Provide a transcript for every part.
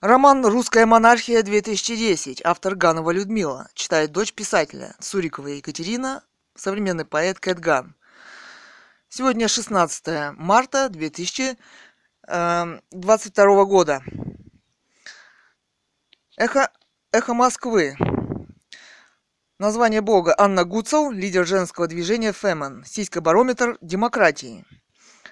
Роман «Русская монархия-2010», автор Ганова Людмила, читает дочь писателя Сурикова Екатерина, современный поэт Кэт Ган. Сегодня 16 марта 2022 года. Эхо, эхо Москвы. Название бога Анна Гуцел, лидер женского движения Фемен, сиська-барометр демократии.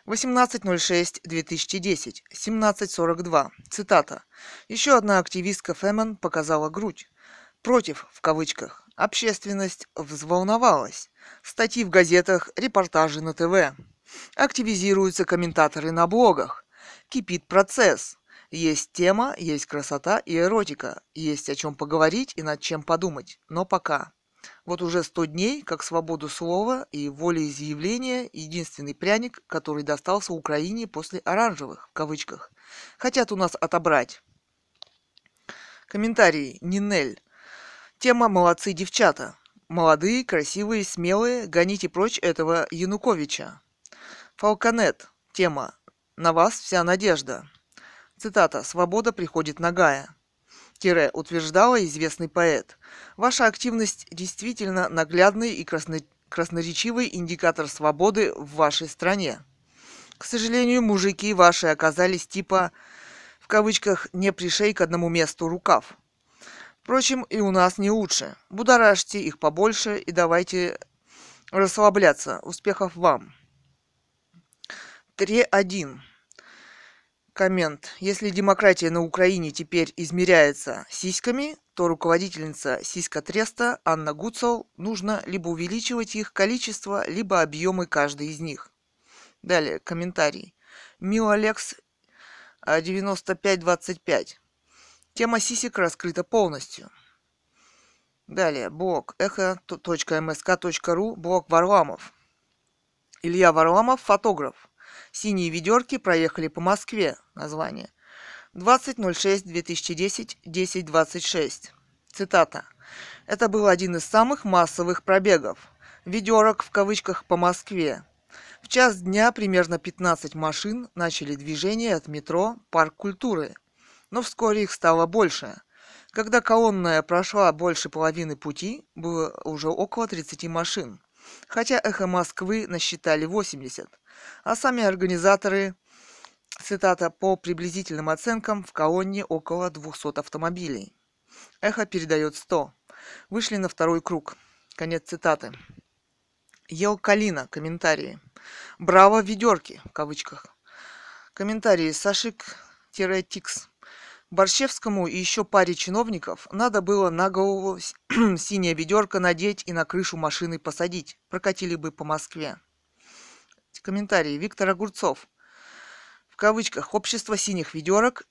18.06.2010, 17.42. Цитата. Еще одна активистка Фемен показала грудь. Против, в кавычках. Общественность взволновалась. Статьи в газетах, репортажи на ТВ. Активизируются комментаторы на блогах. Кипит процесс. Есть тема, есть красота и эротика. Есть о чем поговорить и над чем подумать. Но пока. Вот уже сто дней, как свободу слова и волеизъявления, единственный пряник, который достался Украине после оранжевых, в кавычках, хотят у нас отобрать. Комментарий. Нинель. Тема «Молодцы девчата». Молодые, красивые, смелые, гоните прочь этого Януковича. Фалконет. Тема «На вас вся надежда». Цитата «Свобода приходит нагая» утверждала известный поэт. Ваша активность действительно наглядный и красно... красноречивый индикатор свободы в вашей стране. К сожалению, мужики ваши оказались типа, в кавычках, не пришей к одному месту рукав. Впрочем, и у нас не лучше. Будоражьте их побольше и давайте расслабляться. Успехов вам. 3.1. Коммент. Если демократия на Украине теперь измеряется сиськами, то руководительница сиська Треста Анна Гуцел нужно либо увеличивать их количество, либо объемы каждой из них. Далее, комментарий. Миолекс 9525. А, Тема сисек раскрыта полностью. Далее, блог эхо.мск.ру, блог Варламов. Илья Варламов, фотограф. Синие ведерки проехали по Москве. Название. 20.06.2010, 10.26. Цитата. Это был один из самых массовых пробегов. Ведерок в кавычках по Москве. В час дня примерно 15 машин начали движение от метро «Парк культуры». Но вскоре их стало больше. Когда колонная прошла больше половины пути, было уже около 30 машин. Хотя «Эхо Москвы» насчитали 80 а сами организаторы, цитата, по приблизительным оценкам, в колонне около 200 автомобилей. Эхо передает 100. Вышли на второй круг. Конец цитаты. Ел Калина. Комментарии. Браво, ведерки, в кавычках. Комментарии. Сашик-Тикс. Борщевскому и еще паре чиновников надо было на голову синее ведерко надеть и на крышу машины посадить. Прокатили бы по Москве. Комментарий. Виктор Огурцов. В кавычках «Общество синих ведерок»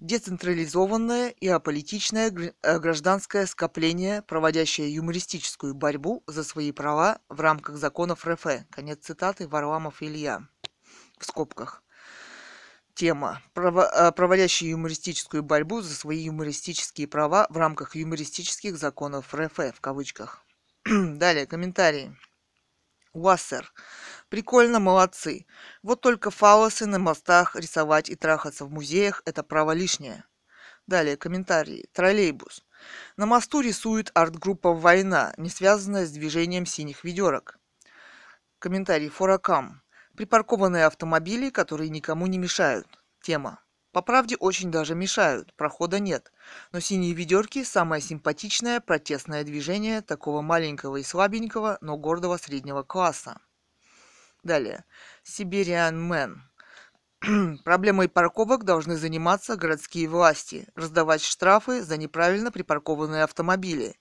децентрализованное и аполитичное э, гражданское скопление, проводящее юмористическую борьбу за свои права в рамках законов РФ. Конец цитаты Варламов Илья. В скобках. Тема. Э, проводящие юмористическую борьбу за свои юмористические права в рамках юмористических законов РФ. В кавычках. Далее, комментарии. Уассер. Прикольно, молодцы. Вот только фалосы на мостах рисовать и трахаться в музеях – это право лишнее. Далее, комментарии. Троллейбус. На мосту рисует арт-группа «Война», не связанная с движением синих ведерок. Комментарий. Форакам. Припаркованные автомобили, которые никому не мешают. Тема. По правде очень даже мешают, прохода нет. Но синие ведерки – самое симпатичное протестное движение такого маленького и слабенького, но гордого среднего класса. Далее. Сибириан Мэн. Проблемой парковок должны заниматься городские власти, раздавать штрафы за неправильно припаркованные автомобили.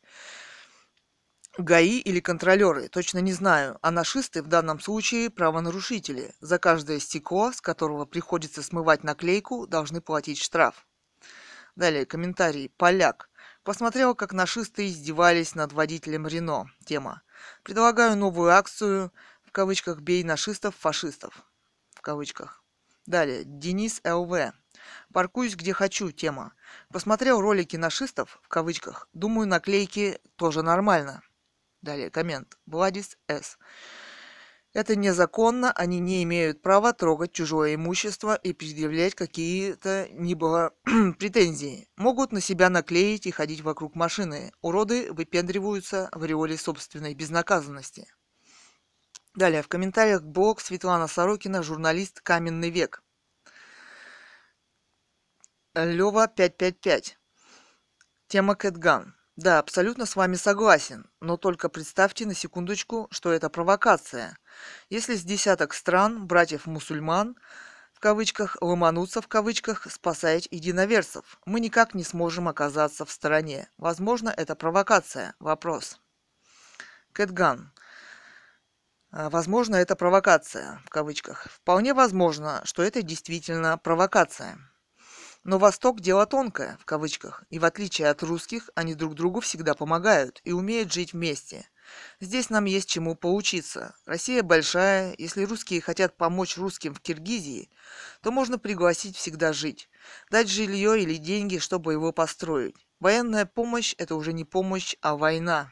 ГАИ или контролеры, точно не знаю, а нашисты в данном случае правонарушители. За каждое стекло, с которого приходится смывать наклейку, должны платить штраф. Далее, комментарий. Поляк. Посмотрел, как нашисты издевались над водителем Рено. Тема. Предлагаю новую акцию кавычках «бей нашистов, фашистов». В кавычках. Далее. Денис ЛВ. Паркуюсь где хочу. Тема. Посмотрел ролики нашистов, в кавычках. Думаю, наклейки тоже нормально. Далее коммент. Владис С. Это незаконно, они не имеют права трогать чужое имущество и предъявлять какие-то ни было претензии. Могут на себя наклеить и ходить вокруг машины. Уроды выпендриваются в ореоле собственной безнаказанности. Далее, в комментариях блог Светлана Сорокина, журналист «Каменный век». Лева 555. Тема Кэтган. Да, абсолютно с вами согласен, но только представьте на секундочку, что это провокация. Если с десяток стран, братьев-мусульман, в кавычках, ломанутся в кавычках, спасать единоверцев, мы никак не сможем оказаться в стороне. Возможно, это провокация. Вопрос. Кэтган. А, возможно, это провокация, в кавычках. Вполне возможно, что это действительно провокация. Но Восток – дело тонкое, в кавычках, и в отличие от русских, они друг другу всегда помогают и умеют жить вместе. Здесь нам есть чему поучиться. Россия большая, если русские хотят помочь русским в Киргизии, то можно пригласить всегда жить, дать жилье или деньги, чтобы его построить. Военная помощь – это уже не помощь, а война.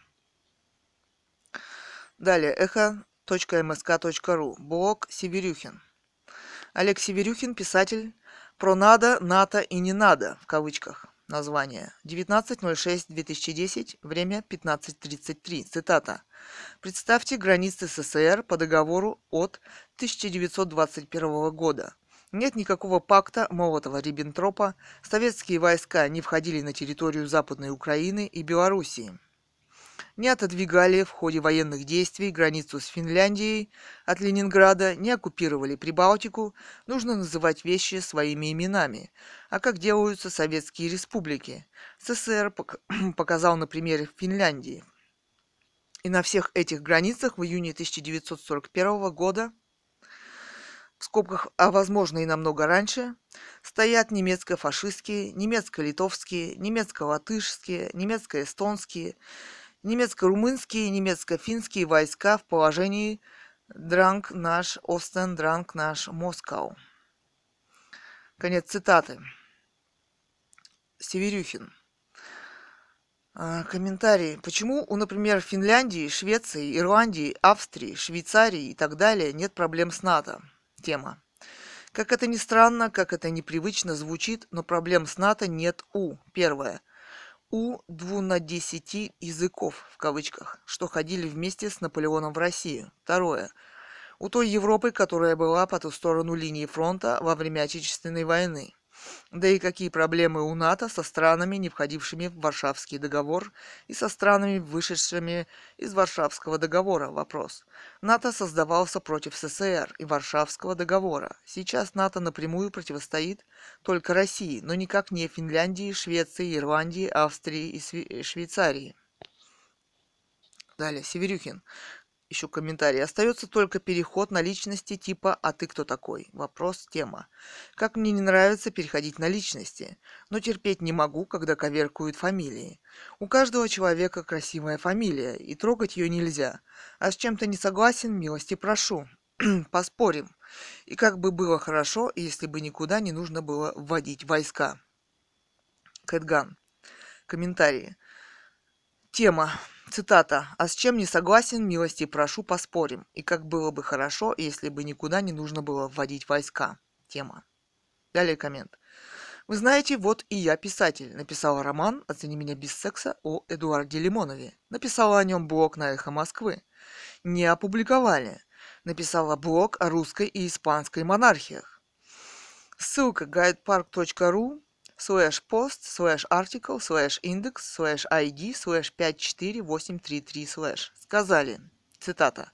Далее, эхо.мск.ру, блог Северюхин. Олег Северюхин, писатель, про надо, НАТО и не надо, в кавычках, название. 19.06.2010, время 15.33, цитата. Представьте границы СССР по договору от 1921 года. Нет никакого пакта Молотова-Риббентропа, советские войска не входили на территорию Западной Украины и Белоруссии не отодвигали в ходе военных действий границу с Финляндией от Ленинграда, не оккупировали Прибалтику, нужно называть вещи своими именами. А как делаются советские республики? СССР показал на примере Финляндии. И на всех этих границах в июне 1941 года в скобках, а возможно и намного раньше, стоят немецко-фашистские, немецко-литовские, немецко-латышские, немецко-эстонские, немецко-румынские и немецко-финские войска в положении Дранг наш Остен, Дранг наш Москау. Конец цитаты. Северюхин. А, комментарий. Почему у, например, Финляндии, Швеции, Ирландии, Австрии, Швейцарии и так далее нет проблем с НАТО? Тема. Как это ни странно, как это непривычно звучит, но проблем с НАТО нет у. Первое у двунадесяти языков, в кавычках, что ходили вместе с Наполеоном в Россию. Второе. У той Европы, которая была по ту сторону линии фронта во время Отечественной войны. Да и какие проблемы у НАТО со странами, не входившими в Варшавский договор, и со странами, вышедшими из Варшавского договора? Вопрос. НАТО создавался против СССР и Варшавского договора. Сейчас НАТО напрямую противостоит только России, но никак не Финляндии, Швеции, Ирландии, Австрии и Швейцарии. Далее, Северюхин еще комментарий. Остается только переход на личности типа «А ты кто такой?» Вопрос, тема. Как мне не нравится переходить на личности, но терпеть не могу, когда коверкуют фамилии. У каждого человека красивая фамилия, и трогать ее нельзя. А с чем-то не согласен, милости прошу. Поспорим. И как бы было хорошо, если бы никуда не нужно было вводить войска. Кэтган. Комментарии. Тема. Цитата. «А с чем не согласен, милости прошу, поспорим. И как было бы хорошо, если бы никуда не нужно было вводить войска». Тема. Далее коммент. Вы знаете, вот и я писатель. Написала роман «Оцени меня без секса» о Эдуарде Лимонове. Написала о нем блог на «Эхо Москвы». Не опубликовали. Написала блог о русской и испанской монархиях. Ссылка guidepark.ru slash post slash article slash index slash id slash 54833 slash. Сказали, цитата,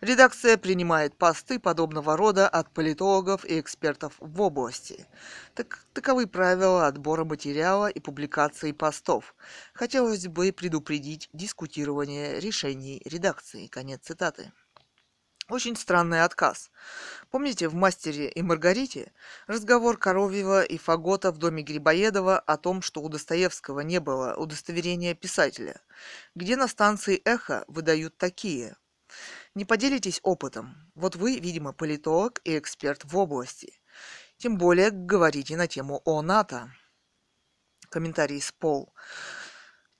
«Редакция принимает посты подобного рода от политологов и экспертов в области. Так, таковы правила отбора материала и публикации постов. Хотелось бы предупредить дискутирование решений редакции». Конец цитаты. Очень странный отказ. Помните в «Мастере и Маргарите» разговор Коровьева и Фагота в доме Грибоедова о том, что у Достоевского не было удостоверения писателя, где на станции «Эхо» выдают такие. Не поделитесь опытом. Вот вы, видимо, политолог и эксперт в области. Тем более говорите на тему о НАТО. Комментарий с Пол.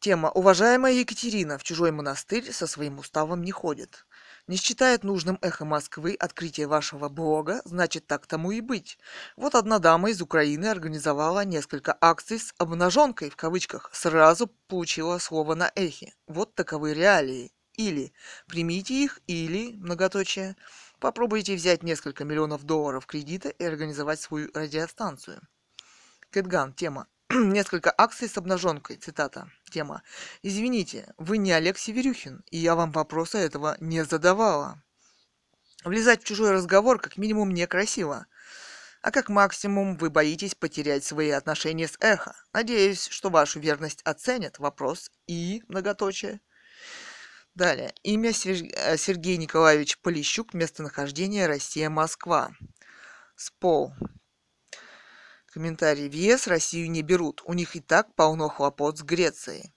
Тема «Уважаемая Екатерина в чужой монастырь со своим уставом не ходит». Не считает нужным эхо Москвы открытие вашего блога, значит так тому и быть. Вот одна дама из Украины организовала несколько акций с обнаженкой в кавычках, сразу получила слово на эхе. Вот таковы реалии. Или примите их, или, многоточие, попробуйте взять несколько миллионов долларов кредита и организовать свою радиостанцию. Кэтган, тема. Несколько акций с обнаженкой, цитата, тема. Извините, вы не Олег Северюхин, и я вам вопроса этого не задавала. Влезать в чужой разговор как минимум некрасиво. А как максимум вы боитесь потерять свои отношения с эхо. Надеюсь, что вашу верность оценят. Вопрос и многоточие. Далее. Имя э, Сергей Николаевич Полищук. Местонахождение Россия-Москва. СПОЛ. Комментарий. В ЕС Россию не берут. У них и так полно хлопот с Грецией.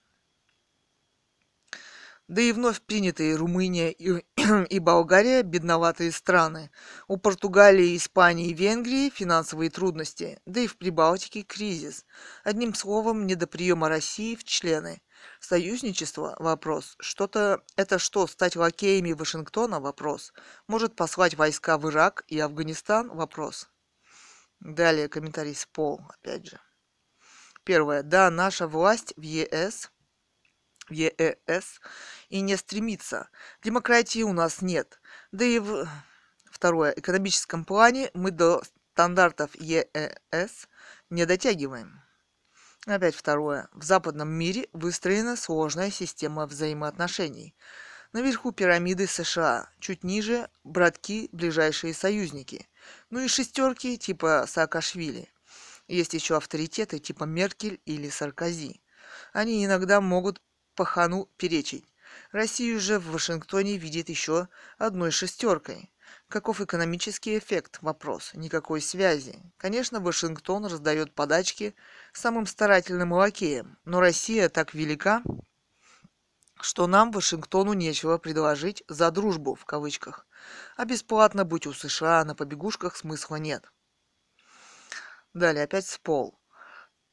Да и вновь принятые Румыния и, и Болгария – бедноватые страны. У Португалии, Испании и Венгрии финансовые трудности, да и в Прибалтике кризис. Одним словом, не до приема России в члены. Союзничество – вопрос. Что-то это что, стать лакеями Вашингтона – вопрос. Может послать войска в Ирак и Афганистан – вопрос. Далее комментарий с Пол, опять же. Первое. Да, наша власть в ЕС, в ЕЭС и не стремится. Демократии у нас нет. Да и в... Второе. Экономическом плане мы до стандартов ЕЭС не дотягиваем. Опять второе. В западном мире выстроена сложная система взаимоотношений. Наверху пирамиды США, чуть ниже – братки, ближайшие союзники. Ну и шестерки типа Саакашвили. Есть еще авторитеты типа Меркель или Саркози. Они иногда могут пахану перечить. Россию же в Вашингтоне видит еще одной шестеркой. Каков экономический эффект? Вопрос. Никакой связи. Конечно, Вашингтон раздает подачки самым старательным лакеям, но Россия так велика, что нам, Вашингтону, нечего предложить «за дружбу» в кавычках. А бесплатно быть у США на побегушках смысла нет. Далее опять с пол.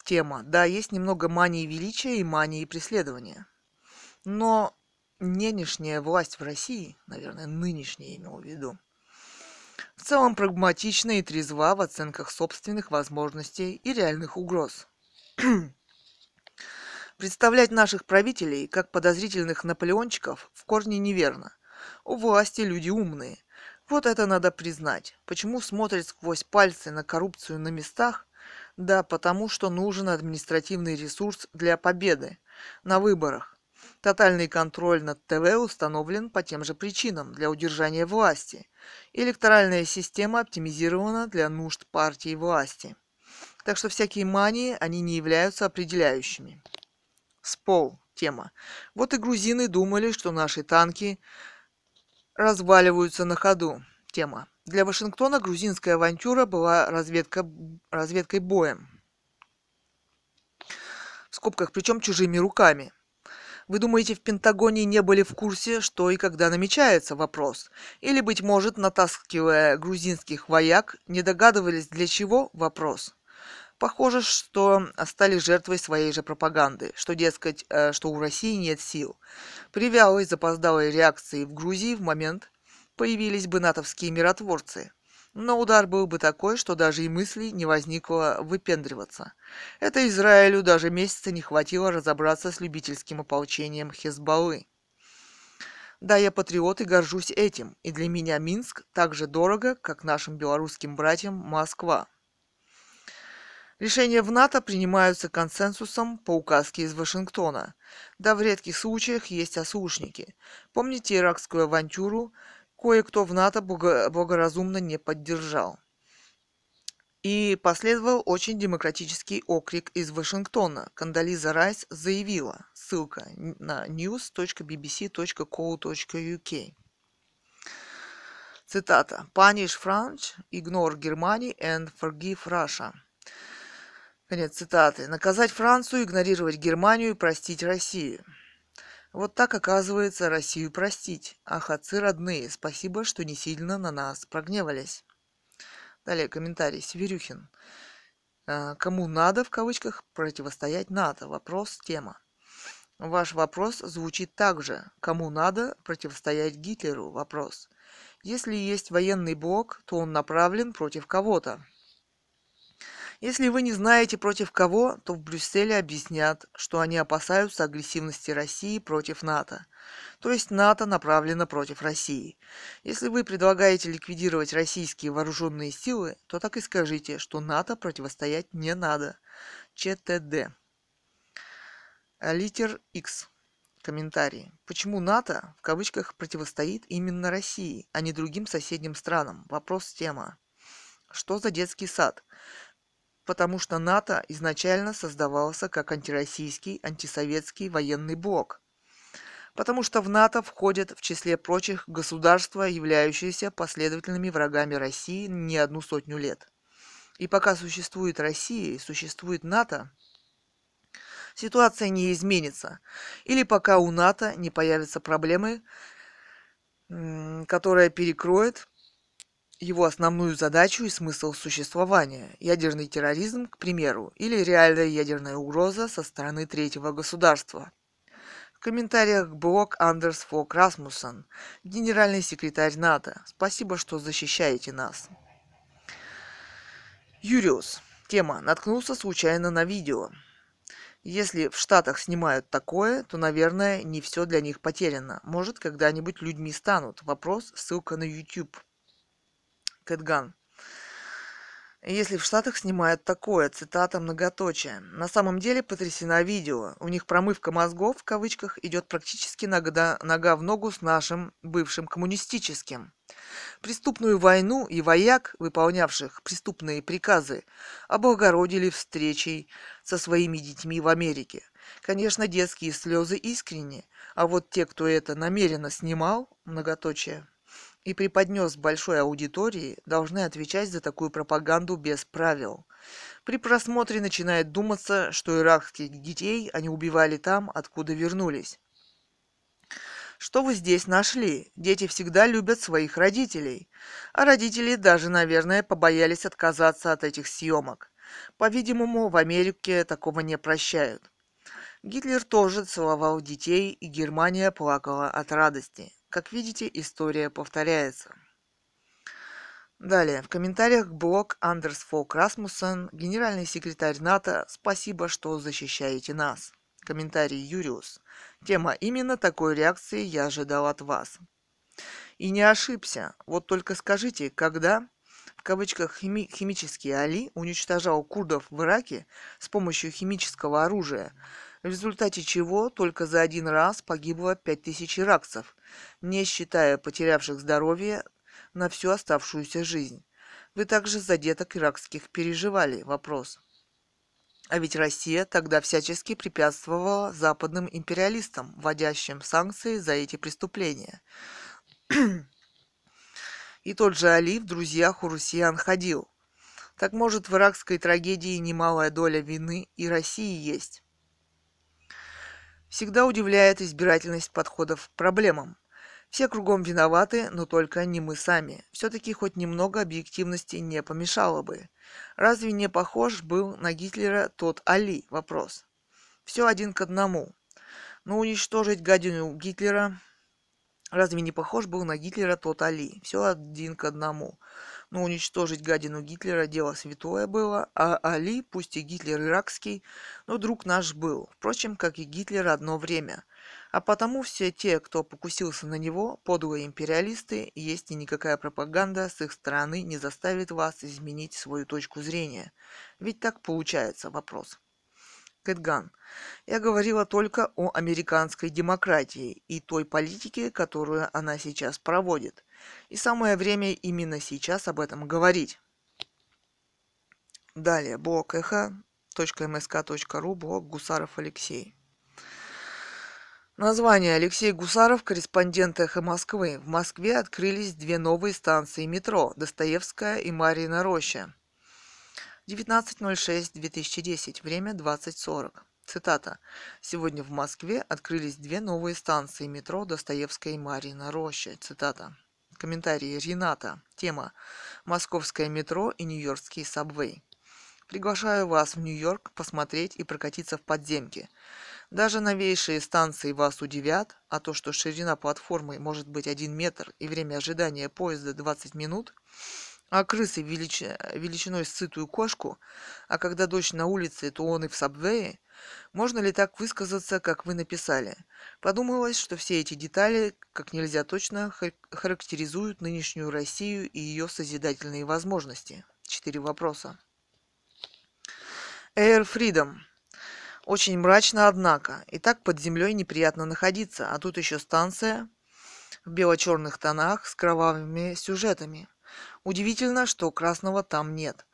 Тема. Да, есть немного мании величия и мании преследования. Но нынешняя власть в России, наверное, нынешняя имел в виду, в целом прагматична и трезва в оценках собственных возможностей и реальных угроз. Представлять наших правителей как подозрительных наполеончиков в корне неверно. У власти люди умные. Вот это надо признать. Почему смотрят сквозь пальцы на коррупцию на местах? Да, потому что нужен административный ресурс для победы на выборах. Тотальный контроль над ТВ установлен по тем же причинам для удержания власти. Электоральная система оптимизирована для нужд партии власти. Так что всякие мании, они не являются определяющими. Спол. Тема. Вот и грузины думали, что наши танки разваливаются на ходу. Тема. Для Вашингтона грузинская авантюра была разведка, разведкой боем. В скобках, причем чужими руками. Вы думаете, в Пентагоне не были в курсе, что и когда намечается вопрос? Или, быть может, натаскивая грузинских вояк, не догадывались, для чего вопрос? Похоже, что стали жертвой своей же пропаганды, что, дескать, э, что у России нет сил. При вялой запоздалой реакции в Грузии в момент появились бы натовские миротворцы. Но удар был бы такой, что даже и мысли не возникло выпендриваться. Это Израилю даже месяца не хватило разобраться с любительским ополчением Хезбаллы. Да, я патриот и горжусь этим, и для меня Минск так же дорого, как нашим белорусским братьям Москва. Решения в НАТО принимаются консенсусом по указке из Вашингтона. Да в редких случаях есть ослушники. Помните иракскую авантюру? Кое-кто в НАТО благоразумно не поддержал. И последовал очень демократический окрик из Вашингтона. Кандализа Райс заявила, ссылка на news.bbc.co.uk. Цитата. Punish France, ignore Germany and forgive Russia. Конец цитаты. Наказать Францию, игнорировать Германию и простить Россию. Вот так, оказывается, Россию простить. Ах, отцы родные, спасибо, что не сильно на нас прогневались. Далее комментарий. Северюхин. «А, кому надо, в кавычках, противостоять НАТО? Вопрос, тема. Ваш вопрос звучит так же. Кому надо противостоять Гитлеру? Вопрос. Если есть военный блок, то он направлен против кого-то. Если вы не знаете против кого, то в Брюсселе объяснят, что они опасаются агрессивности России против НАТО. То есть НАТО направлено против России. Если вы предлагаете ликвидировать российские вооруженные силы, то так и скажите, что НАТО противостоять не надо. ЧТД. Литер X. Комментарий. Почему НАТО в кавычках противостоит именно России, а не другим соседним странам? Вопрос тема. Что за детский сад? Потому что НАТО изначально создавался как антироссийский, антисоветский военный блок. Потому что в НАТО входят в числе прочих государства, являющиеся последовательными врагами России не одну сотню лет. И пока существует Россия и существует НАТО, ситуация не изменится. Или пока у НАТО не появятся проблемы, которая перекроет его основную задачу и смысл существования – ядерный терроризм, к примеру, или реальная ядерная угроза со стороны третьего государства. В комментариях блог Андерс Фок Расмуссен, генеральный секретарь НАТО. Спасибо, что защищаете нас. Юриус. Тема. Наткнулся случайно на видео. Если в Штатах снимают такое, то, наверное, не все для них потеряно. Может, когда-нибудь людьми станут. Вопрос, ссылка на YouTube. Кэтган. Если в Штатах снимают такое, цитата многоточие. На самом деле потрясена видео. У них промывка мозгов, в кавычках, идет практически нога, нога в ногу с нашим бывшим коммунистическим. Преступную войну и вояк, выполнявших преступные приказы, облагородили встречей со своими детьми в Америке. Конечно, детские слезы искренни, а вот те, кто это намеренно снимал, многоточие, и преподнес большой аудитории, должны отвечать за такую пропаганду без правил. При просмотре начинает думаться, что иракских детей они убивали там, откуда вернулись. Что вы здесь нашли? Дети всегда любят своих родителей. А родители даже, наверное, побоялись отказаться от этих съемок. По-видимому, в Америке такого не прощают. Гитлер тоже целовал детей, и Германия плакала от радости. Как видите, история повторяется. Далее, в комментариях блог Андерс Фолк Расмуссен, генеральный секретарь НАТО, спасибо, что защищаете нас. Комментарий Юриус. Тема именно такой реакции я ожидал от вас. И не ошибся. Вот только скажите, когда в кавычках хими- химический Али уничтожал курдов в Ираке с помощью химического оружия, в результате чего только за один раз погибло 5000 иракцев, не считая потерявших здоровье на всю оставшуюся жизнь. Вы также за деток иракских переживали? Вопрос. А ведь Россия тогда всячески препятствовала западным империалистам, вводящим санкции за эти преступления. И тот же Али в друзьях у россиян ходил. Так может в иракской трагедии немалая доля вины и России есть. Всегда удивляет избирательность подходов к проблемам. Все кругом виноваты, но только не мы сами. Все-таки хоть немного объективности не помешало бы. Разве не похож был на Гитлера тот Али? Вопрос. Все один к одному. Но уничтожить гадину Гитлера... Разве не похож был на Гитлера тот Али? Все один к одному. Но уничтожить гадину Гитлера дело святое было, а Али, пусть и Гитлер иракский, но друг наш был, впрочем, как и Гитлер одно время. А потому все те, кто покусился на него, подлые империалисты, есть и никакая пропаганда с их стороны не заставит вас изменить свою точку зрения. Ведь так получается вопрос. Кэтган. Я говорила только о американской демократии и той политике, которую она сейчас проводит. И самое время именно сейчас об этом говорить. Далее, блог эхо.мск.ру, блог Гусаров Алексей. Название Алексей Гусаров, корреспондент «Эхо Москвы». В Москве открылись две новые станции метро – Достоевская и Марьина Роща. 19.06.2010, время 20.40. Цитата. «Сегодня в Москве открылись две новые станции метро Достоевская и Марьина Роща». Цитата. Комментарий Рената. Тема «Московское метро и Нью-Йоркский сабвей». Приглашаю вас в Нью-Йорк посмотреть и прокатиться в подземке. Даже новейшие станции вас удивят, а то, что ширина платформы может быть 1 метр и время ожидания поезда 20 минут, а крысы велич... величиной с сытую кошку, а когда дождь на улице, то он и в сабвее, можно ли так высказаться, как вы написали? Подумалось, что все эти детали как нельзя точно характеризуют нынешнюю Россию и ее созидательные возможности. Четыре вопроса. Air Freedom. Очень мрачно, однако. И так под землей неприятно находиться, а тут еще станция в бело-черных тонах с кровавыми сюжетами. Удивительно, что красного там нет.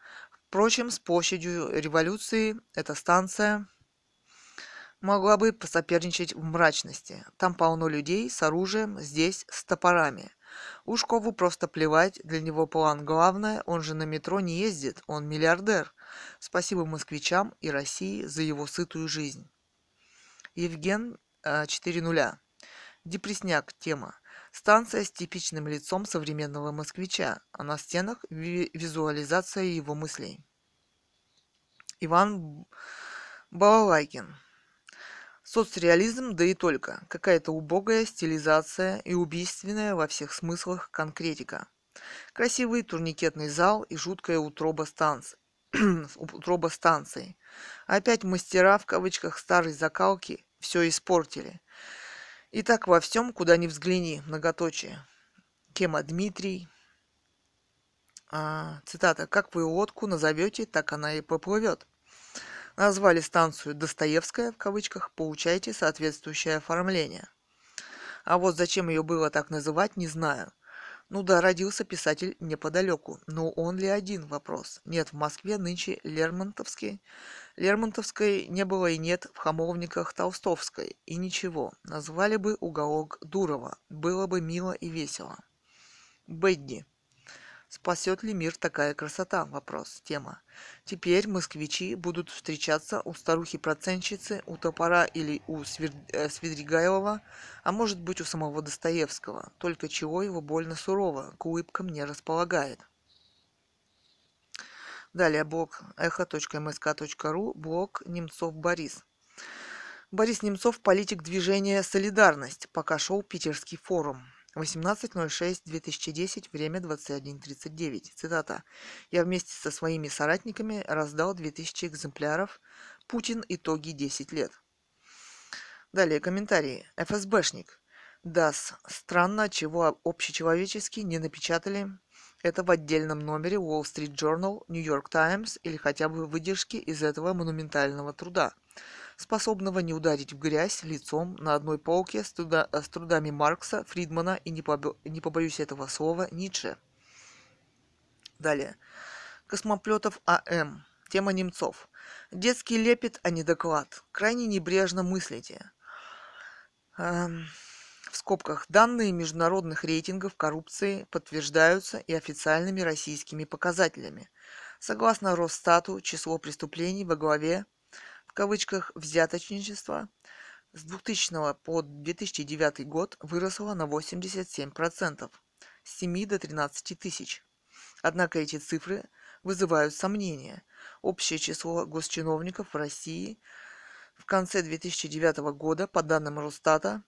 Впрочем, с площадью революции эта станция могла бы посоперничать в мрачности. Там полно людей с оружием, здесь с топорами. Ушкову просто плевать, для него план главное, он же на метро не ездит, он миллиардер. Спасибо москвичам и России за его сытую жизнь. Евген 4.0. Э, Депресняк. Тема. Станция с типичным лицом современного москвича, а на стенах визуализация его мыслей. Иван Балалайкин. Соцреализм, да и только. Какая-то убогая стилизация и убийственная во всех смыслах конкретика. Красивый турникетный зал и жуткая утроба станции. утроба станции. Опять мастера в кавычках старой закалки все испортили. И так во всем, куда ни взгляни, многоточие. Тема Дмитрий. А, цитата. «Как вы лодку назовете, так она и поплывет». Назвали станцию «Достоевская» в кавычках, получайте соответствующее оформление. А вот зачем ее было так называть, не знаю. Ну да, родился писатель неподалеку. Но он ли один вопрос? Нет, в Москве нынче Лермонтовский. Лермонтовской не было и нет в Хамовниках Толстовской. И ничего. Назвали бы уголок Дурова. Было бы мило и весело. Бедди. Спасет ли мир такая красота? Вопрос. Тема. Теперь москвичи будут встречаться у старухи-процентщицы, у топора или у Свир... э, Свидригайлова, а может быть у самого Достоевского, только чего его больно сурово, к улыбкам не располагает. Далее блог эхо.мск.ру, блог Немцов Борис. Борис Немцов, политик движения «Солидарность», пока шел Питерский форум. 18.06.2010, время 21.39. Цитата. «Я вместе со своими соратниками раздал 2000 экземпляров. Путин. Итоги 10 лет». Далее комментарии. ФСБшник. Да, странно, чего общечеловечески не напечатали это в отдельном номере Wall Street Journal, New York Times или хотя бы выдержки из этого монументального труда – способного не ударить в грязь лицом на одной полке с, труда, с трудами Маркса, Фридмана и, не, побо, не побоюсь этого слова, Ницше. Далее. Космоплетов А.М. Тема немцов. Детский лепет, а не доклад. Крайне небрежно мыслите. Эм, в скобках. Данные международных рейтингов коррупции подтверждаются и официальными российскими показателями. Согласно Росстату, число преступлений во главе в кавычках взяточничество с 2000 по 2009 год выросло на 87%, с 7 до 13 тысяч. Однако эти цифры вызывают сомнения. Общее число госчиновников в России в конце 2009 года, по данным Росстата,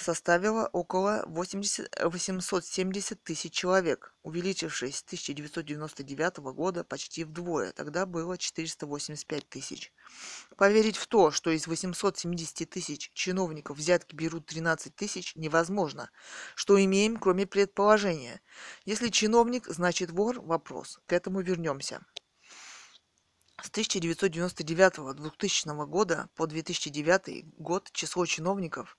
составила около 80, 870 тысяч человек, увеличившись с 1999 года почти вдвое. Тогда было 485 тысяч. Поверить в то, что из 870 тысяч чиновников взятки берут 13 тысяч, невозможно. Что имеем, кроме предположения? Если чиновник, значит вор? Вопрос. К этому вернемся. С 1999-2000 года по 2009 год число чиновников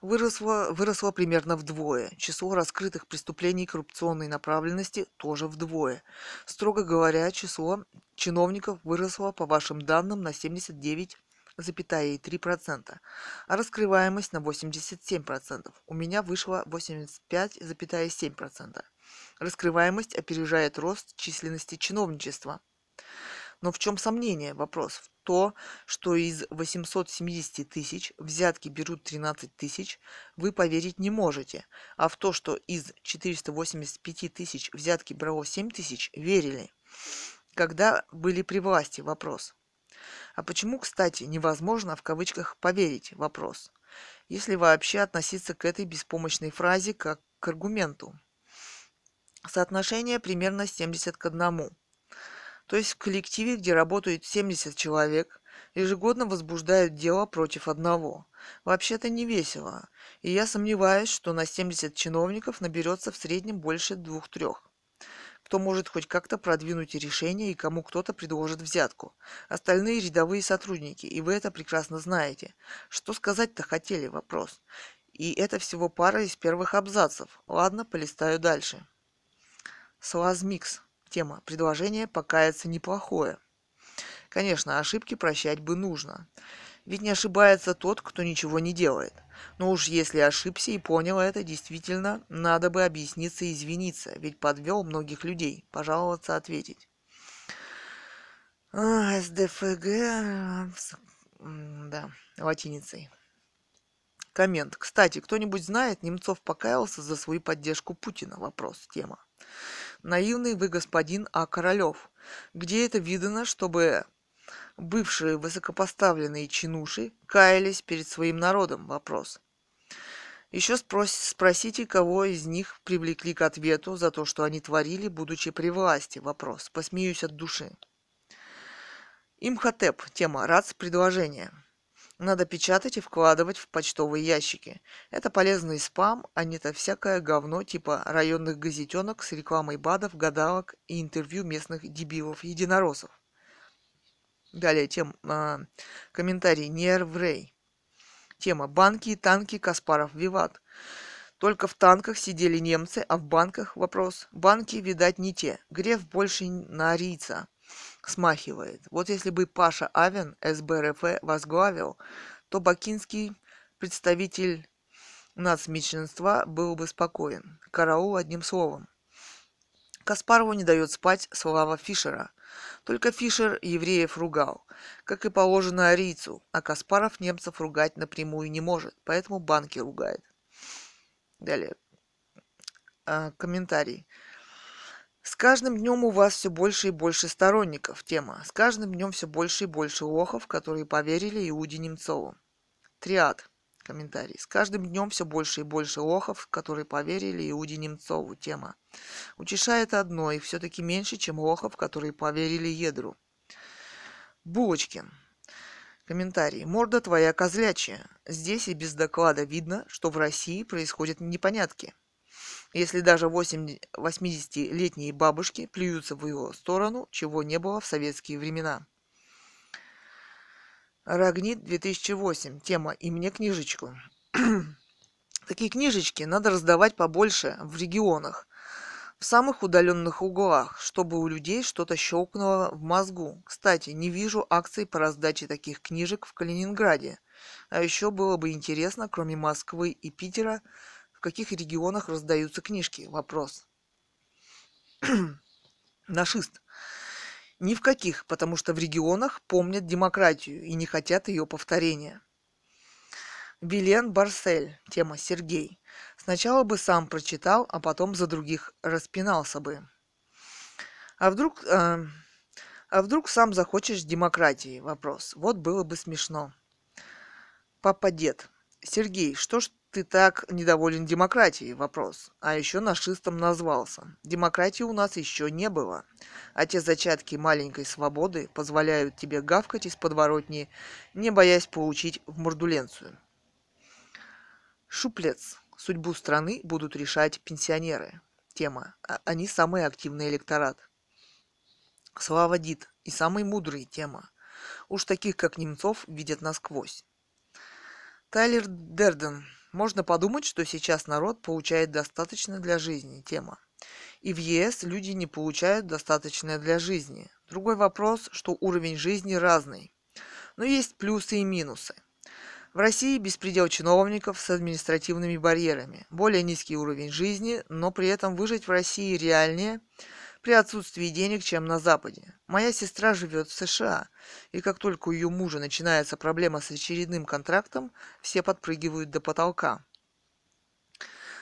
выросло, выросло примерно вдвое. Число раскрытых преступлений коррупционной направленности тоже вдвое. Строго говоря, число чиновников выросло, по вашим данным, на 79,3%, а раскрываемость на 87%. У меня вышло 85,7%. Раскрываемость опережает рост численности чиновничества – но в чем сомнение? Вопрос в то, что из 870 тысяч взятки берут 13 тысяч, вы поверить не можете. А в то, что из 485 тысяч взятки брало 7 тысяч, верили. Когда были при власти? Вопрос. А почему, кстати, невозможно в кавычках поверить? Вопрос. Если вообще относиться к этой беспомощной фразе как к аргументу. Соотношение примерно 70 к 1. То есть в коллективе, где работают 70 человек, ежегодно возбуждают дело против одного. Вообще-то не весело, и я сомневаюсь, что на 70 чиновников наберется в среднем больше двух-трех кто может хоть как-то продвинуть решение и кому кто-то предложит взятку. Остальные рядовые сотрудники, и вы это прекрасно знаете. Что сказать-то хотели, вопрос. И это всего пара из первых абзацев. Ладно, полистаю дальше. Слазмикс. Тема. Предложение покаяться неплохое. Конечно, ошибки прощать бы нужно. Ведь не ошибается тот, кто ничего не делает. Но уж если ошибся и понял это, действительно, надо бы объясниться и извиниться, ведь подвел многих людей, пожаловаться, ответить. А, СДФГ, да, латиницей. Коммент. Кстати, кто-нибудь знает, Немцов покаялся за свою поддержку Путина? Вопрос, тема. Наивный вы господин А. Королев. Где это видано, чтобы бывшие высокопоставленные чинуши каялись перед своим народом? Вопрос. Еще спрос, спросите, кого из них привлекли к ответу за то, что они творили, будучи при власти. Вопрос. Посмеюсь от души. Имхотеп. Тема. РАЦ предложение. Надо печатать и вкладывать в почтовые ящики. Это полезный спам, а не то всякое говно типа районных газетенок с рекламой БАДов, гадалок и интервью местных дебилов-единороссов. Далее тем, э, комментарий Нерврей. Тема «Банки и танки Каспаров Виват». Только в танках сидели немцы, а в банках вопрос. Банки, видать, не те. Греф больше на арийца смахивает. Вот если бы Паша Авен СБРФ возглавил, то бакинский представитель нацменьшинства был бы спокоен. Караул одним словом. Каспарову не дает спать слава Фишера. Только Фишер евреев ругал, как и положено арийцу, а Каспаров немцев ругать напрямую не может, поэтому банки ругает. Далее. А, комментарий. С каждым днем у вас все больше и больше сторонников. Тема. С каждым днем все больше и больше лохов, которые поверили Иуде Немцову. Триад. Комментарий. С каждым днем все больше и больше лохов, которые поверили Иуде Немцову. Тема. Утешает одно, и все-таки меньше, чем лохов, которые поверили Едру. Булочкин. Комментарий. Морда твоя козлячая. Здесь и без доклада видно, что в России происходят непонятки. Если даже 80-летние бабушки плюются в его сторону, чего не было в советские времена. Рагнит 2008. Тема «И мне книжечку». Такие книжечки надо раздавать побольше в регионах, в самых удаленных углах, чтобы у людей что-то щелкнуло в мозгу. Кстати, не вижу акций по раздаче таких книжек в Калининграде. А еще было бы интересно, кроме Москвы и Питера, в каких регионах раздаются книжки? Вопрос. Нашист. Ни в каких, потому что в регионах помнят демократию и не хотят ее повторения. Вилен Барсель. Тема Сергей. Сначала бы сам прочитал, а потом за других распинался бы. А вдруг... Э, а вдруг сам захочешь демократии? Вопрос. Вот было бы смешно. Папа-дед. Сергей, что ж ты так недоволен демократией? Вопрос. А еще нашистом назвался. Демократии у нас еще не было. А те зачатки маленькой свободы позволяют тебе гавкать из подворотни, не боясь получить в мордуленцию. Шуплец. Судьбу страны будут решать пенсионеры. Тема. А они самый активный электорат. Слава Дид. И самый мудрый. Тема. Уж таких, как Немцов, видят насквозь. Тайлер Дерден. Можно подумать, что сейчас народ получает достаточно для жизни. Тема. И в ЕС люди не получают достаточно для жизни. Другой вопрос, что уровень жизни разный. Но есть плюсы и минусы. В России беспредел чиновников с административными барьерами, более низкий уровень жизни, но при этом выжить в России реальнее – при отсутствии денег, чем на Западе. Моя сестра живет в США, и как только у ее мужа начинается проблема с очередным контрактом, все подпрыгивают до потолка.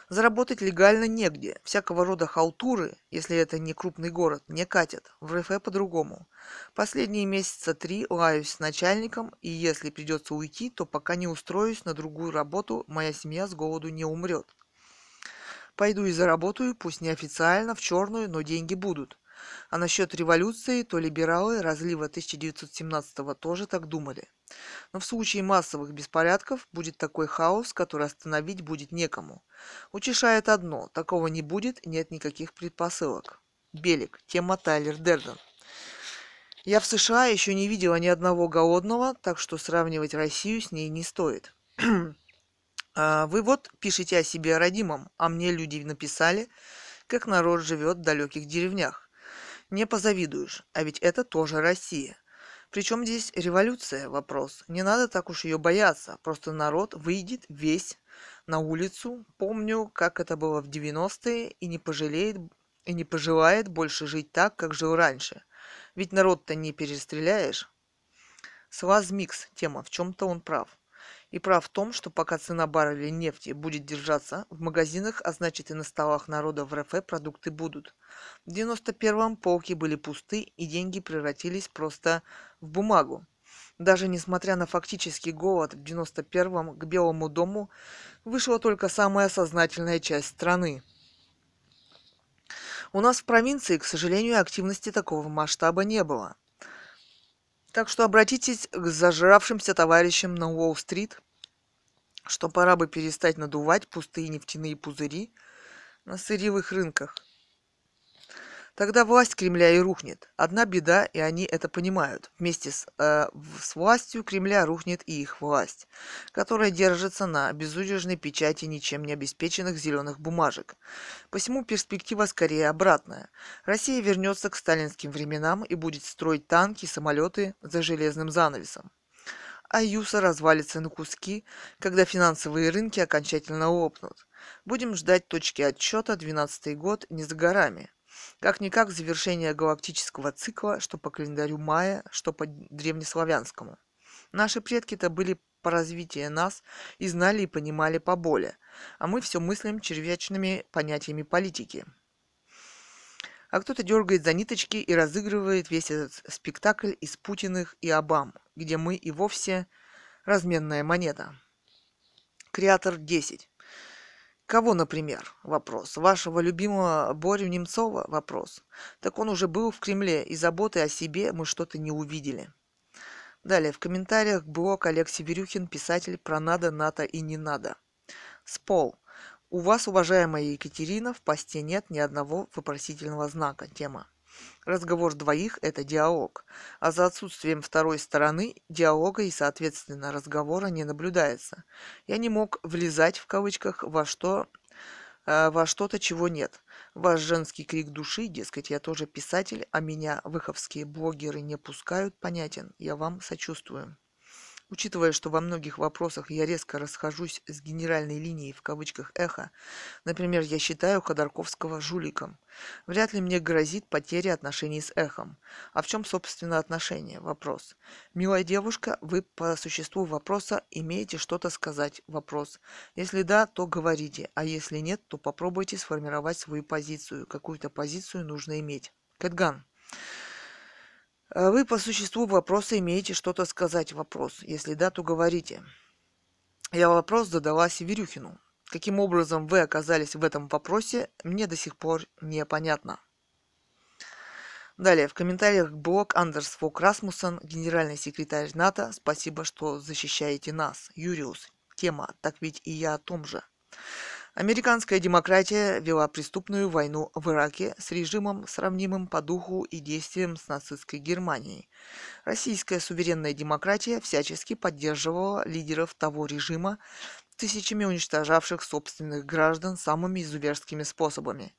Заработать легально негде. Всякого рода халтуры, если это не крупный город, не катят. В РФ по-другому. Последние месяца три лаюсь с начальником, и если придется уйти, то пока не устроюсь на другую работу, моя семья с голоду не умрет. Пойду и заработаю, пусть неофициально, в черную, но деньги будут. А насчет революции, то либералы разлива 1917 тоже так думали. Но в случае массовых беспорядков будет такой хаос, который остановить будет некому. Утешает одно, такого не будет, нет никаких предпосылок. Белик, тема Тайлер Дерден. Я в США еще не видела ни одного голодного, так что сравнивать Россию с ней не стоит. А, вы вот пишете о себе родимом, а мне люди написали, как народ живет в далеких деревнях. Не позавидуешь, а ведь это тоже Россия. Причем здесь революция вопрос. Не надо так уж ее бояться. Просто народ выйдет весь на улицу. Помню, как это было в 90-е, и не пожалеет и не пожелает больше жить так, как жил раньше. Ведь народ-то не перестреляешь. С микс тема, в чем-то он прав и прав в том, что пока цена барреля нефти будет держаться в магазинах, а значит и на столах народа в РФ продукты будут. В 91-м полки были пусты и деньги превратились просто в бумагу. Даже несмотря на фактический голод в 91-м к Белому дому вышла только самая сознательная часть страны. У нас в провинции, к сожалению, активности такого масштаба не было. Так что обратитесь к зажравшимся товарищам на Уолл-стрит, что пора бы перестать надувать пустые нефтяные пузыри на сырьевых рынках. Тогда власть Кремля и рухнет. Одна беда, и они это понимают. Вместе с, э, с властью Кремля рухнет и их власть, которая держится на безудержной печати ничем не обеспеченных зеленых бумажек. Посему перспектива скорее обратная. Россия вернется к сталинским временам и будет строить танки самолеты за железным занавесом а Юса развалится на куски, когда финансовые рынки окончательно лопнут. Будем ждать точки отсчета 12 год не за горами. Как-никак завершение галактического цикла, что по календарю мая, что по древнеславянскому. Наши предки-то были по развитию нас и знали и понимали поболее, а мы все мыслим червячными понятиями политики а кто-то дергает за ниточки и разыгрывает весь этот спектакль из Путиных и Обам, где мы и вовсе разменная монета. Креатор 10. Кого, например? Вопрос. Вашего любимого Борю Немцова? Вопрос. Так он уже был в Кремле, и заботы о себе мы что-то не увидели. Далее, в комментариях блог Олег Северюхин, писатель про надо, НАТО и не надо. Спол. У вас, уважаемая Екатерина, в посте нет ни одного вопросительного знака. Тема. Разговор двоих – это диалог, а за отсутствием второй стороны диалога и, соответственно, разговора не наблюдается. Я не мог «влезать» в кавычках во что э, во что-то, чего нет. Ваш женский крик души, дескать, я тоже писатель, а меня выховские блогеры не пускают, понятен. Я вам сочувствую. Учитывая, что во многих вопросах я резко расхожусь с генеральной линией в кавычках эхо, например, я считаю Ходорковского жуликом, вряд ли мне грозит потеря отношений с эхом. А в чем, собственно, отношение? Вопрос. Милая девушка, вы по существу вопроса имеете что-то сказать? Вопрос. Если да, то говорите, а если нет, то попробуйте сформировать свою позицию. Какую-то позицию нужно иметь. Кэтган. А вы по существу вопроса имеете что-то сказать вопрос. Если да, то говорите. Я вопрос задала Северюхину. Каким образом вы оказались в этом вопросе, мне до сих пор непонятно. Далее, в комментариях блог Андерс Фок Расмуссен, генеральный секретарь НАТО. Спасибо, что защищаете нас. Юриус. Тема. Так ведь и я о том же. Американская демократия вела преступную войну в Ираке с режимом, сравнимым по духу и действиям с нацистской Германией. Российская суверенная демократия всячески поддерживала лидеров того режима, тысячами уничтожавших собственных граждан самыми изуверскими способами.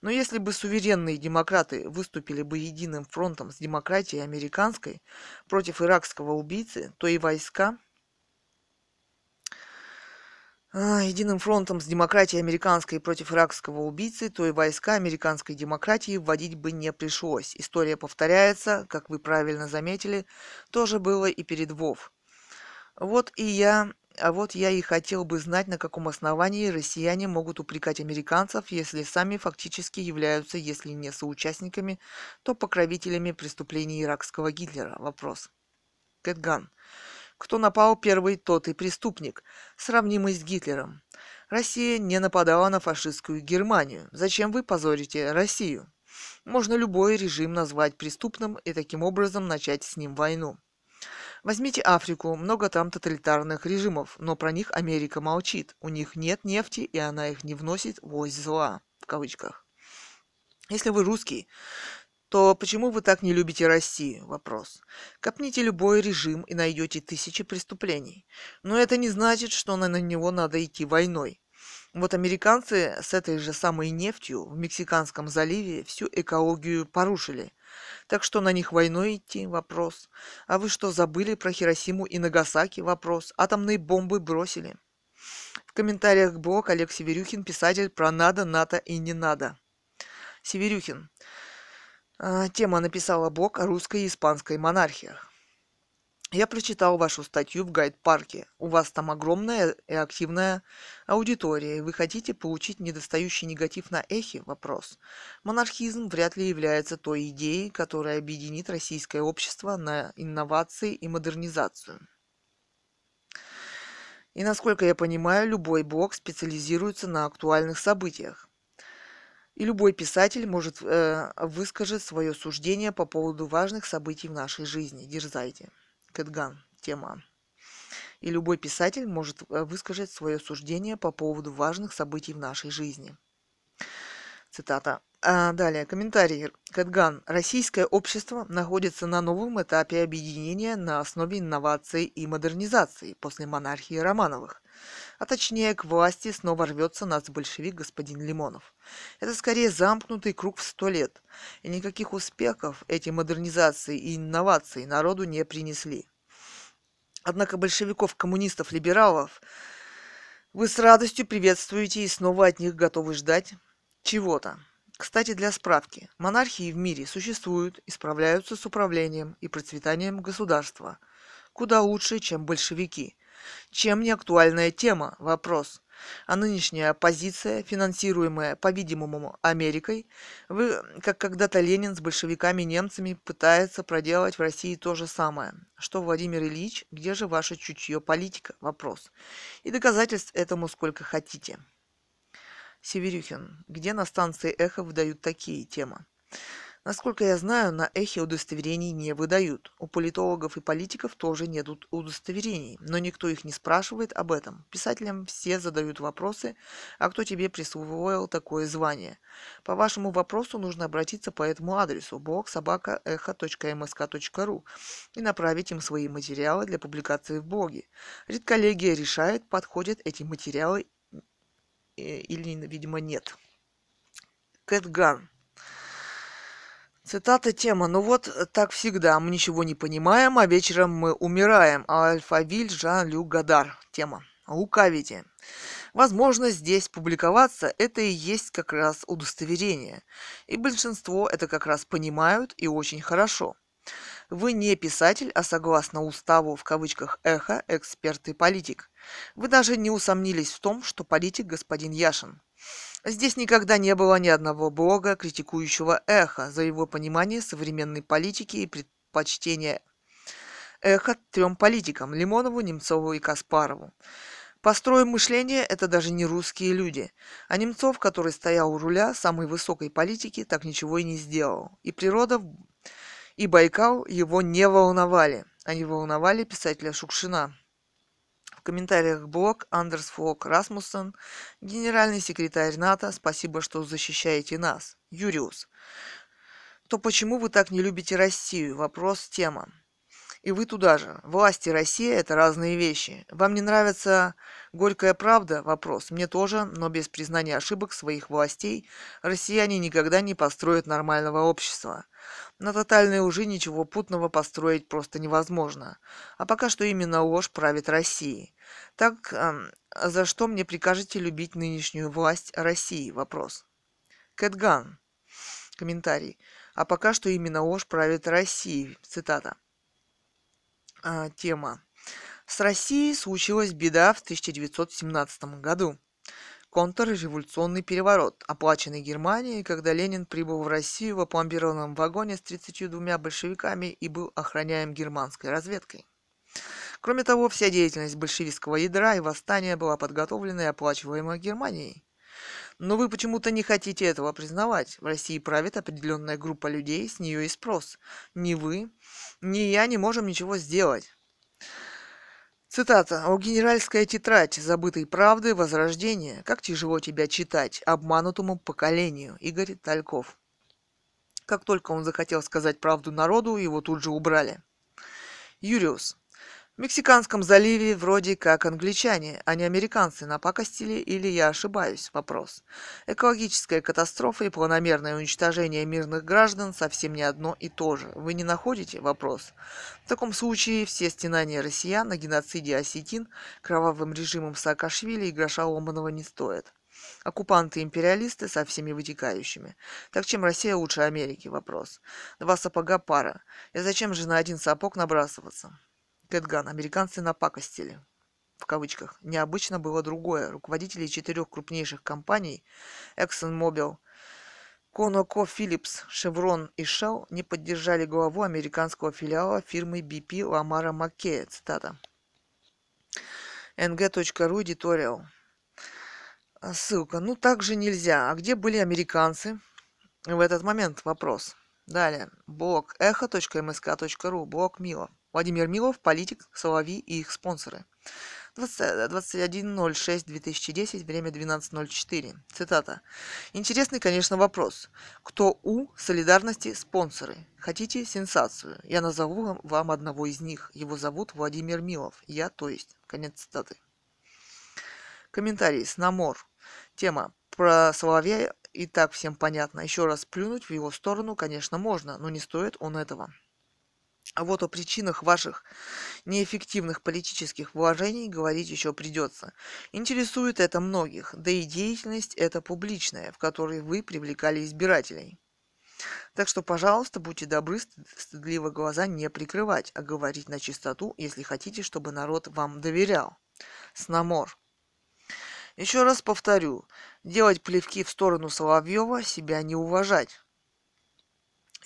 Но если бы суверенные демократы выступили бы единым фронтом с демократией американской против иракского убийцы, то и войска единым фронтом с демократией американской против иракского убийцы, то и войска американской демократии вводить бы не пришлось. История повторяется, как вы правильно заметили, тоже было и перед Вов. Вот и я А вот я и хотел бы знать, на каком основании россияне могут упрекать американцев, если сами фактически являются, если не соучастниками, то покровителями преступлений иракского Гитлера. Вопрос. Кэтган. Кто напал первый, тот и преступник, сравнимый с Гитлером. Россия не нападала на фашистскую Германию. Зачем вы позорите Россию? Можно любой режим назвать преступным и таким образом начать с ним войну. Возьмите Африку, много там тоталитарных режимов, но про них Америка молчит. У них нет нефти, и она их не вносит в ось зла, в кавычках. Если вы русский, то почему вы так не любите Россию? Вопрос. Копните любой режим и найдете тысячи преступлений. Но это не значит, что на него надо идти войной. Вот американцы с этой же самой нефтью в Мексиканском заливе всю экологию порушили. Так что на них войной идти? Вопрос. А вы что, забыли про Хиросиму и Нагасаки? Вопрос. Атомные бомбы бросили. В комментариях блог Олег Северюхин, писатель про надо, НАТО и не надо. Северюхин. А, тема написала блог о русской и испанской монархиях. Я прочитал вашу статью в гайд-парке. У вас там огромная и активная аудитория, вы хотите получить недостающий негатив на эхе? Вопрос. Монархизм вряд ли является той идеей, которая объединит российское общество на инновации и модернизацию. И насколько я понимаю, любой блог специализируется на актуальных событиях. И любой писатель может э, высказать свое суждение по поводу важных событий в нашей жизни. Дерзайте. Кэтган. Тема. И любой писатель может э, высказать свое суждение по поводу важных событий в нашей жизни. Цитата. А далее, комментарий. Кэтган. Российское общество находится на новом этапе объединения на основе инноваций и модернизации после монархии Романовых. А точнее, к власти снова рвется нацбольшевик господин Лимонов. Это скорее замкнутый круг в сто лет. И никаких успехов эти модернизации и инновации народу не принесли. Однако большевиков, коммунистов, либералов вы с радостью приветствуете и снова от них готовы ждать чего-то. Кстати, для справки, монархии в мире существуют и справляются с управлением и процветанием государства куда лучше, чем большевики. Чем не актуальная тема? Вопрос. А нынешняя оппозиция, финансируемая, по-видимому, Америкой, вы, как когда-то Ленин с большевиками немцами, пытается проделать в России то же самое. Что, Владимир Ильич, где же ваше чутье политика? Вопрос. И доказательств этому сколько хотите. Северюхин. Где на станции «Эхо» выдают такие темы? Насколько я знаю, на эхе удостоверений не выдают. У политологов и политиков тоже нет удостоверений, но никто их не спрашивает об этом. Писателям все задают вопросы, а кто тебе присвоил такое звание? По вашему вопросу нужно обратиться по этому адресу blog и направить им свои материалы для публикации в блоге. Редколлегия решает, подходят эти материалы или, видимо, нет. Кэтган. Цитата тема. Ну вот так всегда. Мы ничего не понимаем, а вечером мы умираем. Альфавиль Жан-Люк Гадар. Тема. Лукавите. Возможно, здесь публиковаться – это и есть как раз удостоверение. И большинство это как раз понимают и очень хорошо. Вы не писатель, а согласно уставу в кавычках «эхо» эксперт и политик. Вы даже не усомнились в том, что политик господин Яшин. Здесь никогда не было ни одного блога, критикующего эхо за его понимание современной политики и предпочтение эхо трем политикам – Лимонову, Немцову и Каспарову. По строю мышления это даже не русские люди. А Немцов, который стоял у руля самой высокой политики, так ничего и не сделал. И природа, и Байкал его не волновали. Они волновали писателя Шукшина комментариях блог Андерс Флок Расмуссен, генеральный секретарь НАТО, спасибо, что защищаете нас. Юриус. То почему вы так не любите Россию? Вопрос, тема. И вы туда же. Власти России – это разные вещи. Вам не нравится горькая правда? Вопрос. Мне тоже, но без признания ошибок своих властей россияне никогда не построят нормального общества. На тотальной лжи ничего путного построить просто невозможно. А пока что именно ложь правит Россией. Так, э, за что мне прикажете любить нынешнюю власть России? Вопрос. Кэтган. Комментарий. А пока что именно ложь правит Россией. Цитата. А, тема. С Россией случилась беда в 1917 году. Контрреволюционный переворот, оплаченный Германией, когда Ленин прибыл в Россию в опломбированном вагоне с 32 большевиками и был охраняем германской разведкой. Кроме того, вся деятельность большевистского ядра и восстания была подготовлена и оплачиваема Германией. Но вы почему-то не хотите этого признавать. В России правит определенная группа людей, с нее и спрос. Ни вы, ни я не можем ничего сделать. Цитата. «О генеральская тетрадь забытой правды возрождения. Как тяжело тебя читать обманутому поколению». Игорь Тальков. Как только он захотел сказать правду народу, его тут же убрали. Юриус. В Мексиканском заливе вроде как англичане, а не американцы напакостили или я ошибаюсь? Вопрос. Экологическая катастрофа и планомерное уничтожение мирных граждан совсем не одно и то же. Вы не находите? Вопрос. В таком случае все стенания россиян на геноциде осетин кровавым режимом Саакашвили и гроша ломаного не стоят. Оккупанты-империалисты со всеми вытекающими. Так чем Россия лучше Америки? Вопрос. Два сапога пара. И зачем же на один сапог набрасываться? Кэтган. Американцы напакостили. В кавычках. Необычно было другое. Руководители четырех крупнейших компаний ExxonMobil, ConocoPhillips, Chevron и Shell не поддержали главу американского филиала фирмы BP Ламара Маккея. Цитата. ng.ru Editorial. Ссылка. Ну, так же нельзя. А где были американцы в этот момент? Вопрос. Далее. Блог эхо.msk.ру. Блог Милов. Владимир Милов, политик, Соловьи и их спонсоры. 21.06.2010, время 12.04. Цитата. Интересный, конечно, вопрос. Кто у солидарности спонсоры? Хотите сенсацию? Я назову вам одного из них. Его зовут Владимир Милов. Я, то есть. Конец цитаты. Комментарий. Снамор. Тема. Про Соловья и так всем понятно. Еще раз плюнуть в его сторону, конечно, можно, но не стоит он этого. А вот о причинах ваших неэффективных политических вложений говорить еще придется. Интересует это многих, да и деятельность эта публичная, в которой вы привлекали избирателей. Так что, пожалуйста, будьте добры, стыдливо глаза не прикрывать, а говорить на чистоту, если хотите, чтобы народ вам доверял. Снамор. Еще раз повторю, делать плевки в сторону Соловьева, себя не уважать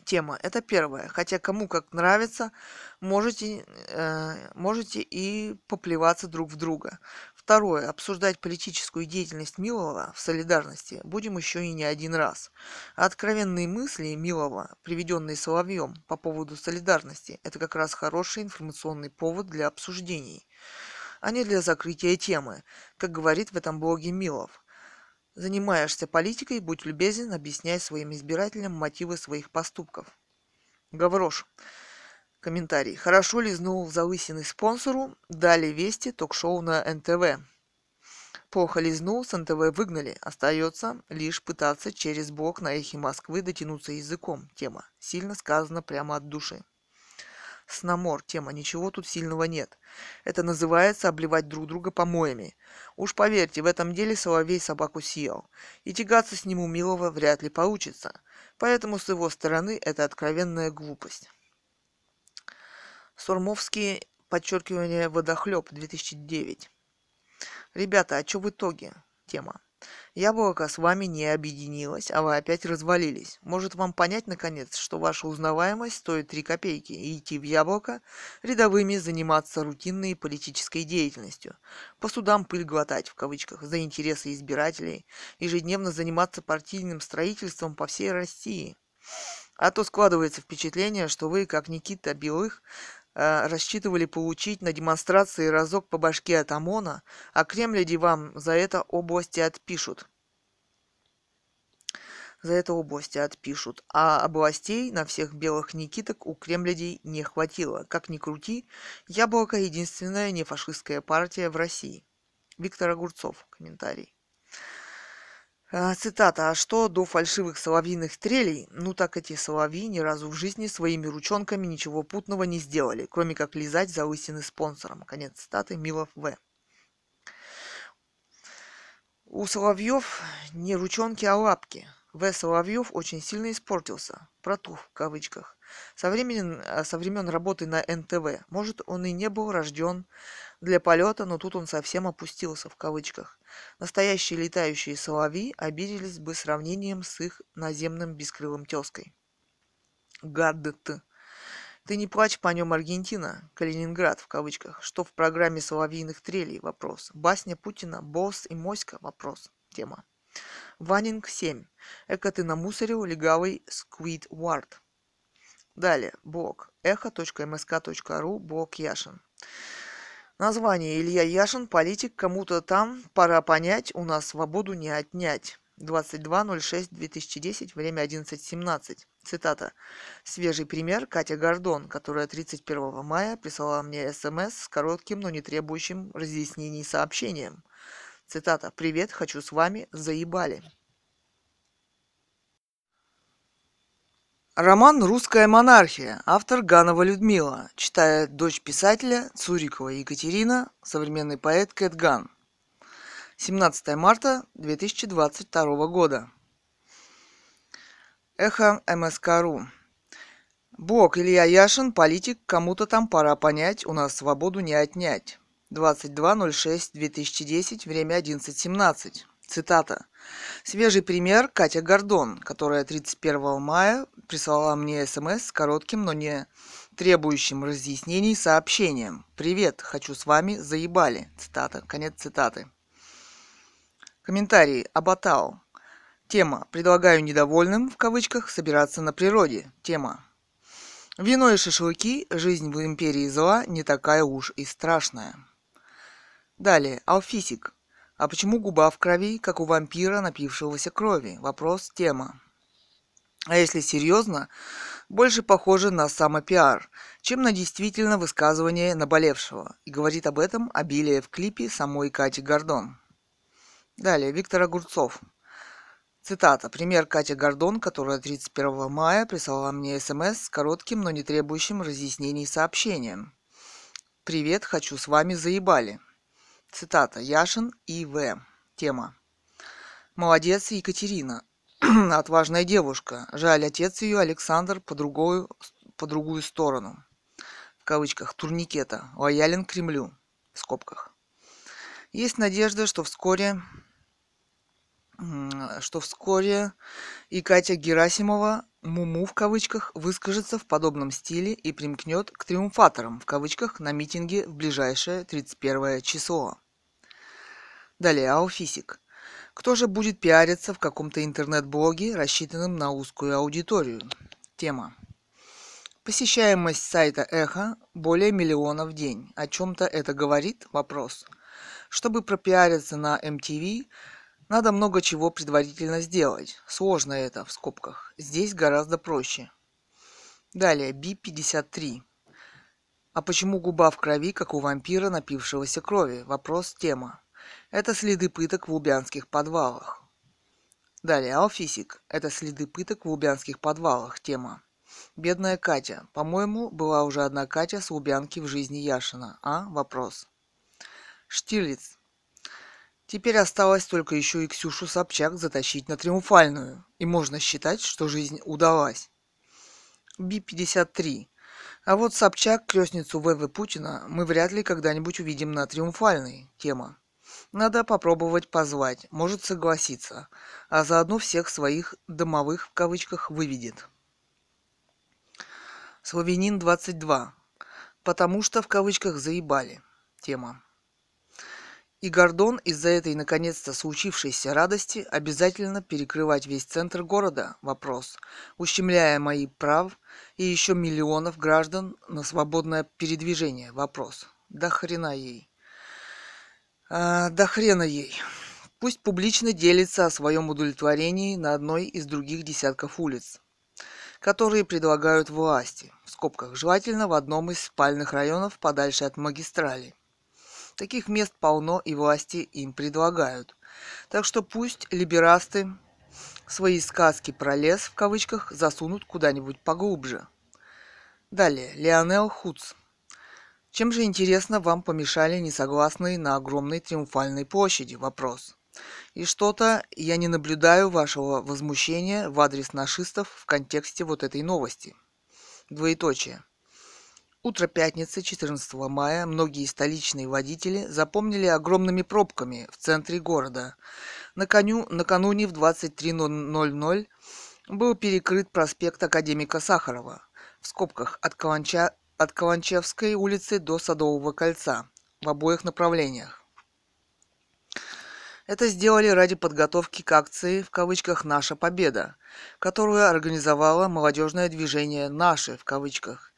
тема. Это первое. Хотя кому как нравится, можете, э, можете и поплеваться друг в друга. Второе. Обсуждать политическую деятельность Милова в солидарности будем еще и не один раз. Откровенные мысли Милова, приведенные Соловьем по поводу солидарности, это как раз хороший информационный повод для обсуждений, а не для закрытия темы, как говорит в этом блоге Милов. Занимаешься политикой, будь любезен, объясняй своим избирателям мотивы своих поступков. Гаврош. Комментарий. Хорошо лизнул залысины спонсору, дали вести ток-шоу на НТВ. Плохо лизнул, с НТВ выгнали. Остается лишь пытаться через блок на эхе Москвы дотянуться языком. Тема. Сильно сказано прямо от души. Сномор. Тема. Ничего тут сильного нет. Это называется обливать друг друга помоями. Уж поверьте, в этом деле Соловей собаку съел. И тягаться с ним у Милова вряд ли получится. Поэтому с его стороны это откровенная глупость. Сурмовский, подчеркивание, водохлеб, 2009. Ребята, а что в итоге? Тема. Яблоко с вами не объединилось, а вы опять развалились. Может вам понять, наконец, что ваша узнаваемость стоит 3 копейки и идти в яблоко рядовыми заниматься рутинной политической деятельностью, по судам пыль глотать, в кавычках, за интересы избирателей, ежедневно заниматься партийным строительством по всей России. А то складывается впечатление, что вы, как Никита Белых, рассчитывали получить на демонстрации разок по башке от ОМОНа, а Кремляди вам за это области отпишут. За это области отпишут. А областей на всех белых никиток у кремлядей не хватило. Как ни крути, Яблоко – единственная нефашистская партия в России. Виктор Огурцов. Комментарий. А, цитата. «А что до фальшивых соловьиных трелей? Ну так эти соловьи ни разу в жизни своими ручонками ничего путного не сделали, кроме как лизать за лысины спонсором». Конец цитаты. Милов В. У Соловьев не ручонки, а лапки. В. Соловьев очень сильно испортился. Протух, в кавычках. Со времен, со времен работы на НТВ. Может, он и не был рожден для полета, но тут он совсем опустился в кавычках. Настоящие летающие соловьи обиделись бы сравнением с их наземным бескрылым тезкой. Гадт. Ты не плачь по нем Аргентина, Калининград в кавычках, что в программе соловьиных трелей вопрос. Басня Путина, Босс и Моська вопрос. Тема. Ванинг 7. Эко ты намусорил легавый Сквидвард. Далее. Блог. Эхо.мск.ру. Блог Яшин. Название Илья Яшин, политик, кому-то там, пора понять, у нас свободу не отнять. 22.06.2010, время 11.17. Цитата. Свежий пример Катя Гордон, которая 31 мая прислала мне смс с коротким, но не требующим разъяснений сообщением. Цитата. «Привет, хочу с вами, заебали». Роман «Русская монархия». Автор Ганова Людмила. Читает дочь писателя Цурикова Екатерина, современный поэт Кэт Ган. 17 марта 2022 года. Эхо МСК.ру. Бог Илья Яшин, политик, кому-то там пора понять, у нас свободу не отнять. 22.06.2010, время 11.17. Цитата. Свежий пример Катя Гордон, которая 31 мая прислала мне смс с коротким, но не требующим разъяснений сообщением. «Привет, хочу с вами, заебали». Цитата. Конец цитаты. Комментарий. Абатау. Тема. Предлагаю недовольным, в кавычках, собираться на природе. Тема. Вино и шашлыки. Жизнь в империи зла не такая уж и страшная. Далее. Алфисик. А почему губа в крови, как у вампира, напившегося крови? Вопрос. Тема. А если серьезно, больше похоже на самопиар, чем на действительно высказывание наболевшего. И говорит об этом обилие в клипе самой Кати Гордон. Далее, Виктор Огурцов. Цитата. Пример Катя Гордон, которая 31 мая прислала мне смс с коротким, но не требующим разъяснений сообщением. «Привет, хочу с вами заебали». Цитата. Яшин и В. Тема. Молодец, Екатерина. Отважная девушка. Жаль, отец ее, Александр, по другую, по другую сторону. В кавычках. Турникета. Лоялен Кремлю. В скобках. Есть надежда, что вскоре что вскоре и Катя Герасимова, Муму в кавычках, выскажется в подобном стиле и примкнет к триумфаторам в кавычках на митинге в ближайшее 31 число. Далее, Ауфисик. Кто же будет пиариться в каком-то интернет-блоге, рассчитанном на узкую аудиторию? Тема. Посещаемость сайта Эхо более миллиона в день. О чем-то это говорит? Вопрос. Чтобы пропиариться на MTV, надо много чего предварительно сделать. Сложно это, в скобках. Здесь гораздо проще. Далее, Би-53. А почему губа в крови, как у вампира, напившегося крови? Вопрос, тема. Это следы пыток в лубянских подвалах. Далее, Алфисик. Это следы пыток в лубянских подвалах. Тема. Бедная Катя. По-моему, была уже одна Катя с Лубянки в жизни Яшина. А? Вопрос. Штирлиц. Теперь осталось только еще и Ксюшу Собчак затащить на триумфальную, и можно считать, что жизнь удалась. Би-53. А вот Собчак, крестницу ВВ Путина, мы вряд ли когда-нибудь увидим на триумфальной. Тема. Надо попробовать позвать, может согласиться, а заодно всех своих «домовых» в кавычках выведет. Славянин 22. Потому что в кавычках заебали. Тема. И Гордон из-за этой наконец-то случившейся радости обязательно перекрывать весь центр города? Вопрос. Ущемляя мои прав и еще миллионов граждан на свободное передвижение? Вопрос. Да хрена ей. А, да хрена ей. Пусть публично делится о своем удовлетворении на одной из других десятков улиц, которые предлагают власти, в скобках, желательно в одном из спальных районов подальше от магистрали. Таких мест полно и власти им предлагают. Так что пусть либерасты свои сказки про лес в кавычках засунут куда-нибудь поглубже. Далее, Леонел Хуц. Чем же, интересно, вам помешали несогласные на огромной триумфальной площади? Вопрос. И что-то я не наблюдаю вашего возмущения в адрес нашистов в контексте вот этой новости. Двоеточие. Утро пятницы, 14 мая, многие столичные водители запомнили огромными пробками в центре города. Наканю, накануне в 23.00 был перекрыт проспект Академика Сахарова, в скобках от, Каланча, от Каланчевской улицы до Садового кольца, в обоих направлениях. Это сделали ради подготовки к акции в кавычках «Наша Победа», которую организовало молодежное движение «Наши» в кавычках.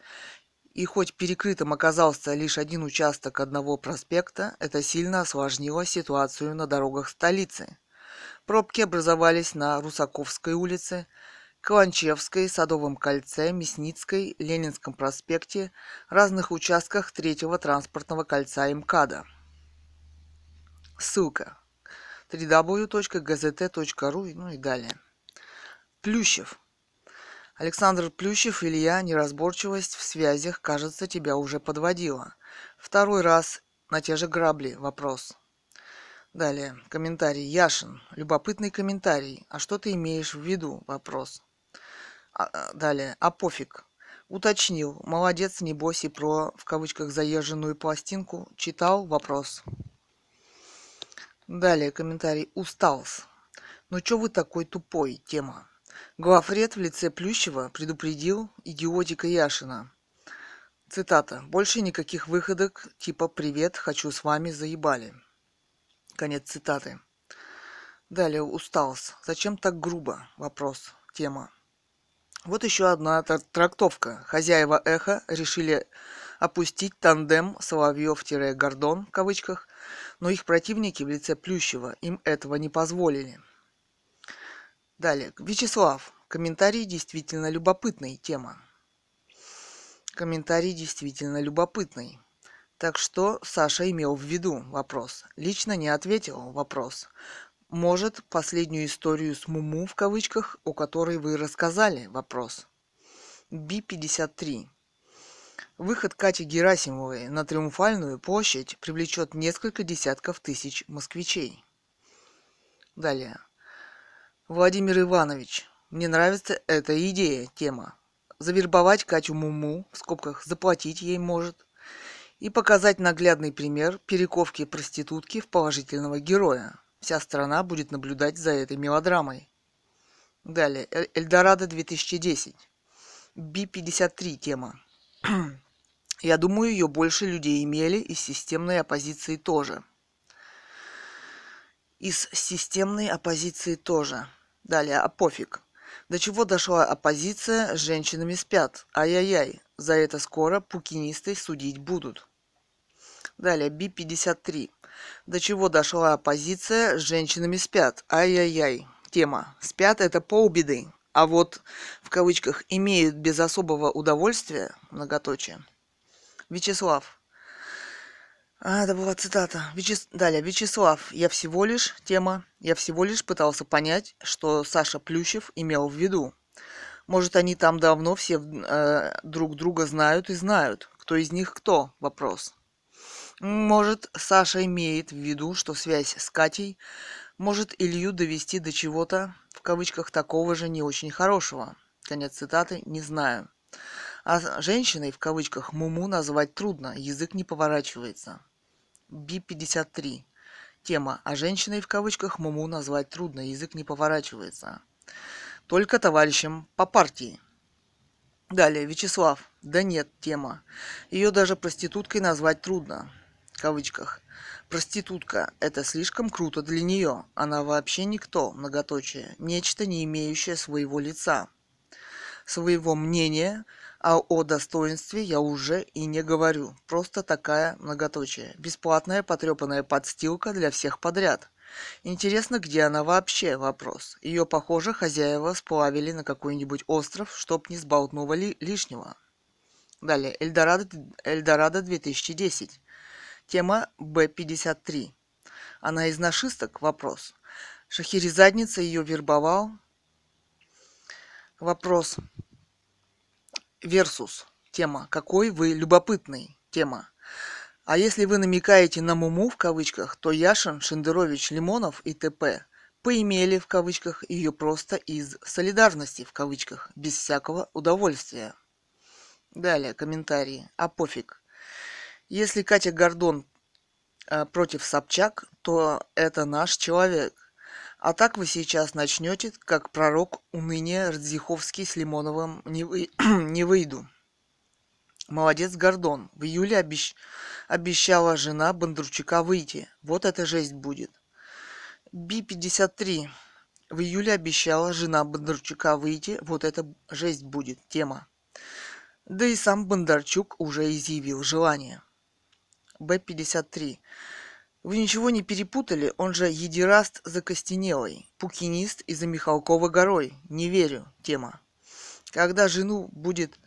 И хоть перекрытым оказался лишь один участок одного проспекта, это сильно осложнило ситуацию на дорогах столицы. Пробки образовались на Русаковской улице, Каланчевской, Садовом кольце, Мясницкой, Ленинском проспекте, разных участках третьего транспортного кольца МКАДа. Ссылка www.gzt.ru ну и далее. Плющев. Александр Плющев, Илья, неразборчивость в связях, кажется, тебя уже подводила. Второй раз на те же грабли. Вопрос. Далее. Комментарий. Яшин. Любопытный комментарий. А что ты имеешь в виду? Вопрос. А, а далее. А пофиг. Уточнил. Молодец, небось, и про, в кавычках, заезженную пластинку. Читал? Вопрос. Далее комментарий. Усталс. Ну чё вы такой тупой? Тема. Главред в лице Плющева предупредил идиотика Яшина. Цитата. «Больше никаких выходок типа «Привет, хочу с вами, заебали». Конец цитаты. Далее Усталс. Зачем так грубо? Вопрос. Тема. Вот еще одна трактовка. Хозяева эхо решили опустить тандем Соловьев-Гордон в кавычках но их противники в лице Плющева им этого не позволили. Далее. Вячеслав. Комментарий действительно любопытный. Тема. Комментарий действительно любопытный. Так что Саша имел в виду вопрос. Лично не ответил вопрос. Может, последнюю историю с Муму в кавычках, о которой вы рассказали, вопрос. Би-53. Выход Кати Герасимовой на Триумфальную площадь привлечет несколько десятков тысяч москвичей. Далее. Владимир Иванович. Мне нравится эта идея, тема. Завербовать Катю Муму, в скобках заплатить ей может, и показать наглядный пример перековки проститутки в положительного героя. Вся страна будет наблюдать за этой мелодрамой. Далее. Эльдорадо 2010. Би-53 тема. Я думаю, ее больше людей имели, из системной оппозиции тоже. Из системной оппозиции тоже. Далее, а пофиг. До чего дошла оппозиция, с женщинами спят. Ай-яй-яй, за это скоро пукинисты судить будут. Далее, Би-53. До чего дошла оппозиция, с женщинами спят. Ай-яй-яй. Тема. Спят это полбеды. А вот, в кавычках, имеют без особого удовольствия, многоточие, Вячеслав. А, это была цитата. Вячес... Далее, Вячеслав, я всего лишь, тема, я всего лишь пытался понять, что Саша Плющев имел в виду. Может, они там давно все э, друг друга знают и знают. Кто из них кто? Вопрос. Может, Саша имеет в виду, что связь с Катей может Илью довести до чего-то, в кавычках, такого же не очень хорошего. Конец цитаты, не знаю. А женщиной, в кавычках, Муму назвать трудно, язык не поворачивается. Би-53. Тема. А женщиной, в кавычках, Муму назвать трудно, язык не поворачивается. Только товарищам по партии. Далее, Вячеслав. Да нет, тема. Ее даже проституткой назвать трудно. В кавычках. Проститутка – это слишком круто для нее. Она вообще никто, многоточие. Нечто, не имеющее своего лица. Своего мнения – а о достоинстве я уже и не говорю. Просто такая многоточие. Бесплатная потрепанная подстилка для всех подряд. Интересно, где она вообще? Вопрос. Ее, похоже, хозяева сплавили на какой-нибудь остров, чтоб не сболтнули лишнего. Далее. Эльдорадо, Эльдорадо 2010. Тема Б-53. Она из нашисток? Вопрос. Шахерезадница ее вербовал? Вопрос. Версус. Тема. Какой вы любопытный. Тема. А если вы намекаете на Муму в кавычках, то Яшин, Шендерович, Лимонов и т.п. поимели в кавычках ее просто из солидарности в кавычках, без всякого удовольствия. Далее, комментарии. А пофиг. Если Катя Гордон э, против Собчак, то это наш человек. А так вы сейчас начнете, как пророк уныния Радзиховский с Лимоновым не, вы... не выйду. Молодец Гордон. В июле обещ... обещала жена Бондарчука выйти. Вот это жесть будет. Би-53. В июле обещала жена Бондарчука выйти. Вот это жесть будет. Тема. Да и сам Бондарчук уже изъявил желание. Б-53. Вы ничего не перепутали? Он же едираст закостенелый, пукинист из-за Михалкова горой. Не верю. Тема. Когда жену будет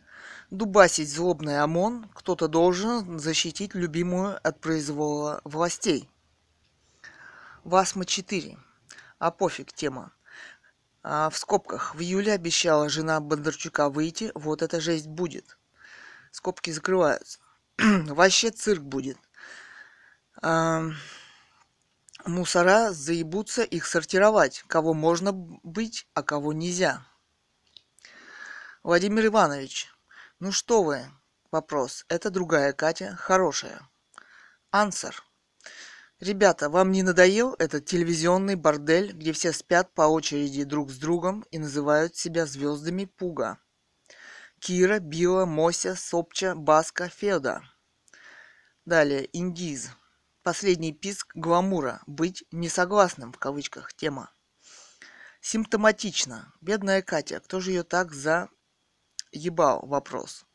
дубасить злобный ОМОН, кто-то должен защитить любимую от произвола властей. Васма 4. А пофиг тема. А в скобках. В июле обещала жена Бондарчука выйти. Вот эта жесть будет. Скобки закрываются. Вообще цирк будет. А, мусора заебутся их сортировать. Кого можно быть, а кого нельзя. Владимир Иванович, ну что вы? Вопрос. Это другая Катя, хорошая. Ансер. Ребята, вам не надоел этот телевизионный бордель, где все спят по очереди друг с другом и называют себя звездами Пуга? Кира, Била, Мося, Сопча, Баска, Феда. Далее, Индиз. Последний писк гламура. Быть несогласным, в кавычках, тема. Симптоматично. Бедная Катя. Кто же ее так за ебал вопрос.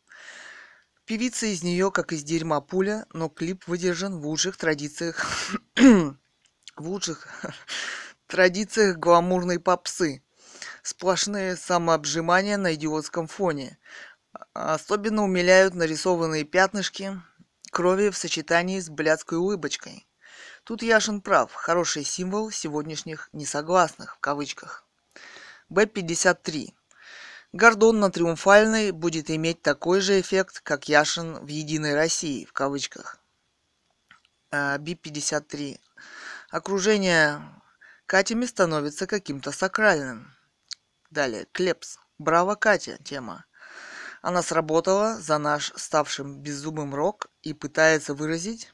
Певица из нее, как из дерьма пуля, но клип выдержан в лучших традициях... в лучших традициях гламурной попсы. Сплошные самообжимания на идиотском фоне. Особенно умиляют нарисованные пятнышки крови в сочетании с блядской улыбочкой. Тут Яшин прав. Хороший символ сегодняшних «несогласных» в кавычках. Б-53. Гордон на Триумфальной будет иметь такой же эффект, как Яшин в «Единой России» в кавычках. А, Би-53. Окружение Катями становится каким-то сакральным. Далее. Клепс. Браво, Катя. Тема. Она сработала за наш ставшим беззубым рок и пытается выразить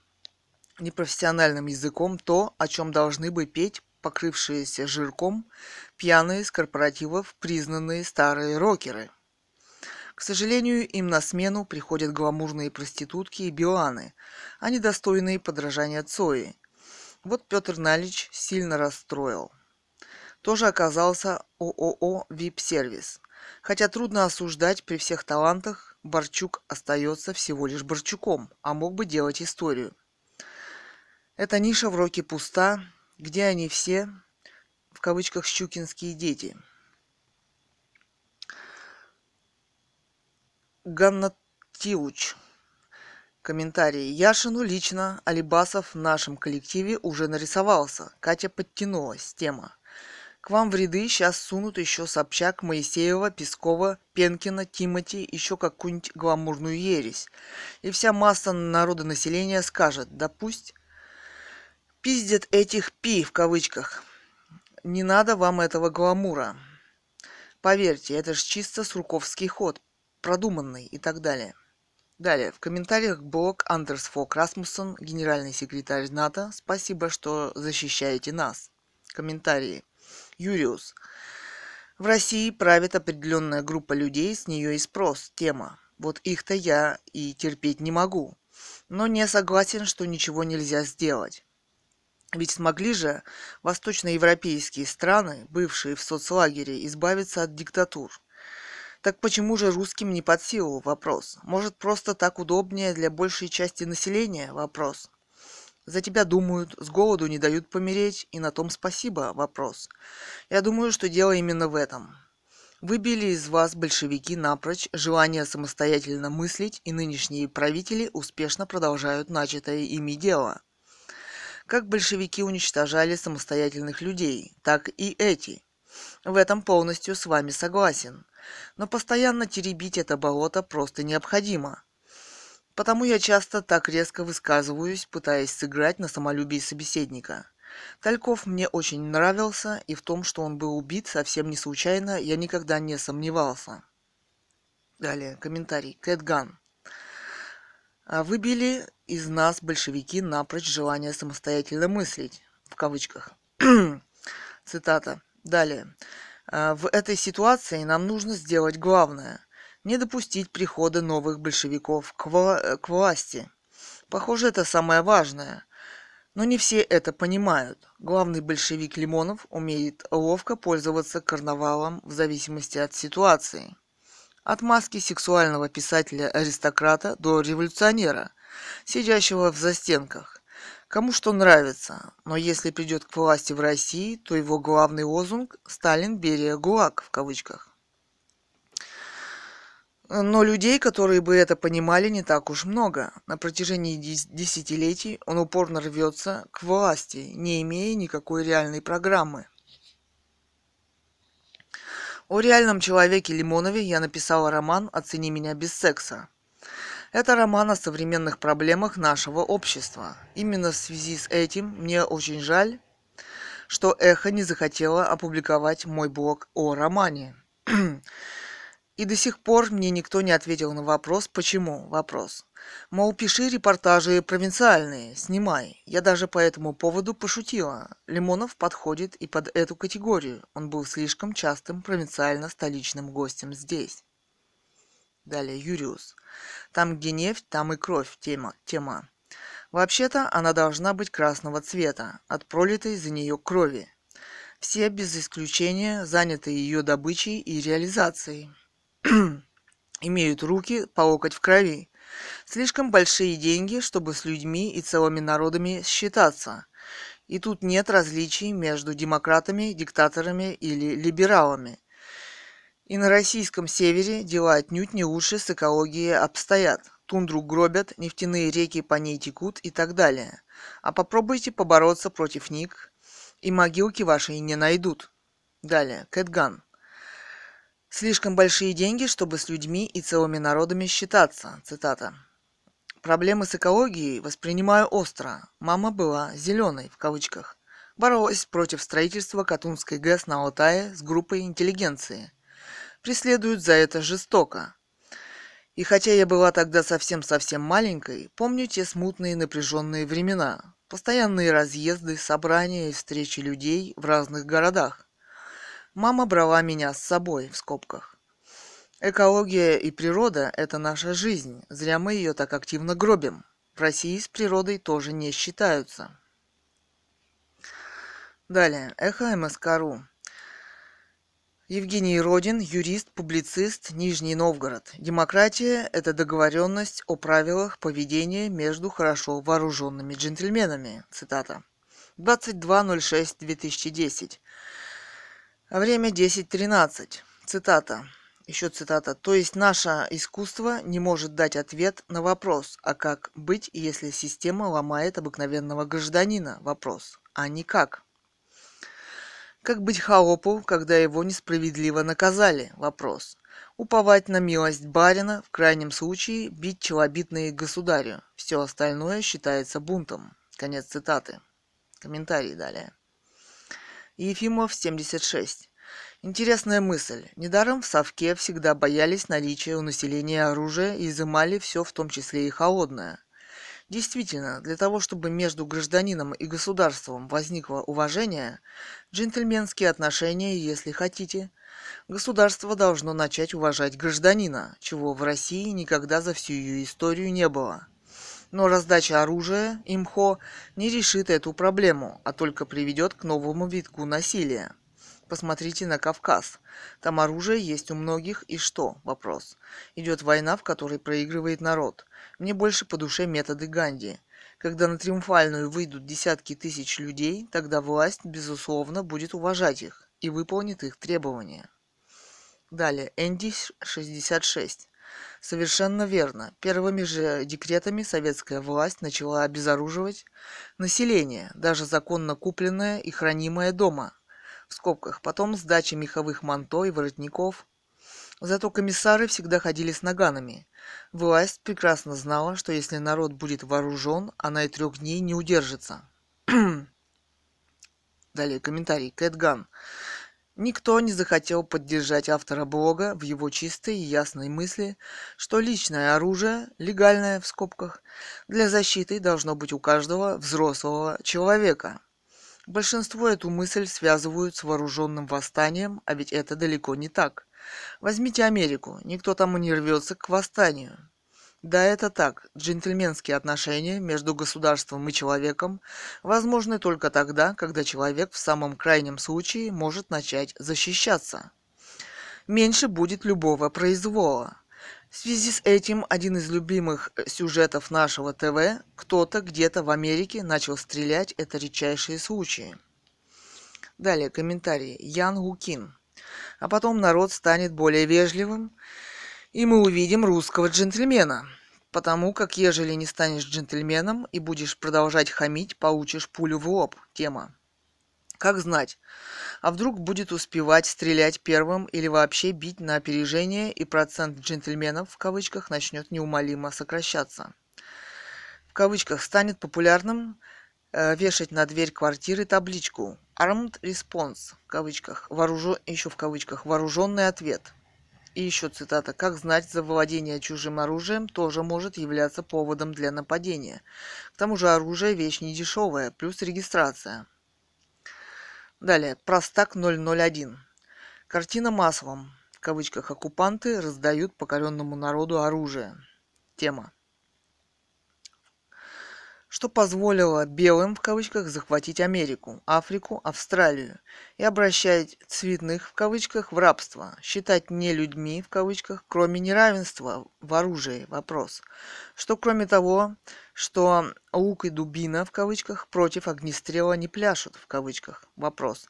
непрофессиональным языком то, о чем должны бы петь покрывшиеся жирком, пьяные с корпоративов признанные старые рокеры. К сожалению, им на смену приходят гламурные проститутки и биоаны, а недостойные подражания Цои. Вот Петр Налич сильно расстроил. Тоже оказался ООО «Вип-сервис». Хотя трудно осуждать при всех талантах, Борчук остается всего лишь Борчуком, а мог бы делать историю. Эта ниша в роке пуста, где они все, в кавычках, щукинские дети. Ганнатиуч. Комментарий. Яшину лично Алибасов в нашем коллективе уже нарисовался. Катя подтянулась. Тема. К вам в ряды сейчас сунут еще Собчак, Моисеева, Пескова, Пенкина, Тимати, еще какую-нибудь гламурную ересь. И вся масса народа населения скажет, да пусть пиздят этих пи в кавычках. Не надо вам этого гламура. Поверьте, это же чисто сурковский ход, продуманный и так далее. Далее, в комментариях блог Андерс Фок Расмуссон, генеральный секретарь НАТО. Спасибо, что защищаете нас. Комментарии. Юриус. В России правит определенная группа людей, с нее и спрос. Тема. Вот их-то я и терпеть не могу. Но не согласен, что ничего нельзя сделать. Ведь смогли же восточноевропейские страны, бывшие в соцлагере, избавиться от диктатур. Так почему же русским не под силу? Вопрос. Может, просто так удобнее для большей части населения? Вопрос. За тебя думают, с голоду не дают помереть, и на том спасибо? Вопрос. Я думаю, что дело именно в этом. Выбили из вас большевики напрочь желание самостоятельно мыслить, и нынешние правители успешно продолжают начатое ими дело. Как большевики уничтожали самостоятельных людей, так и эти. В этом полностью с вами согласен. Но постоянно теребить это болото просто необходимо. Потому я часто так резко высказываюсь, пытаясь сыграть на самолюбии собеседника. Тальков мне очень нравился, и в том, что он был убит совсем не случайно, я никогда не сомневался. Далее, комментарий. Кэтган. «А выбили из нас большевики напрочь желание самостоятельно мыслить, в кавычках. Цитата. Далее. «А в этой ситуации нам нужно сделать главное – не допустить прихода новых большевиков к, вла- к власти. Похоже, это самое важное. Но не все это понимают. Главный большевик Лимонов умеет ловко пользоваться карнавалом в зависимости от ситуации. От маски сексуального писателя-аристократа до революционера, сидящего в застенках. Кому что нравится, но если придет к власти в России, то его главный лозунг «Сталин, Берия, ГУЛАГ» в кавычках. Но людей, которые бы это понимали, не так уж много. На протяжении десятилетий он упорно рвется к власти, не имея никакой реальной программы. О реальном человеке Лимонове я написала роман «Оцени меня без секса». Это роман о современных проблемах нашего общества. Именно в связи с этим мне очень жаль, что Эхо не захотело опубликовать мой блог о романе. И до сих пор мне никто не ответил на вопрос, почему вопрос. Мол, пиши репортажи провинциальные, снимай. Я даже по этому поводу пошутила. Лимонов подходит и под эту категорию. Он был слишком частым провинциально-столичным гостем здесь. Далее, Юриус. Там, где нефть, там и кровь. Тема. Тема. Вообще-то она должна быть красного цвета, от пролитой за нее крови. Все без исключения заняты ее добычей и реализацией. имеют руки по локоть в крови. Слишком большие деньги, чтобы с людьми и целыми народами считаться. И тут нет различий между демократами, диктаторами или либералами. И на российском севере дела отнюдь не лучше с экологией обстоят. Тундру гробят, нефтяные реки по ней текут и так далее. А попробуйте побороться против них, и могилки ваши не найдут. Далее, Кэтган. Слишком большие деньги, чтобы с людьми и целыми народами считаться. Цитата. Проблемы с экологией воспринимаю остро. Мама была «зеленой» в кавычках. Боролась против строительства Катунской ГЭС на Алтае с группой интеллигенции. Преследуют за это жестоко. И хотя я была тогда совсем-совсем маленькой, помню те смутные напряженные времена. Постоянные разъезды, собрания и встречи людей в разных городах. Мама брала меня с собой, в скобках. Экология и природа – это наша жизнь, зря мы ее так активно гробим. В России с природой тоже не считаются. Далее. Эхо МСК.ру. Евгений Родин, юрист, публицист, Нижний Новгород. Демократия – это договоренность о правилах поведения между хорошо вооруженными джентльменами. Цитата. 22.06.2010. Время 10.13. Цитата. Еще цитата. То есть наше искусство не может дать ответ на вопрос, а как быть, если система ломает обыкновенного гражданина? Вопрос. А не как. Быть холопу, когда его несправедливо наказали? Вопрос. Уповать на милость барина, в крайнем случае бить челобитные государю. Все остальное считается бунтом. Конец цитаты. Комментарий далее. Ефимов 76. Интересная мысль. Недаром в Совке всегда боялись наличия у населения оружия и изымали все, в том числе и холодное. Действительно, для того, чтобы между гражданином и государством возникло уважение, джентльменские отношения, если хотите, государство должно начать уважать гражданина, чего в России никогда за всю ее историю не было. Но раздача оружия, имхо, не решит эту проблему, а только приведет к новому витку насилия. Посмотрите на Кавказ. Там оружие есть у многих, и что? Вопрос. Идет война, в которой проигрывает народ. Мне больше по душе методы Ганди. Когда на Триумфальную выйдут десятки тысяч людей, тогда власть, безусловно, будет уважать их и выполнит их требования. Далее, Энди 66. Совершенно верно. Первыми же декретами советская власть начала обезоруживать население, даже законно купленное и хранимое дома. В скобках. Потом сдача меховых манто и воротников. Зато комиссары всегда ходили с наганами. Власть прекрасно знала, что если народ будет вооружен, она и трех дней не удержится. Далее комментарий. Кэтган. Никто не захотел поддержать автора блога в его чистой и ясной мысли, что личное оружие, легальное в скобках, для защиты должно быть у каждого взрослого человека. Большинство эту мысль связывают с вооруженным восстанием, а ведь это далеко не так. Возьмите Америку, никто там и не рвется к восстанию. Да, это так. Джентльменские отношения между государством и человеком возможны только тогда, когда человек в самом крайнем случае может начать защищаться. Меньше будет любого произвола. В связи с этим один из любимых сюжетов нашего ТВ «Кто-то где-то в Америке начал стрелять» – это редчайшие случаи. Далее комментарий. Ян Гукин. А потом народ станет более вежливым, и мы увидим русского джентльмена. Потому как ежели не станешь джентльменом и будешь продолжать хамить, получишь пулю в лоб. Тема. Как знать, а вдруг будет успевать стрелять первым или вообще бить на опережение, и процент джентльменов в кавычках начнет неумолимо сокращаться. В кавычках станет популярным э, вешать на дверь квартиры табличку Armed Response в кавычках, вооружен, еще в кавычках, вооруженный ответ – и еще цитата. «Как знать, завладение чужим оружием тоже может являться поводом для нападения. К тому же оружие – вещь недешевая, плюс регистрация». Далее. Простак 001. Картина маслом. В кавычках оккупанты раздают покоренному народу оружие. Тема что позволило белым в кавычках захватить Америку, Африку, Австралию и обращать цветных в кавычках в рабство, считать не людьми в кавычках, кроме неравенства в оружии, вопрос. Что кроме того, что лук и дубина в кавычках против огнестрела не пляшут в кавычках, вопрос.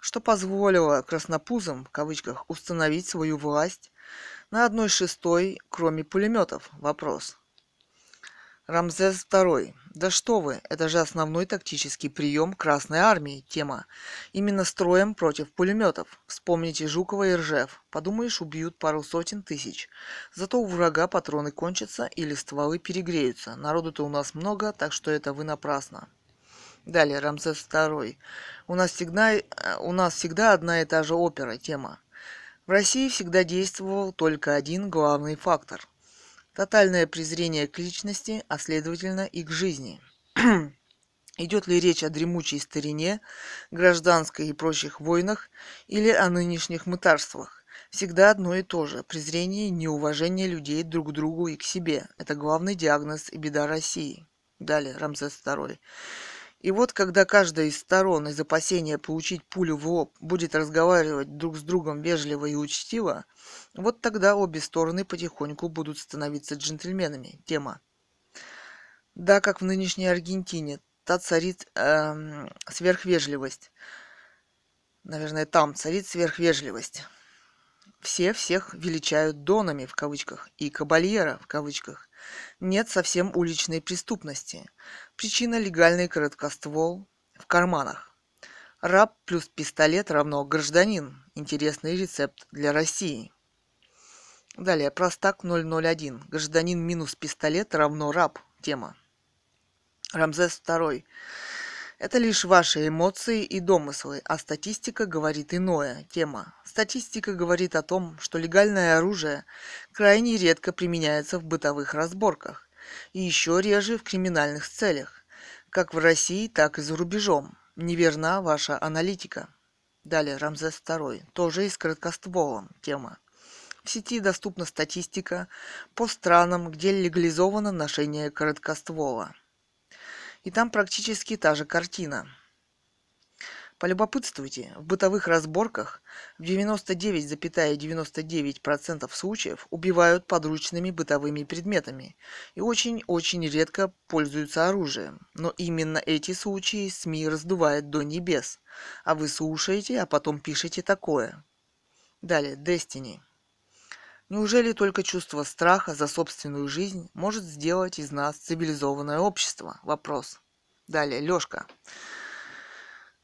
Что позволило краснопузам в кавычках установить свою власть на одной шестой, кроме пулеметов, вопрос. Рамзес II. Да что вы, это же основной тактический прием Красной Армии, тема. Именно строем против пулеметов. Вспомните Жукова и Ржев. Подумаешь, убьют пару сотен тысяч. Зато у врага патроны кончатся или стволы перегреются. Народу-то у нас много, так что это вы напрасно. Далее, Рамзес II. У нас всегда, э, у нас всегда одна и та же опера, тема. В России всегда действовал только один главный фактор – Тотальное презрение к личности, а следовательно и к жизни. Идет ли речь о дремучей старине, гражданской и прочих войнах или о нынешних мытарствах? Всегда одно и то же – презрение и неуважение людей друг к другу и к себе. Это главный диагноз и беда России. Далее, Рамзес II. И вот когда каждая из сторон из опасения получить пулю в лоб будет разговаривать друг с другом вежливо и учтиво, вот тогда обе стороны потихоньку будут становиться джентльменами. Тема. Да, как в нынешней Аргентине, та царит эм, сверхвежливость. Наверное, там царит сверхвежливость. Все всех величают донами в кавычках и кабальера в кавычках. Нет совсем уличной преступности. Причина легальный короткоствол в карманах. Раб плюс пистолет равно гражданин. Интересный рецепт для России. Далее, простак 001. Гражданин минус пистолет равно раб. Тема. Рамзес II. Это лишь ваши эмоции и домыслы, а статистика говорит иное. Тема. Статистика говорит о том, что легальное оружие крайне редко применяется в бытовых разборках и еще реже в криминальных целях, как в России, так и за рубежом. Неверна ваша аналитика. Далее, Рамзес II. Тоже и с короткостволом. Тема. В сети доступна статистика по странам, где легализовано ношение короткоствола. И там практически та же картина. Полюбопытствуйте, в бытовых разборках в 99,99% ,99 случаев убивают подручными бытовыми предметами и очень-очень редко пользуются оружием. Но именно эти случаи СМИ раздувает до небес. А вы слушаете, а потом пишете такое. Далее, Destiny. Неужели только чувство страха за собственную жизнь может сделать из нас цивилизованное общество? Вопрос. Далее, Лёшка.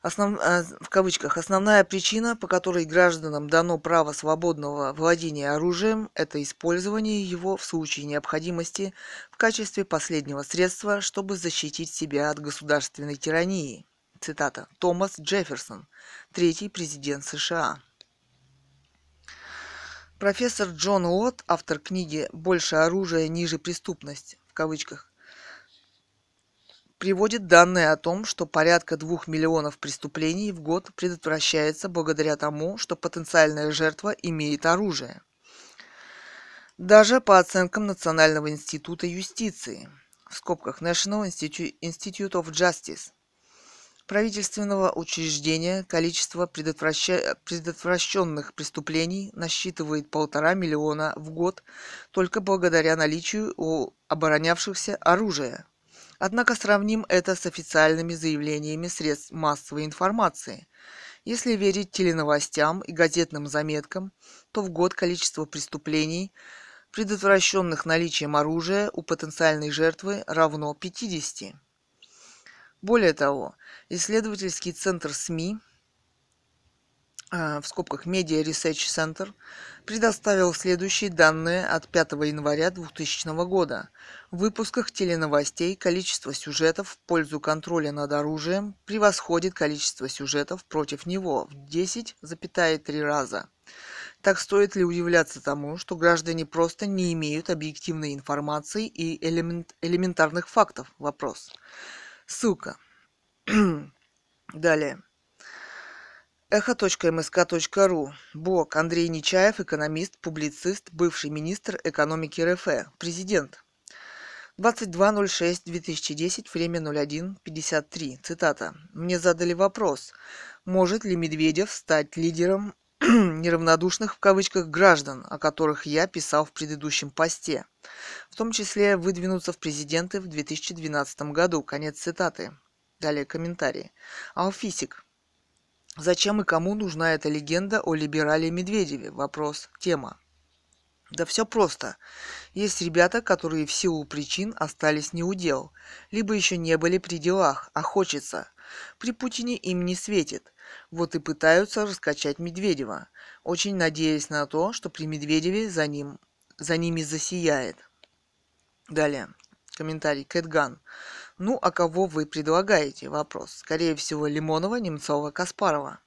Основ... Э, в кавычках, основная причина, по которой гражданам дано право свободного владения оружием, это использование его в случае необходимости в качестве последнего средства, чтобы защитить себя от государственной тирании. Цитата. Томас Джефферсон, третий президент США. Профессор Джон Уотт, автор книги «Больше оружия, ниже преступность» в кавычках, приводит данные о том, что порядка двух миллионов преступлений в год предотвращается благодаря тому, что потенциальная жертва имеет оружие. Даже по оценкам Национального института юстиции, в скобках National Institute of Justice, правительственного учреждения количество предотвращенных преступлений насчитывает полтора миллиона в год только благодаря наличию у оборонявшихся оружия. Однако сравним это с официальными заявлениями средств массовой информации. Если верить теленовостям и газетным заметкам, то в год количество преступлений, предотвращенных наличием оружия у потенциальной жертвы, равно 50. Более того, исследовательский центр СМИ, а, в скобках Media Research Center, предоставил следующие данные от 5 января 2000 года. В выпусках теленовостей количество сюжетов в пользу контроля над оружием превосходит количество сюжетов против него в 10,3 раза. Так стоит ли удивляться тому, что граждане просто не имеют объективной информации и элемент, элементарных фактов? Вопрос. Ссылка. Далее. Эхо.мск.ру. Блог Андрей Нечаев, экономист, публицист, бывший министр экономики РФ, президент. 22.06.2010, время 01.53. Цитата. Мне задали вопрос, может ли Медведев стать лидером неравнодушных в кавычках граждан, о которых я писал в предыдущем посте, в том числе выдвинуться в президенты в 2012 году. Конец цитаты. Далее комментарии. Алфисик. Зачем и кому нужна эта легенда о либерале Медведеве? Вопрос. Тема. Да все просто. Есть ребята, которые в силу причин остались не у дел, либо еще не были при делах, а хочется. При Путине им не светит. Вот и пытаются раскачать Медведева, очень надеясь на то, что при Медведеве за, ним, за ними засияет. Далее. Комментарий. Кэтган. Ну, а кого вы предлагаете? Вопрос. Скорее всего, Лимонова, Немцова, Каспарова.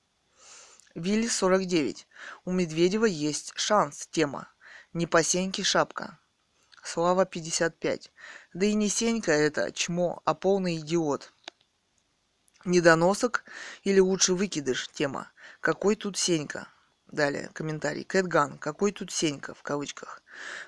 Вилли 49. У Медведева есть шанс. Тема. Не по сеньке шапка. Слава 55. Да и не Сенька это чмо, а полный идиот. Недоносок или лучше выкидыш? Тема. Какой тут Сенька? Далее, комментарий. Кэтган. Какой тут Сенька? В кавычках.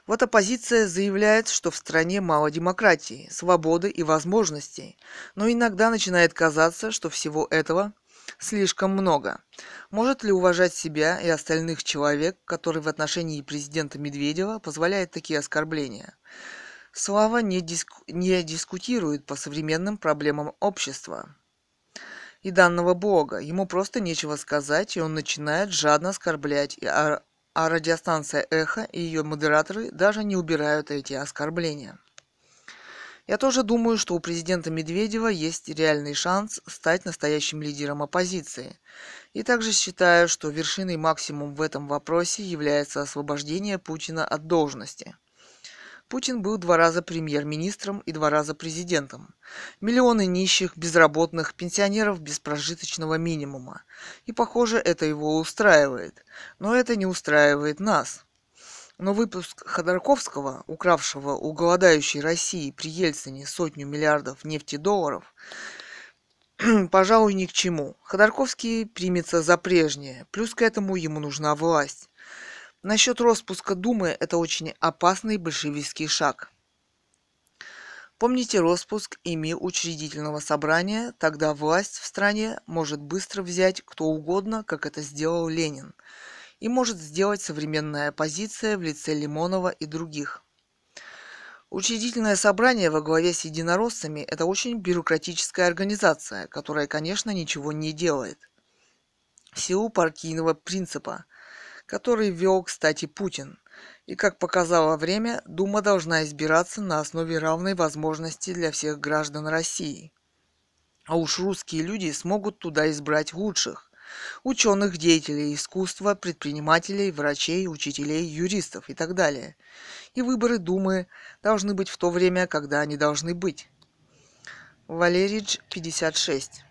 Вот оппозиция заявляет, что в стране мало демократии, свободы и возможностей. Но иногда начинает казаться, что всего этого слишком много. Может ли уважать себя и остальных человек, который в отношении президента Медведева позволяет такие оскорбления? Слава не, диску... не дискутирует по современным проблемам общества и данного бога. Ему просто нечего сказать, и он начинает жадно оскорблять, а, а радиостанция «Эхо» и ее модераторы даже не убирают эти оскорбления. Я тоже думаю, что у президента Медведева есть реальный шанс стать настоящим лидером оппозиции. И также считаю, что вершиной максимум в этом вопросе является освобождение Путина от должности – Путин был два раза премьер-министром и два раза президентом. Миллионы нищих, безработных, пенсионеров без прожиточного минимума. И, похоже, это его устраивает. Но это не устраивает нас. Но выпуск Ходорковского, укравшего у голодающей России при Ельцине сотню миллиардов нефтедолларов, пожалуй, ни к чему. Ходорковский примется за прежнее, плюс к этому ему нужна власть. Насчет распуска Думы – это очень опасный большевистский шаг. Помните распуск ими учредительного собрания, тогда власть в стране может быстро взять кто угодно, как это сделал Ленин, и может сделать современная оппозиция в лице Лимонова и других. Учредительное собрание во главе с единороссами – это очень бюрократическая организация, которая, конечно, ничего не делает. В силу партийного принципа – который ввел, кстати, Путин. И, как показало время, Дума должна избираться на основе равной возможности для всех граждан России. А уж русские люди смогут туда избрать лучших. Ученых, деятелей искусства, предпринимателей, врачей, учителей, юристов и так далее. И выборы Думы должны быть в то время, когда они должны быть. Валеридж 56.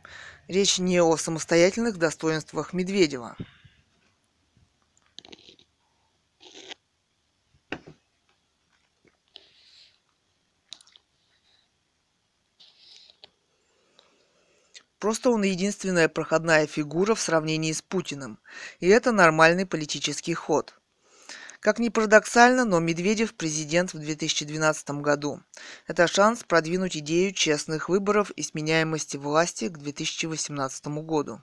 Речь не о самостоятельных достоинствах Медведева. Просто он единственная проходная фигура в сравнении с Путиным. И это нормальный политический ход. Как ни парадоксально, но Медведев президент в 2012 году. Это шанс продвинуть идею честных выборов и сменяемости власти к 2018 году.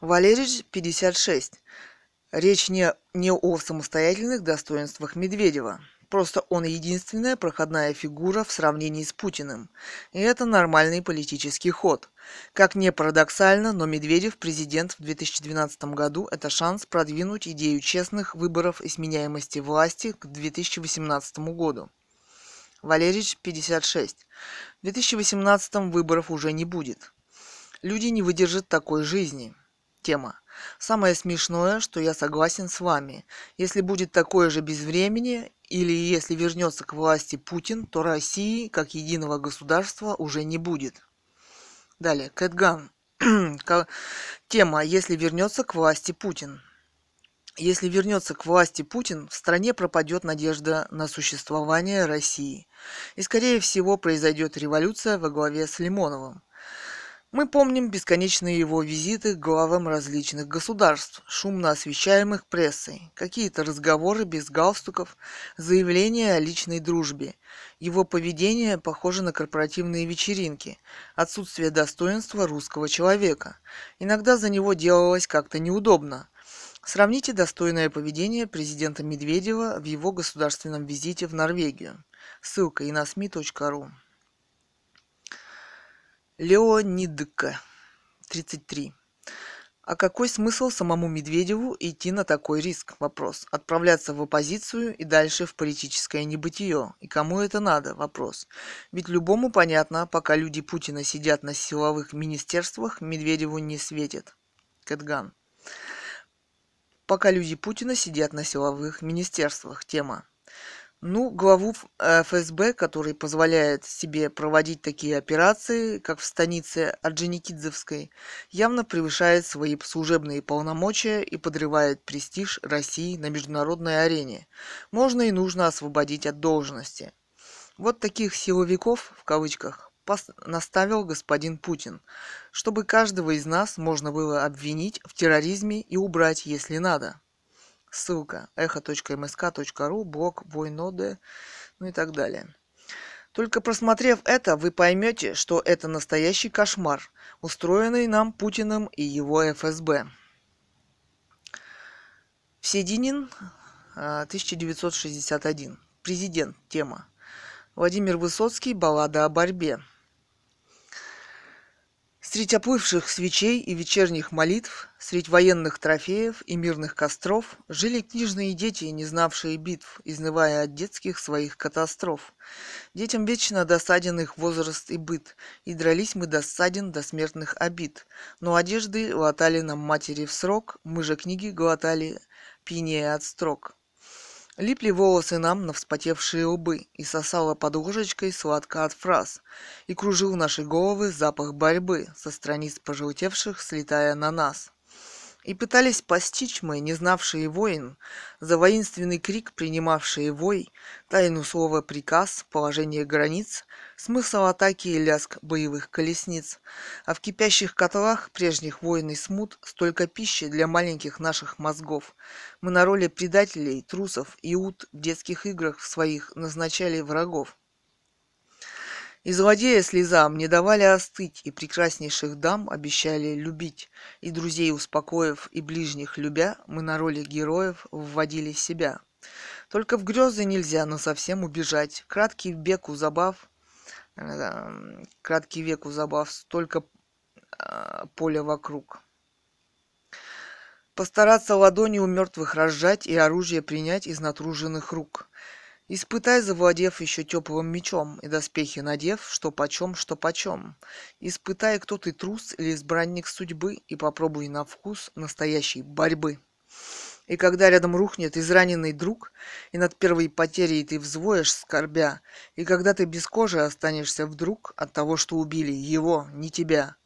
Валерич 56. Речь не, не о самостоятельных достоинствах Медведева. Просто он единственная проходная фигура в сравнении с Путиным. И это нормальный политический ход. Как не парадоксально, но Медведев президент в 2012 году – это шанс продвинуть идею честных выборов и сменяемости власти к 2018 году. Валерич, 56. В 2018 выборов уже не будет. Люди не выдержат такой жизни. Тема. Самое смешное, что я согласен с вами. Если будет такое же без времени, или если вернется к власти Путин, то России, как единого государства, уже не будет. Далее, Кэтган. Тема «Если вернется к власти Путин». Если вернется к власти Путин, в стране пропадет надежда на существование России. И, скорее всего, произойдет революция во главе с Лимоновым. Мы помним бесконечные его визиты к главам различных государств, шумно освещаемых прессой, какие-то разговоры без галстуков, заявления о личной дружбе. Его поведение похоже на корпоративные вечеринки, отсутствие достоинства русского человека. Иногда за него делалось как-то неудобно. Сравните достойное поведение президента Медведева в его государственном визите в Норвегию. Ссылка inasmi.ru Леонидка, 33. А какой смысл самому Медведеву идти на такой риск? Вопрос. Отправляться в оппозицию и дальше в политическое небытие. И кому это надо? Вопрос. Ведь любому понятно, пока люди Путина сидят на силовых министерствах, Медведеву не светит. Кэтган. Пока люди Путина сидят на силовых министерствах. Тема. Ну, главу ФСБ, который позволяет себе проводить такие операции, как в станице Орджоникидзевской, явно превышает свои служебные полномочия и подрывает престиж России на международной арене. Можно и нужно освободить от должности. Вот таких «силовиков» в кавычках наставил господин Путин, чтобы каждого из нас можно было обвинить в терроризме и убрать, если надо. Ссылка эхо.мск.ру, блог Войноде, ну и так далее. Только просмотрев это, вы поймете, что это настоящий кошмар, устроенный нам Путиным и его ФСБ. Всединин, 1961. Президент. Тема. Владимир Высоцкий. Баллада о борьбе. Средь оплывших свечей и вечерних молитв, средь военных трофеев и мирных костров жили книжные дети, не знавшие битв, изнывая от детских своих катастроф. Детям вечно досаден их возраст и быт, и дрались мы досаден до смертных обид. Но одежды латали нам матери в срок, мы же книги глотали, пьянее от строк. Липли волосы нам на вспотевшие лбы, и сосала под ложечкой сладко от фраз, и кружил наши головы запах борьбы со страниц пожелтевших, слетая на нас. И пытались постичь мы, не знавшие воин, за воинственный крик принимавшие вой, тайну слова приказ, положение границ, смысл атаки и ляск боевых колесниц. А в кипящих котлах прежних войн и смут столько пищи для маленьких наших мозгов. Мы на роли предателей, трусов и ут в детских играх своих назначали врагов. И злодея слезам не давали остыть, и прекраснейших дам обещали любить. И друзей успокоив, и ближних любя, мы на роли героев вводили себя. Только в грезы нельзя но совсем убежать. Краткий век у забав, э, краткий век у забав, столько э, поля вокруг. Постараться ладони у мертвых разжать и оружие принять из натруженных рук. Испытай, завладев еще теплым мечом, и доспехи надев, что почем, что почем. Испытай, кто ты трус или избранник судьбы, и попробуй на вкус настоящей борьбы. И когда рядом рухнет израненный друг, и над первой потерей ты взвоешь скорбя, и когда ты без кожи останешься вдруг от того, что убили его, не тебя,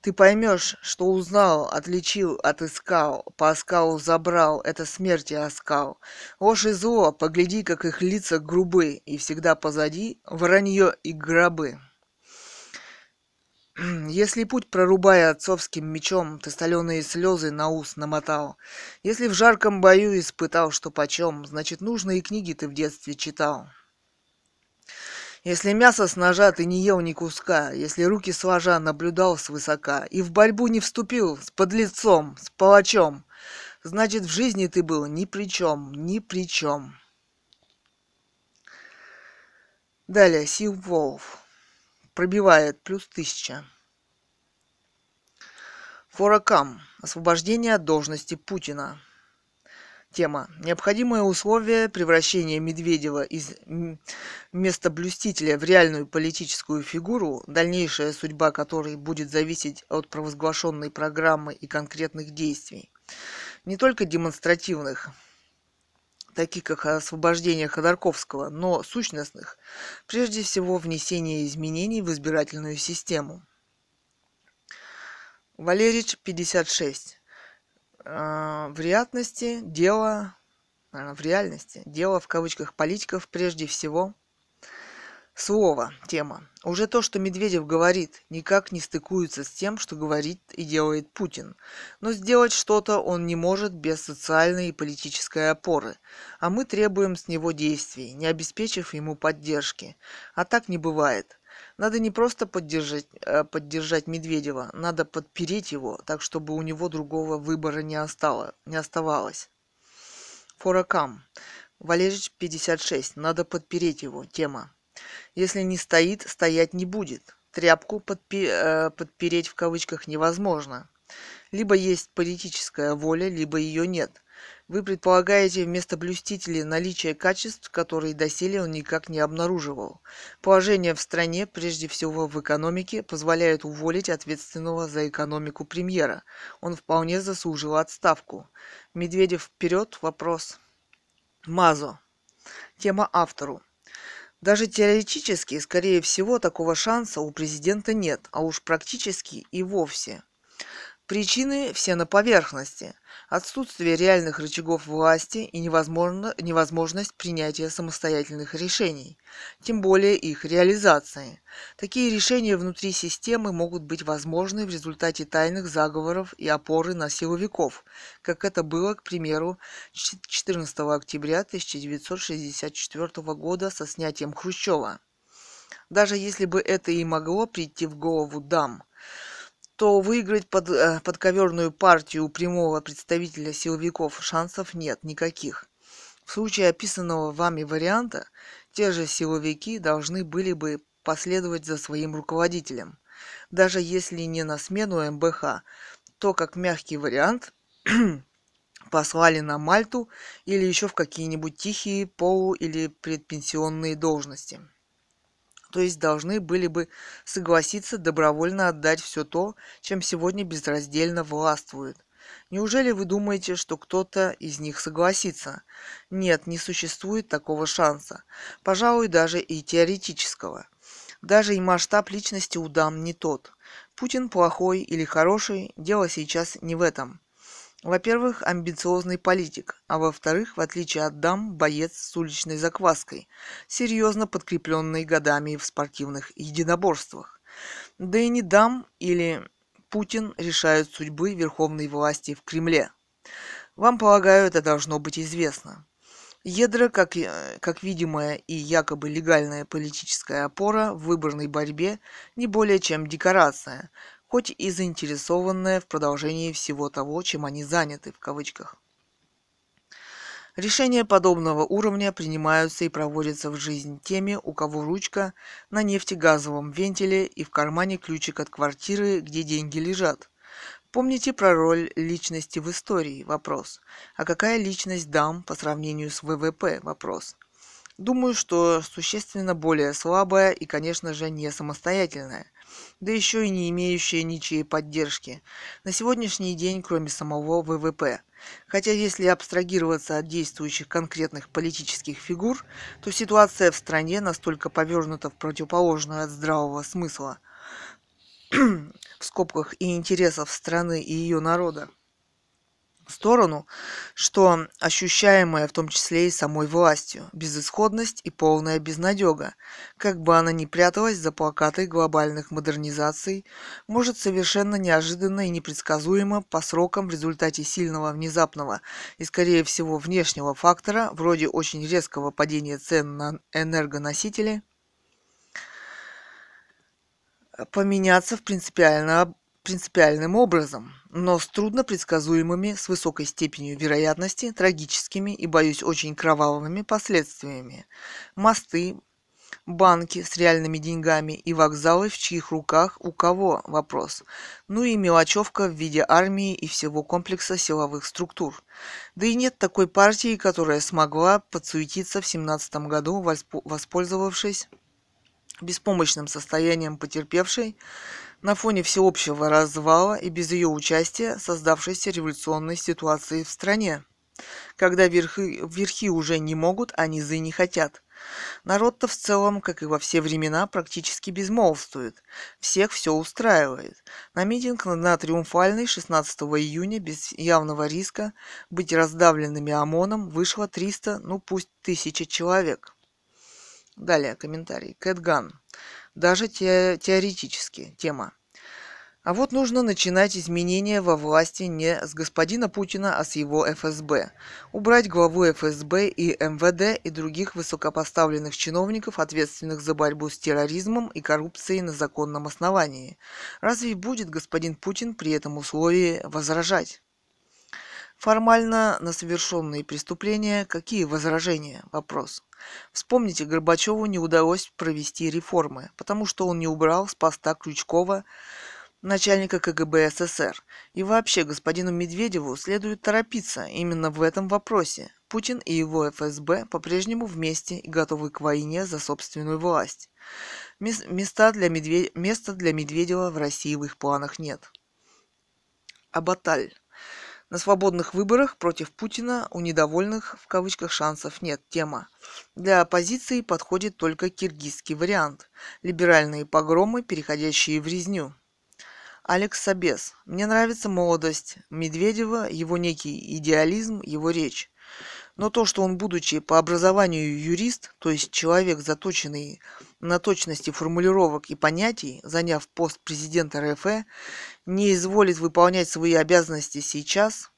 ты поймешь, что узнал, отличил, отыскал, по оскалу забрал, это смерти оскал. Ложь и зло, погляди, как их лица грубы, и всегда позади вранье и гробы. Если путь, прорубая отцовским мечом, ты соленые слезы на ус намотал, если в жарком бою испытал, что почем, значит, нужные книги ты в детстве читал. Если мясо с ножа ты не ел ни куска, если руки сложа наблюдал свысока и в борьбу не вступил с подлецом, с палачом, значит, в жизни ты был ни при чем, ни при чем. Далее, Сил Волф пробивает плюс тысяча. Форакам. Освобождение от должности Путина. Тема. Необходимое условие превращения Медведева из местоблюстителя в реальную политическую фигуру, дальнейшая судьба которой будет зависеть от провозглашенной программы и конкретных действий. Не только демонстративных, таких как освобождение Ходорковского, но сущностных, прежде всего внесение изменений в избирательную систему. Валерич 56. Э, в реальности дело, в реальности дело в кавычках политиков прежде всего Слово, тема. Уже то, что Медведев говорит, никак не стыкуется с тем, что говорит и делает Путин. Но сделать что-то он не может без социальной и политической опоры. А мы требуем с него действий, не обеспечив ему поддержки. А так не бывает. Надо не просто поддержать, э, поддержать Медведева, надо подпереть его, так чтобы у него другого выбора не, остало, не оставалось. Форакам. Валерич 56. Надо подпереть его. Тема. Если не стоит, стоять не будет. Тряпку подпи- э, подпереть в кавычках невозможно. Либо есть политическая воля, либо ее нет. Вы предполагаете вместо блюстителей наличие качеств, которые доселе он никак не обнаруживал. Положение в стране, прежде всего в экономике, позволяет уволить ответственного за экономику премьера. Он вполне заслужил отставку. Медведев вперед, вопрос. Мазо. Тема автору. Даже теоретически, скорее всего, такого шанса у президента нет, а уж практически и вовсе. Причины все на поверхности. Отсутствие реальных рычагов власти и невозможно, невозможность принятия самостоятельных решений, тем более их реализации. Такие решения внутри системы могут быть возможны в результате тайных заговоров и опоры на силовиков, как это было, к примеру, 14 октября 1964 года со снятием Хрущева. Даже если бы это и могло прийти в голову дам – то выиграть под, э, подковерную партию у прямого представителя силовиков шансов нет никаких. В случае описанного вами варианта, те же силовики должны были бы последовать за своим руководителем. Даже если не на смену МБХ, то как мягкий вариант послали на Мальту или еще в какие-нибудь тихие полу- или предпенсионные должности то есть должны были бы согласиться добровольно отдать все то, чем сегодня безраздельно властвуют. Неужели вы думаете, что кто-то из них согласится? Нет, не существует такого шанса. Пожалуй, даже и теоретического. Даже и масштаб личности у дам не тот. Путин плохой или хороший, дело сейчас не в этом. Во-первых, амбициозный политик, а во-вторых, в отличие от дам, боец с уличной закваской, серьезно подкрепленный годами в спортивных единоборствах. Да и не дам или Путин решают судьбы верховной власти в Кремле. Вам, полагаю, это должно быть известно. Ядро, как, как видимая и якобы легальная политическая опора в выборной борьбе, не более чем декорация, хоть и заинтересованная в продолжении всего того, чем они заняты, в кавычках. Решения подобного уровня принимаются и проводятся в жизнь теми, у кого ручка на нефтегазовом вентиле и в кармане ключик от квартиры, где деньги лежат. Помните про роль личности в истории? Вопрос. А какая личность дам по сравнению с ВВП? Вопрос. Думаю, что существенно более слабая и, конечно же, не самостоятельная, да еще и не имеющая ничьей поддержки. На сегодняшний день, кроме самого ВВП. Хотя если абстрагироваться от действующих конкретных политических фигур, то ситуация в стране настолько повернута в противоположную от здравого смысла в скобках и интересов страны и ее народа, сторону, что ощущаемая в том числе и самой властью, безысходность и полная безнадега, как бы она ни пряталась за плакаты глобальных модернизаций, может совершенно неожиданно и непредсказуемо по срокам в результате сильного внезапного и, скорее всего, внешнего фактора, вроде очень резкого падения цен на энергоносители, поменяться в принципиально принципиальным образом, но с трудно предсказуемыми, с высокой степенью вероятности, трагическими и, боюсь, очень кровавыми последствиями. Мосты, банки с реальными деньгами и вокзалы в чьих руках у кого вопрос. Ну и мелочевка в виде армии и всего комплекса силовых структур. Да и нет такой партии, которая смогла подсуетиться в 17 году, воспользовавшись беспомощным состоянием потерпевшей на фоне всеобщего развала и без ее участия создавшейся революционной ситуации в стране. Когда верхи, верхи уже не могут, а низы не хотят. Народ-то в целом, как и во все времена, практически безмолвствует. Всех все устраивает. На митинг на Триумфальный 16 июня без явного риска быть раздавленными ОМОНом вышло 300, ну пусть тысячи человек. Далее комментарий. Кэтган даже те, теоретически тема. А вот нужно начинать изменения во власти не с господина Путина, а с его ФСБ. Убрать главу ФСБ и МВД и других высокопоставленных чиновников, ответственных за борьбу с терроризмом и коррупцией на законном основании. Разве будет господин Путин при этом условии возражать? Формально на совершенные преступления какие возражения? Вопрос. Вспомните, Горбачеву не удалось провести реформы, потому что он не убрал с поста Крючкова начальника КГБ СССР. И вообще, господину Медведеву следует торопиться именно в этом вопросе. Путин и его ФСБ по-прежнему вместе и готовы к войне за собственную власть. Места для, Медведь... Места для Медведева в России в их планах нет. Абаталь. На свободных выборах против Путина у недовольных в кавычках шансов нет. Тема. Для оппозиции подходит только киргизский вариант. Либеральные погромы, переходящие в резню. Алекс Собес. Мне нравится молодость Медведева, его некий идеализм, его речь. Но то, что он, будучи по образованию юрист, то есть человек, заточенный на точности формулировок и понятий, заняв пост президента РФ, не изволит выполнять свои обязанности сейчас,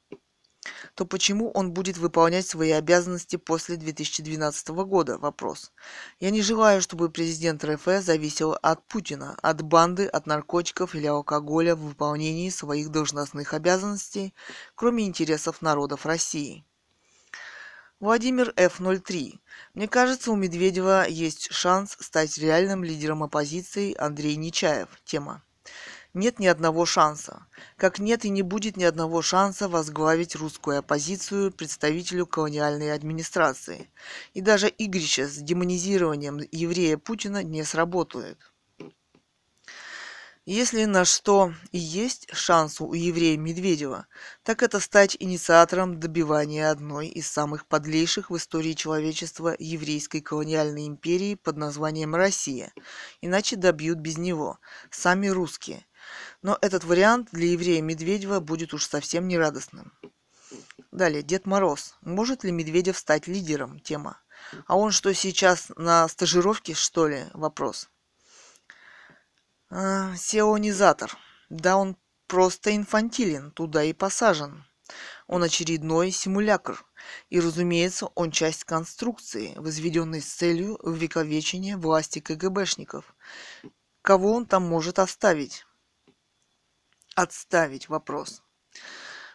то почему он будет выполнять свои обязанности после 2012 года? Вопрос. Я не желаю, чтобы президент РФ зависел от Путина, от банды, от наркотиков или алкоголя в выполнении своих должностных обязанностей, кроме интересов народов России. Владимир F03. Мне кажется, у Медведева есть шанс стать реальным лидером оппозиции Андрей Нечаев. Тема. Нет ни одного шанса. Как нет и не будет ни одного шанса возглавить русскую оппозицию представителю колониальной администрации. И даже игрища с демонизированием еврея Путина не сработают. Если на что и есть шанс у еврея Медведева, так это стать инициатором добивания одной из самых подлейших в истории человечества еврейской колониальной империи под названием Россия. Иначе добьют без него. Сами русские. Но этот вариант для еврея Медведева будет уж совсем нерадостным. Далее, Дед Мороз. Может ли Медведев стать лидером? Тема. А он что, сейчас на стажировке, что ли? Вопрос. А, сеонизатор. Да он просто инфантилен, туда и посажен. Он очередной симулякр. И, разумеется, он часть конструкции, возведенной с целью увековечения власти КГБшников. Кого он там может оставить? Отставить вопрос.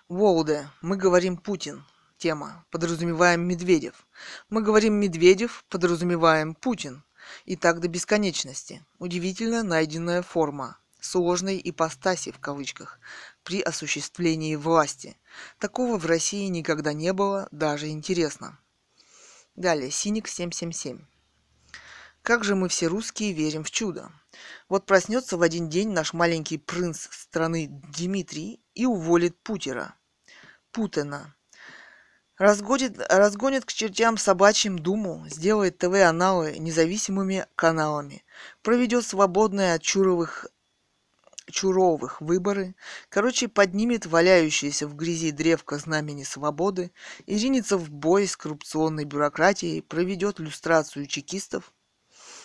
Волде. Мы говорим Путин. Тема. Подразумеваем Медведев. Мы говорим Медведев, подразумеваем Путин. И так до бесконечности. Удивительно найденная форма сложной ипостаси в кавычках при осуществлении власти. Такого в России никогда не было, даже интересно. Далее, Синик 777. Как же мы все русские верим в чудо. Вот проснется в один день наш маленький принц страны Дмитрий и уволит Путера. Путина. Разгонит, разгонит к чертям собачьим Думу, сделает ТВ-аналы независимыми каналами, проведет свободные от чуровых Чуровых выборы, короче, поднимет валяющееся в грязи древко знамени свободы и ринется в бой с коррупционной бюрократией, проведет люстрацию чекистов,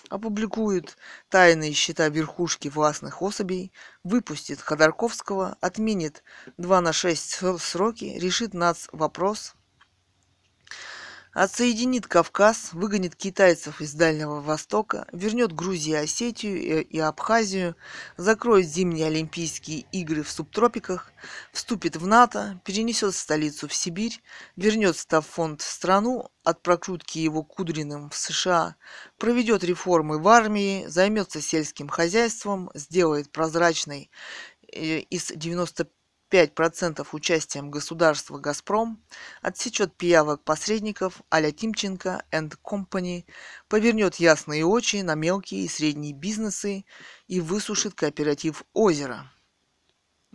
опубликует тайные счета верхушки властных особей, выпустит Ходорковского, отменит 2 на 6 сроки, решит нац вопрос – Отсоединит Кавказ, выгонит китайцев из Дальнего Востока, вернет Грузию, Осетию и Абхазию, закроет зимние Олимпийские игры в субтропиках, вступит в НАТО, перенесет столицу в Сибирь, вернет Стаффонд в страну, от прокрутки его Кудриным в США, проведет реформы в армии, займется сельским хозяйством, сделает прозрачной э, из 95 5% участием государства «Газпром», отсечет пиявок посредников а-ля Тимченко and Company, повернет ясные очи на мелкие и средние бизнесы и высушит кооператив «Озеро».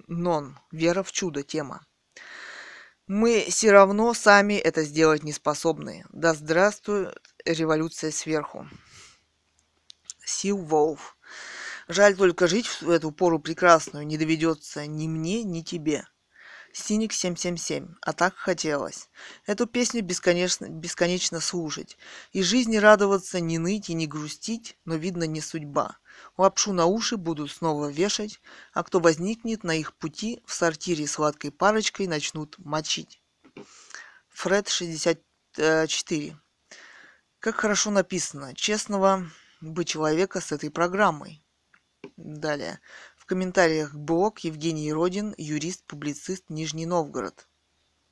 Нон. Вера в чудо. Тема. Мы все равно сами это сделать не способны. Да здравствует революция сверху. Сил Волф. Жаль только жить в эту пору прекрасную не доведется ни мне, ни тебе. Синик 777. А так хотелось. Эту песню бесконечно, бесконечно слушать. И жизни радоваться, не ныть и не грустить, но, видно, не судьба. Лапшу на уши будут снова вешать, а кто возникнет на их пути, в сортире сладкой парочкой начнут мочить. Фред 64. Как хорошо написано. Честного быть человека с этой программой. Далее. В комментариях блог Евгений Родин, юрист, публицист, Нижний Новгород.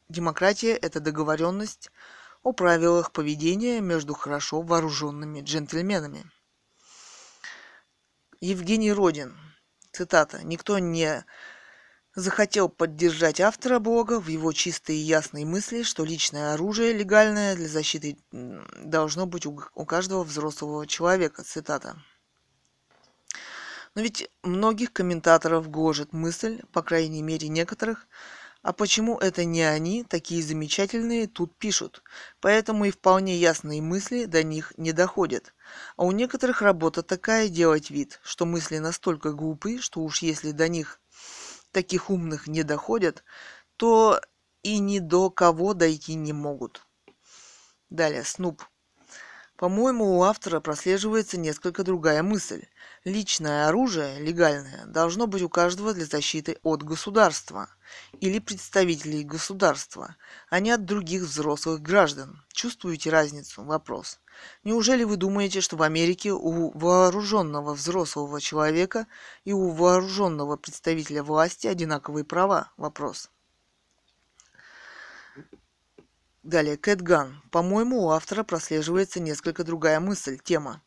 Демократия – это договоренность о правилах поведения между хорошо вооруженными джентльменами. Евгений Родин. Цитата. «Никто не захотел поддержать автора блога в его чистые и ясные мысли, что личное оружие, легальное для защиты, должно быть у каждого взрослого человека. Цитата. Но ведь многих комментаторов гложет мысль, по крайней мере некоторых, а почему это не они, такие замечательные, тут пишут. Поэтому и вполне ясные мысли до них не доходят. А у некоторых работа такая делать вид, что мысли настолько глупы, что уж если до них таких умных не доходят, то и ни до кого дойти не могут. Далее, Снуп. По-моему, у автора прослеживается несколько другая мысль. Личное оружие, легальное, должно быть у каждого для защиты от государства или представителей государства, а не от других взрослых граждан. Чувствуете разницу? Вопрос. Неужели вы думаете, что в Америке у вооруженного взрослого человека и у вооруженного представителя власти одинаковые права? Вопрос. Далее, Кэтган. По-моему, у автора прослеживается несколько другая мысль, тема.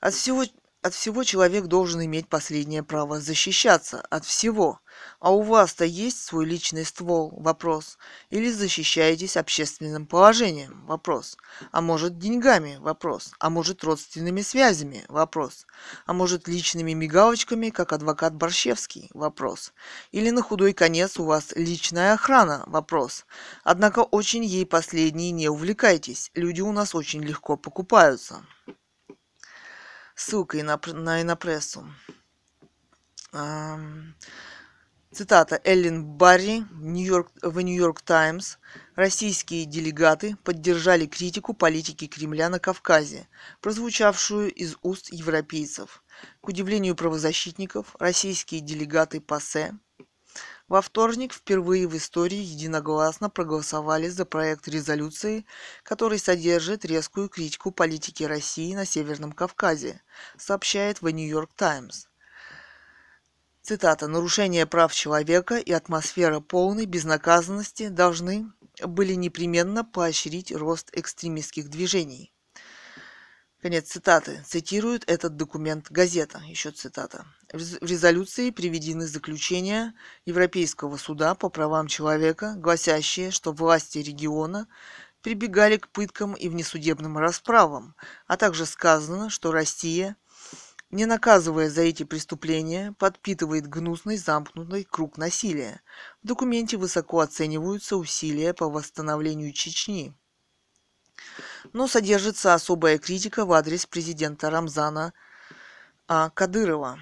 От всего от всего человек должен иметь последнее право защищаться. От всего. А у вас-то есть свой личный ствол? Вопрос. Или защищаетесь общественным положением? Вопрос. А может деньгами? Вопрос. А может родственными связями? Вопрос. А может личными мигалочками, как адвокат Борщевский? Вопрос. Или на худой конец у вас личная охрана? Вопрос. Однако очень ей последние не увлекайтесь. Люди у нас очень легко покупаются ссылкой на, на инопрессу. Цитата Эллен Барри в Нью-Йорк Таймс. Российские делегаты поддержали критику политики Кремля на Кавказе, прозвучавшую из уст европейцев. К удивлению правозащитников, российские делегаты ПАСЕ во вторник впервые в истории единогласно проголосовали за проект резолюции, который содержит резкую критику политики России на Северном Кавказе, сообщает The New York Times. Цитата. «Нарушение прав человека и атмосфера полной безнаказанности должны были непременно поощрить рост экстремистских движений. Конец цитаты. Цитирует этот документ газета. Еще цитата. В резолюции приведены заключения Европейского суда по правам человека, гласящие, что власти региона прибегали к пыткам и внесудебным расправам, а также сказано, что Россия, не наказывая за эти преступления, подпитывает гнусный замкнутый круг насилия. В документе высоко оцениваются усилия по восстановлению Чечни. Но содержится особая критика в адрес президента Рамзана а, Кадырова.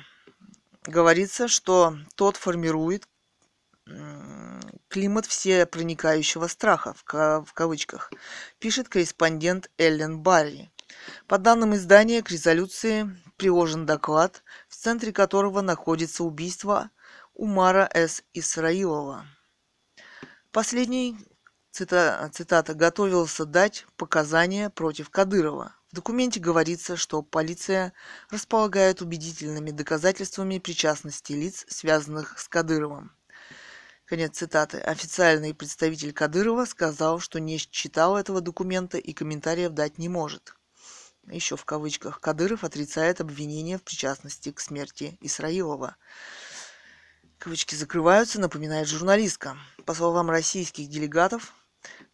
Говорится, что тот формирует климат всепроникающего страха, в кавычках, пишет корреспондент Эллен Барри. По данным издания, к резолюции приложен доклад, в центре которого находится убийство Умара С. Исраилова. Последний, цитата, цитата, готовился дать показания против Кадырова. В документе говорится, что полиция располагает убедительными доказательствами причастности лиц, связанных с Кадыровым. Конец цитаты. Официальный представитель Кадырова сказал, что не читал этого документа и комментариев дать не может. Еще в кавычках. Кадыров отрицает обвинение в причастности к смерти Исраилова. Кавычки закрываются, напоминает журналистка. По словам российских делегатов,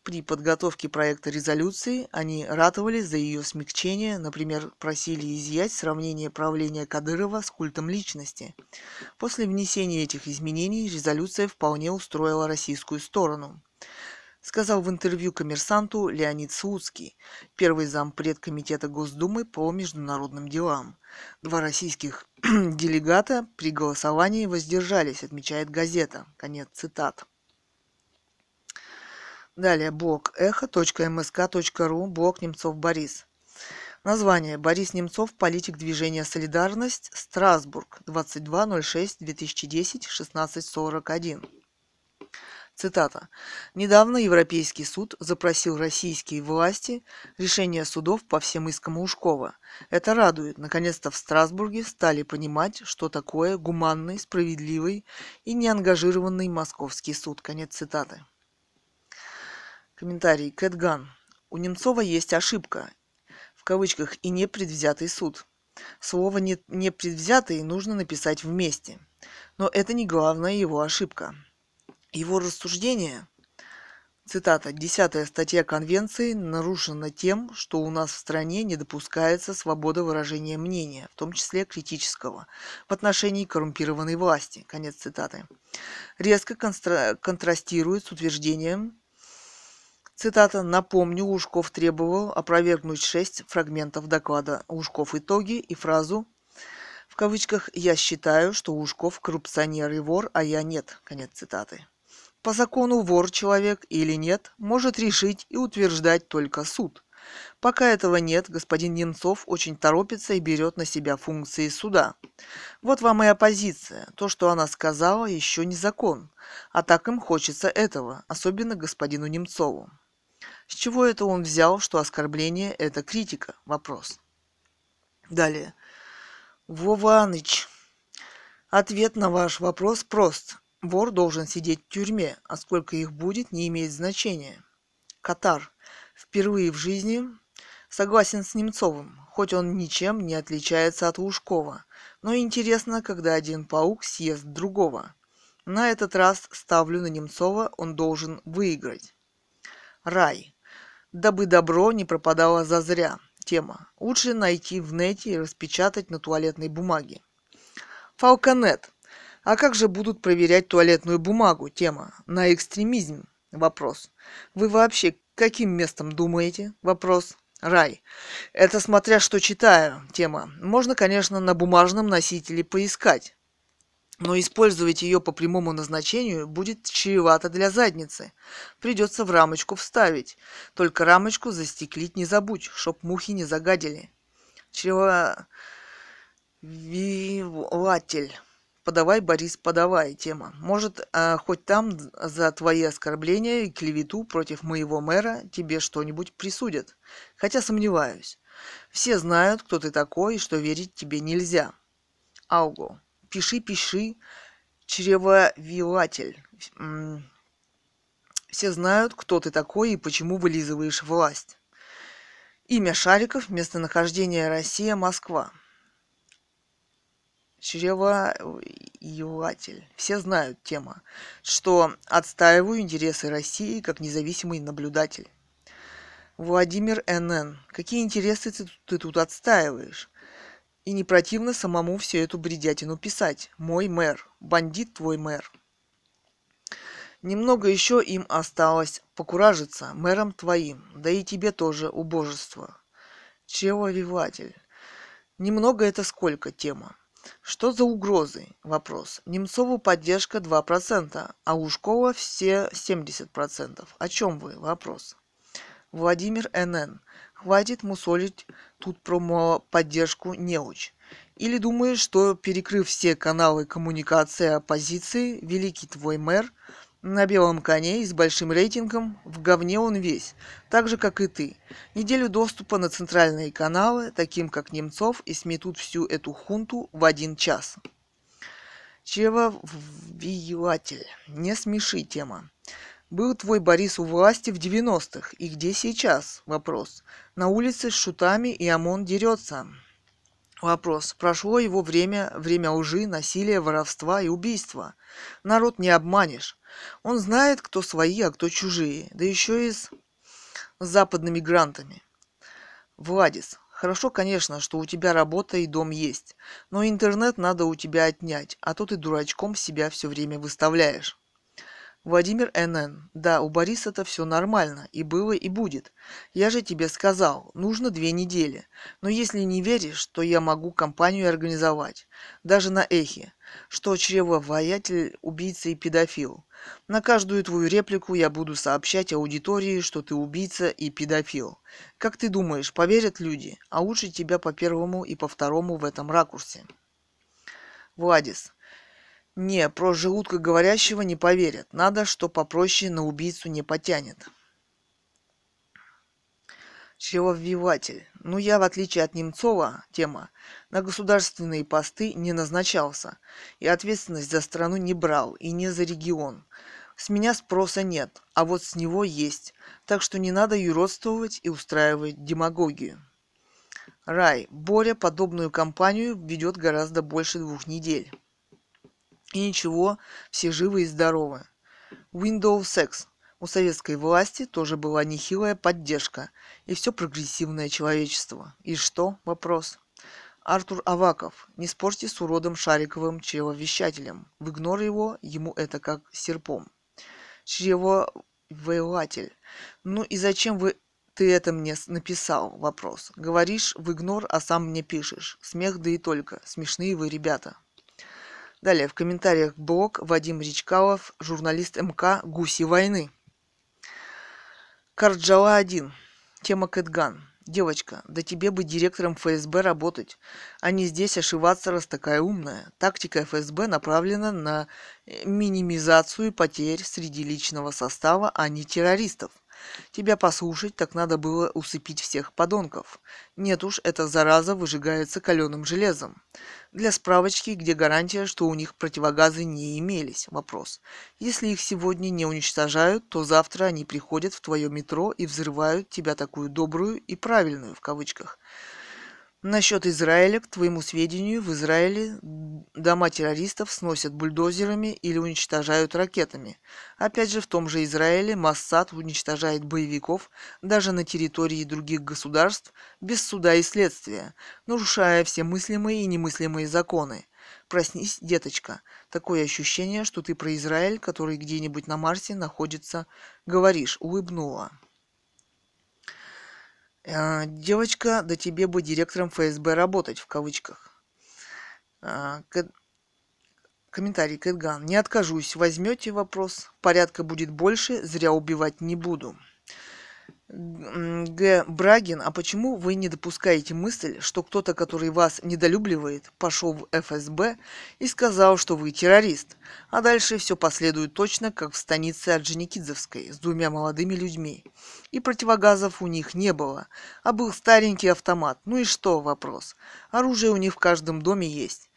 при подготовке проекта резолюции они ратовали за ее смягчение, например, просили изъять сравнение правления Кадырова с культом личности. После внесения этих изменений резолюция вполне устроила российскую сторону сказал в интервью коммерсанту Леонид Слуцкий, первый зампред Комитета Госдумы по международным делам. Два российских делегата при голосовании воздержались, отмечает газета. Конец цитат. Далее блог эхо.мск.ру, блог Немцов Борис. Название. Борис Немцов, политик движения «Солидарность», Страсбург, 22.06.2010, 16.41. Цитата. «Недавно Европейский суд запросил российские власти решение судов по всем искам Ушкова. Это радует. Наконец-то в Страсбурге стали понимать, что такое гуманный, справедливый и неангажированный московский суд». Конец цитаты. Комментарий. Кэтган. У Немцова есть ошибка, в кавычках, и непредвзятый суд. Слово не, «непредвзятый» нужно написать вместе. Но это не главная его ошибка. Его рассуждение, цитата, «Десятая статья Конвенции нарушена тем, что у нас в стране не допускается свобода выражения мнения, в том числе критического, в отношении коррумпированной власти». Конец цитаты. Резко контрастирует с утверждением Цитата «Напомню, Лужков требовал опровергнуть шесть фрагментов доклада Лужков итоги и фразу в кавычках «Я считаю, что Лужков коррупционер и вор, а я нет». Конец цитаты. По закону вор человек или нет может решить и утверждать только суд. Пока этого нет, господин Немцов очень торопится и берет на себя функции суда. Вот вам и оппозиция. То, что она сказала, еще не закон. А так им хочется этого, особенно господину Немцову. С чего это он взял, что оскорбление – это критика? Вопрос. Далее. Вованыч. Ответ на ваш вопрос прост. Вор должен сидеть в тюрьме, а сколько их будет, не имеет значения. Катар. Впервые в жизни согласен с Немцовым, хоть он ничем не отличается от Лужкова. Но интересно, когда один паук съест другого. На этот раз ставлю на Немцова, он должен выиграть. Рай дабы добро не пропадало зазря. Тема. Лучше найти в нете и распечатать на туалетной бумаге. Фалконет. А как же будут проверять туалетную бумагу? Тема. На экстремизм. Вопрос. Вы вообще каким местом думаете? Вопрос. Рай. Это смотря что читаю. Тема. Можно, конечно, на бумажном носителе поискать но использовать ее по прямому назначению будет чревато для задницы. Придется в рамочку вставить. Только рамочку застеклить не забудь, чтоб мухи не загадили. Чревовиватель. Подавай, Борис, подавай, тема. Может, а, хоть там за твои оскорбления и клевету против моего мэра тебе что-нибудь присудят. Хотя сомневаюсь. Все знают, кто ты такой и что верить тебе нельзя. Ауго пиши, пиши, чревовиватель. Все знают, кто ты такой и почему вылизываешь власть. Имя Шариков, местонахождение Россия, Москва. Чревовиватель. Все знают тема, что отстаиваю интересы России как независимый наблюдатель. Владимир НН. Какие интересы ты, ты тут отстаиваешь? И не противно самому всю эту бредятину писать. Мой мэр. Бандит твой мэр. Немного еще им осталось покуражиться мэром твоим, да и тебе тоже, убожество. Чего виватель? Немного это сколько тема? Что за угрозы? Вопрос. Немцову поддержка 2%, а Ушкова все 70%. О чем вы? Вопрос. Владимир НН. Хватит мусолить тут про поддержку неуч. Или думаешь, что перекрыв все каналы коммуникации оппозиции, великий твой мэр – на белом коне и с большим рейтингом, в говне он весь, так же, как и ты. Неделю доступа на центральные каналы, таким как Немцов, и сметут всю эту хунту в один час. Чревовиятель. Не смеши тема. Был твой Борис у власти в 90-х, и где сейчас? Вопрос. На улице с шутами и ОМОН дерется. Вопрос. Прошло его время, время лжи, насилия, воровства и убийства. Народ не обманешь. Он знает, кто свои, а кто чужие, да еще и с западными грантами. Владис, хорошо, конечно, что у тебя работа и дом есть, но интернет надо у тебя отнять, а то ты дурачком себя все время выставляешь. Владимир НН. Да, у Бориса-то все нормально, и было, и будет. Я же тебе сказал, нужно две недели. Но если не веришь, то я могу компанию организовать. Даже на эхе. Что чревовоятель, убийца и педофил. На каждую твою реплику я буду сообщать аудитории, что ты убийца и педофил. Как ты думаешь, поверят люди? А лучше тебя по первому и по второму в этом ракурсе. Владис. Не, про желудка говорящего не поверят. Надо, что попроще на убийцу не потянет. Чревовиватель. Ну, я, в отличие от Немцова, тема, на государственные посты не назначался, и ответственность за страну не брал, и не за регион. С меня спроса нет, а вот с него есть, так что не надо юродствовать и устраивать демагогию. Рай. Боря подобную кампанию ведет гораздо больше двух недель. И ничего, все живы и здоровы. Windows Sex. У советской власти тоже была нехилая поддержка и все прогрессивное человечество. И что? Вопрос. Артур Аваков. Не спорьте с уродом Шариковым чревовещателем. В игнор его, ему это как серпом. Чревовелатель. Ну и зачем вы ты это мне написал? Вопрос. Говоришь в игнор, а сам мне пишешь. Смех да и только. Смешные вы ребята. Далее в комментариях блог Вадим Речкалов, журналист МК «Гуси войны». Карджала 1. Тема Кэтган. Девочка, да тебе бы директором ФСБ работать, а не здесь ошиваться, раз такая умная. Тактика ФСБ направлена на э, минимизацию потерь среди личного состава, а не террористов. Тебя послушать, так надо было усыпить всех подонков. Нет уж, эта зараза выжигается каленым железом. Для справочки, где гарантия, что у них противогазы не имелись? Вопрос. Если их сегодня не уничтожают, то завтра они приходят в твое метро и взрывают тебя такую добрую и правильную, в кавычках, Насчет Израиля, к твоему сведению, в Израиле дома террористов сносят бульдозерами или уничтожают ракетами. Опять же, в том же Израиле Массад уничтожает боевиков даже на территории других государств без суда и следствия, нарушая все мыслимые и немыслимые законы. Проснись, деточка. Такое ощущение, что ты про Израиль, который где-нибудь на Марсе находится, говоришь, улыбнула. А, девочка, да тебе бы директором ФСБ работать, в кавычках. А, комментарий Кэтган. Не откажусь, возьмете вопрос. Порядка будет больше, зря убивать не буду. Г. Брагин, а почему вы не допускаете мысль, что кто-то, который вас недолюбливает, пошел в ФСБ и сказал, что вы террорист, а дальше все последует точно, как в станице Орджоникидзевской с двумя молодыми людьми. И противогазов у них не было, а был старенький автомат. Ну и что, вопрос. Оружие у них в каждом доме есть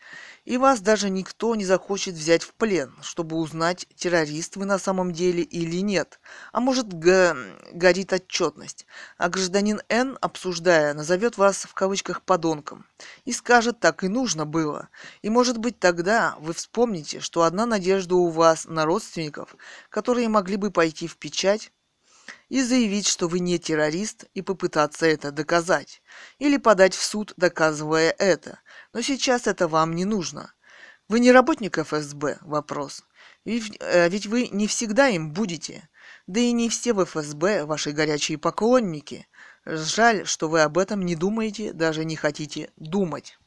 и вас даже никто не захочет взять в плен, чтобы узнать, террорист вы на самом деле или нет. А может, г- горит отчетность. А гражданин Н, обсуждая, назовет вас в кавычках подонком и скажет, так и нужно было. И может быть тогда вы вспомните, что одна надежда у вас на родственников, которые могли бы пойти в печать, и заявить, что вы не террорист, и попытаться это доказать. Или подать в суд, доказывая это. Но сейчас это вам не нужно. Вы не работник ФСБ? Вопрос. Ведь, э, ведь вы не всегда им будете. Да и не все в ФСБ ваши горячие поклонники. Жаль, что вы об этом не думаете, даже не хотите думать.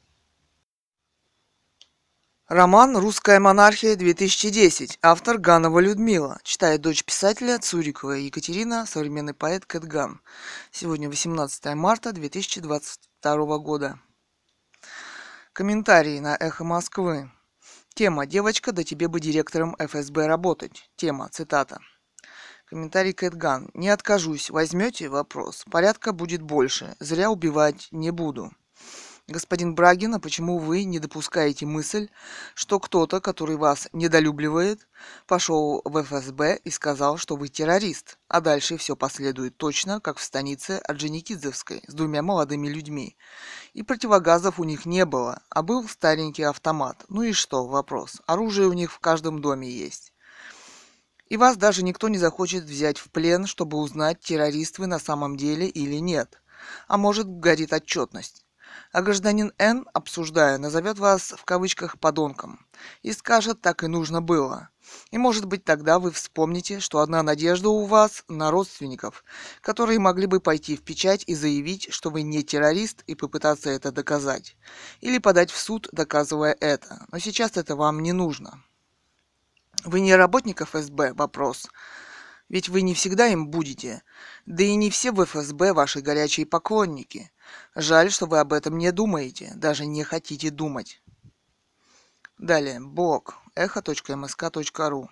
Роман «Русская монархия-2010». Автор Ганова Людмила. Читает дочь писателя Цурикова Екатерина, современный поэт Кэтган. Сегодня 18 марта 2022 года. Комментарии на «Эхо Москвы». Тема «Девочка, да тебе бы директором ФСБ работать». Тема, цитата. Комментарий Кэтган. Не откажусь. Возьмете? Вопрос. Порядка будет больше. Зря убивать не буду. Господин Брагин, а почему вы не допускаете мысль, что кто-то, который вас недолюбливает, пошел в ФСБ и сказал, что вы террорист, а дальше все последует точно, как в станице Орджоникидзевской с двумя молодыми людьми. И противогазов у них не было, а был старенький автомат. Ну и что, вопрос. Оружие у них в каждом доме есть. И вас даже никто не захочет взять в плен, чтобы узнать, террорист вы на самом деле или нет. А может, горит отчетность а гражданин Н, обсуждая, назовет вас в кавычках подонком и скажет, так и нужно было. И может быть тогда вы вспомните, что одна надежда у вас на родственников, которые могли бы пойти в печать и заявить, что вы не террорист и попытаться это доказать. Или подать в суд, доказывая это. Но сейчас это вам не нужно. Вы не работник ФСБ? Вопрос. Ведь вы не всегда им будете. Да и не все в ФСБ ваши горячие поклонники. Жаль, что вы об этом не думаете, даже не хотите думать. Далее, блог эхо.мск.ру.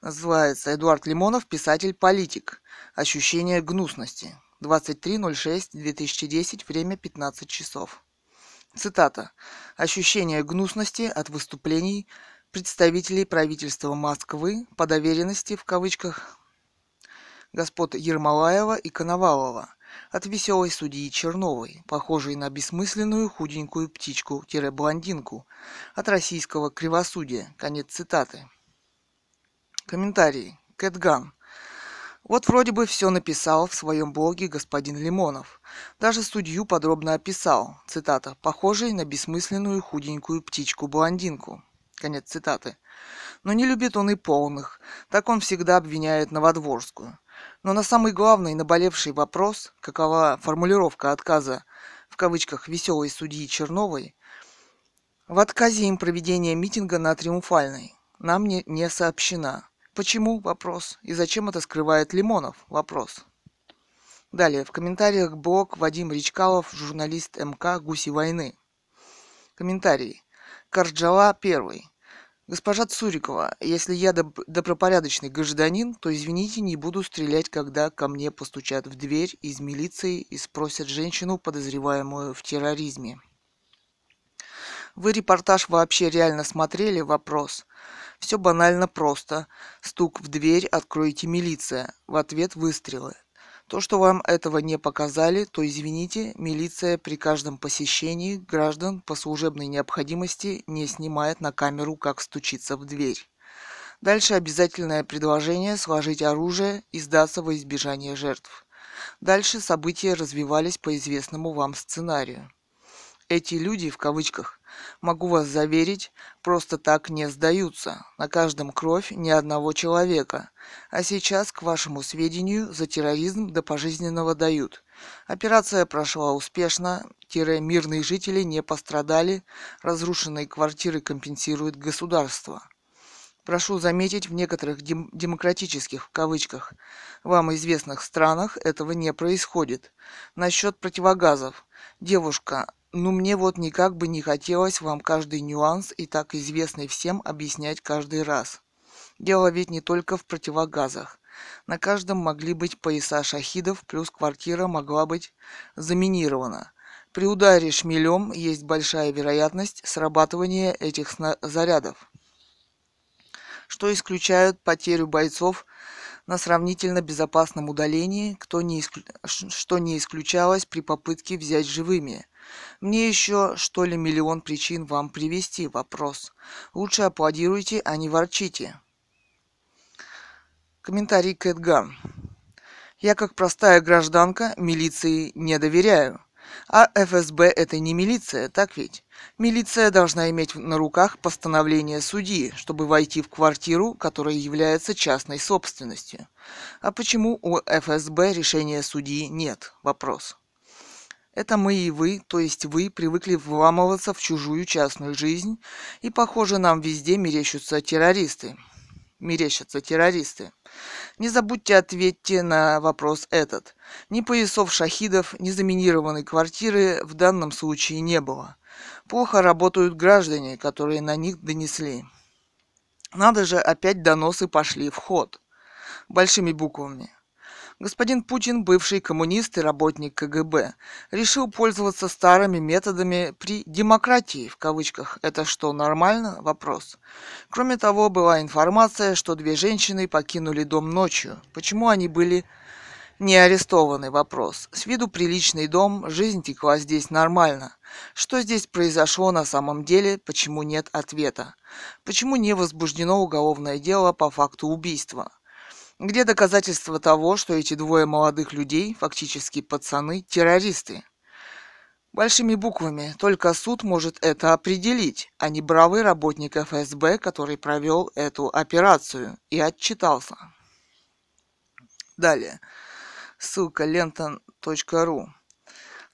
Называется Эдуард Лимонов, писатель-политик. Ощущение гнусности. 23.06.2010, время 15 часов. Цитата. Ощущение гнусности от выступлений представителей правительства Москвы по доверенности в кавычках господ Ермолаева и Коновалова от веселой судьи Черновой, похожей на бессмысленную худенькую птичку-блондинку от российского кривосудия. Конец цитаты. Комментарий. Кэтган. Вот вроде бы все написал в своем блоге господин Лимонов. Даже судью подробно описал, цитата, похожей на бессмысленную худенькую птичку-блондинку. Конец цитаты. Но не любит он и полных, так он всегда обвиняет Новодворскую. Но на самый главный наболевший вопрос, какова формулировка отказа в кавычках «веселой судьи Черновой», в отказе им проведения митинга на Триумфальной нам не, не сообщена. Почему? Вопрос. И зачем это скрывает Лимонов? Вопрос. Далее, в комментариях блог Вадим Речкалов, журналист МК «Гуси войны». Комментарий. Карджала первый. Госпожа Цурикова, если я доб- добропорядочный гражданин, то, извините, не буду стрелять, когда ко мне постучат в дверь из милиции и спросят женщину, подозреваемую в терроризме. Вы репортаж вообще реально смотрели? Вопрос. Все банально просто. Стук в дверь, откройте милиция. В ответ выстрелы. То, что вам этого не показали, то извините, милиция при каждом посещении граждан по служебной необходимости не снимает на камеру, как стучится в дверь. Дальше обязательное предложение сложить оружие и сдаться во избежание жертв. Дальше события развивались по известному вам сценарию. Эти люди, в кавычках, могу вас заверить, просто так не сдаются. На каждом кровь ни одного человека. А сейчас, к вашему сведению, за терроризм до пожизненного дают. Операция прошла успешно, тире мирные жители не пострадали, разрушенные квартиры компенсирует государство. Прошу заметить, в некоторых дем- демократических, в кавычках, вам известных странах этого не происходит. Насчет противогазов. Девушка, ну мне вот никак бы не хотелось вам каждый нюанс и так известный всем объяснять каждый раз. Дело ведь не только в противогазах. На каждом могли быть пояса шахидов, плюс квартира могла быть заминирована. При ударе шмелем есть большая вероятность срабатывания этих зарядов, что исключают потерю бойцов на сравнительно безопасном удалении, кто не исклю... что не исключалось при попытке взять живыми. Мне еще, что ли, миллион причин вам привести вопрос. Лучше аплодируйте, а не ворчите. Комментарий Кэтган. Я как простая гражданка милиции не доверяю. А ФСБ это не милиция, так ведь? Милиция должна иметь на руках постановление судьи, чтобы войти в квартиру, которая является частной собственностью. А почему у ФСБ решения судьи нет? Вопрос. Это мы и вы, то есть вы, привыкли вламываться в чужую частную жизнь, и, похоже, нам везде мерещатся террористы. Мерещатся террористы. Не забудьте ответьте на вопрос этот. Ни поясов шахидов, ни заминированной квартиры в данном случае не было. Плохо работают граждане, которые на них донесли. Надо же, опять доносы пошли в ход. Большими буквами. Господин Путин, бывший коммунист и работник КГБ, решил пользоваться старыми методами при «демократии» в кавычках. Это что, нормально? Вопрос. Кроме того, была информация, что две женщины покинули дом ночью. Почему они были не арестованы? Вопрос. С виду приличный дом, жизнь текла здесь нормально. Что здесь произошло на самом деле, почему нет ответа? Почему не возбуждено уголовное дело по факту убийства? Где доказательства того, что эти двое молодых людей, фактически пацаны, террористы? Большими буквами, только суд может это определить, а не бравый работник ФСБ, который провел эту операцию и отчитался. Далее. Ссылка лента.ру.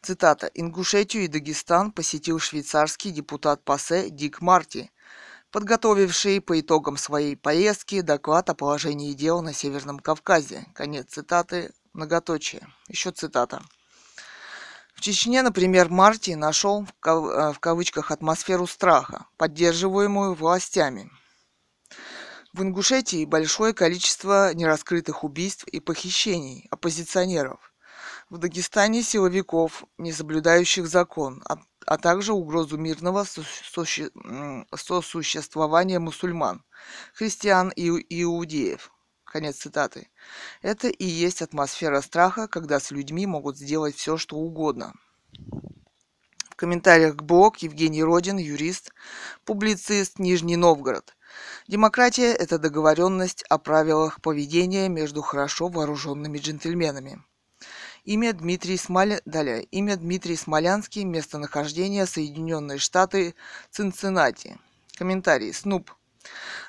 Цитата. Ингушетию и Дагестан посетил швейцарский депутат ПАСЕ Дик Марти, подготовивший по итогам своей поездки доклад о положении дел на Северном Кавказе. Конец цитаты, многоточие. Еще цитата. В Чечне, например, Марти нашел в, кав- э, в кавычках атмосферу страха, поддерживаемую властями. В Ингушетии большое количество нераскрытых убийств и похищений оппозиционеров. В Дагестане силовиков, не соблюдающих закон, а также угрозу мирного сосуществования мусульман, христиан и иудеев. Конец цитаты. Это и есть атмосфера страха, когда с людьми могут сделать все, что угодно. В комментариях к блог Евгений Родин, юрист, публицист Нижний Новгород. Демократия – это договоренность о правилах поведения между хорошо вооруженными джентльменами. Имя Дмитрий Смоля... Далее. Имя Дмитрий Смолянский. Местонахождение Соединенные Штаты. Цинциннати. Комментарий. Снуп.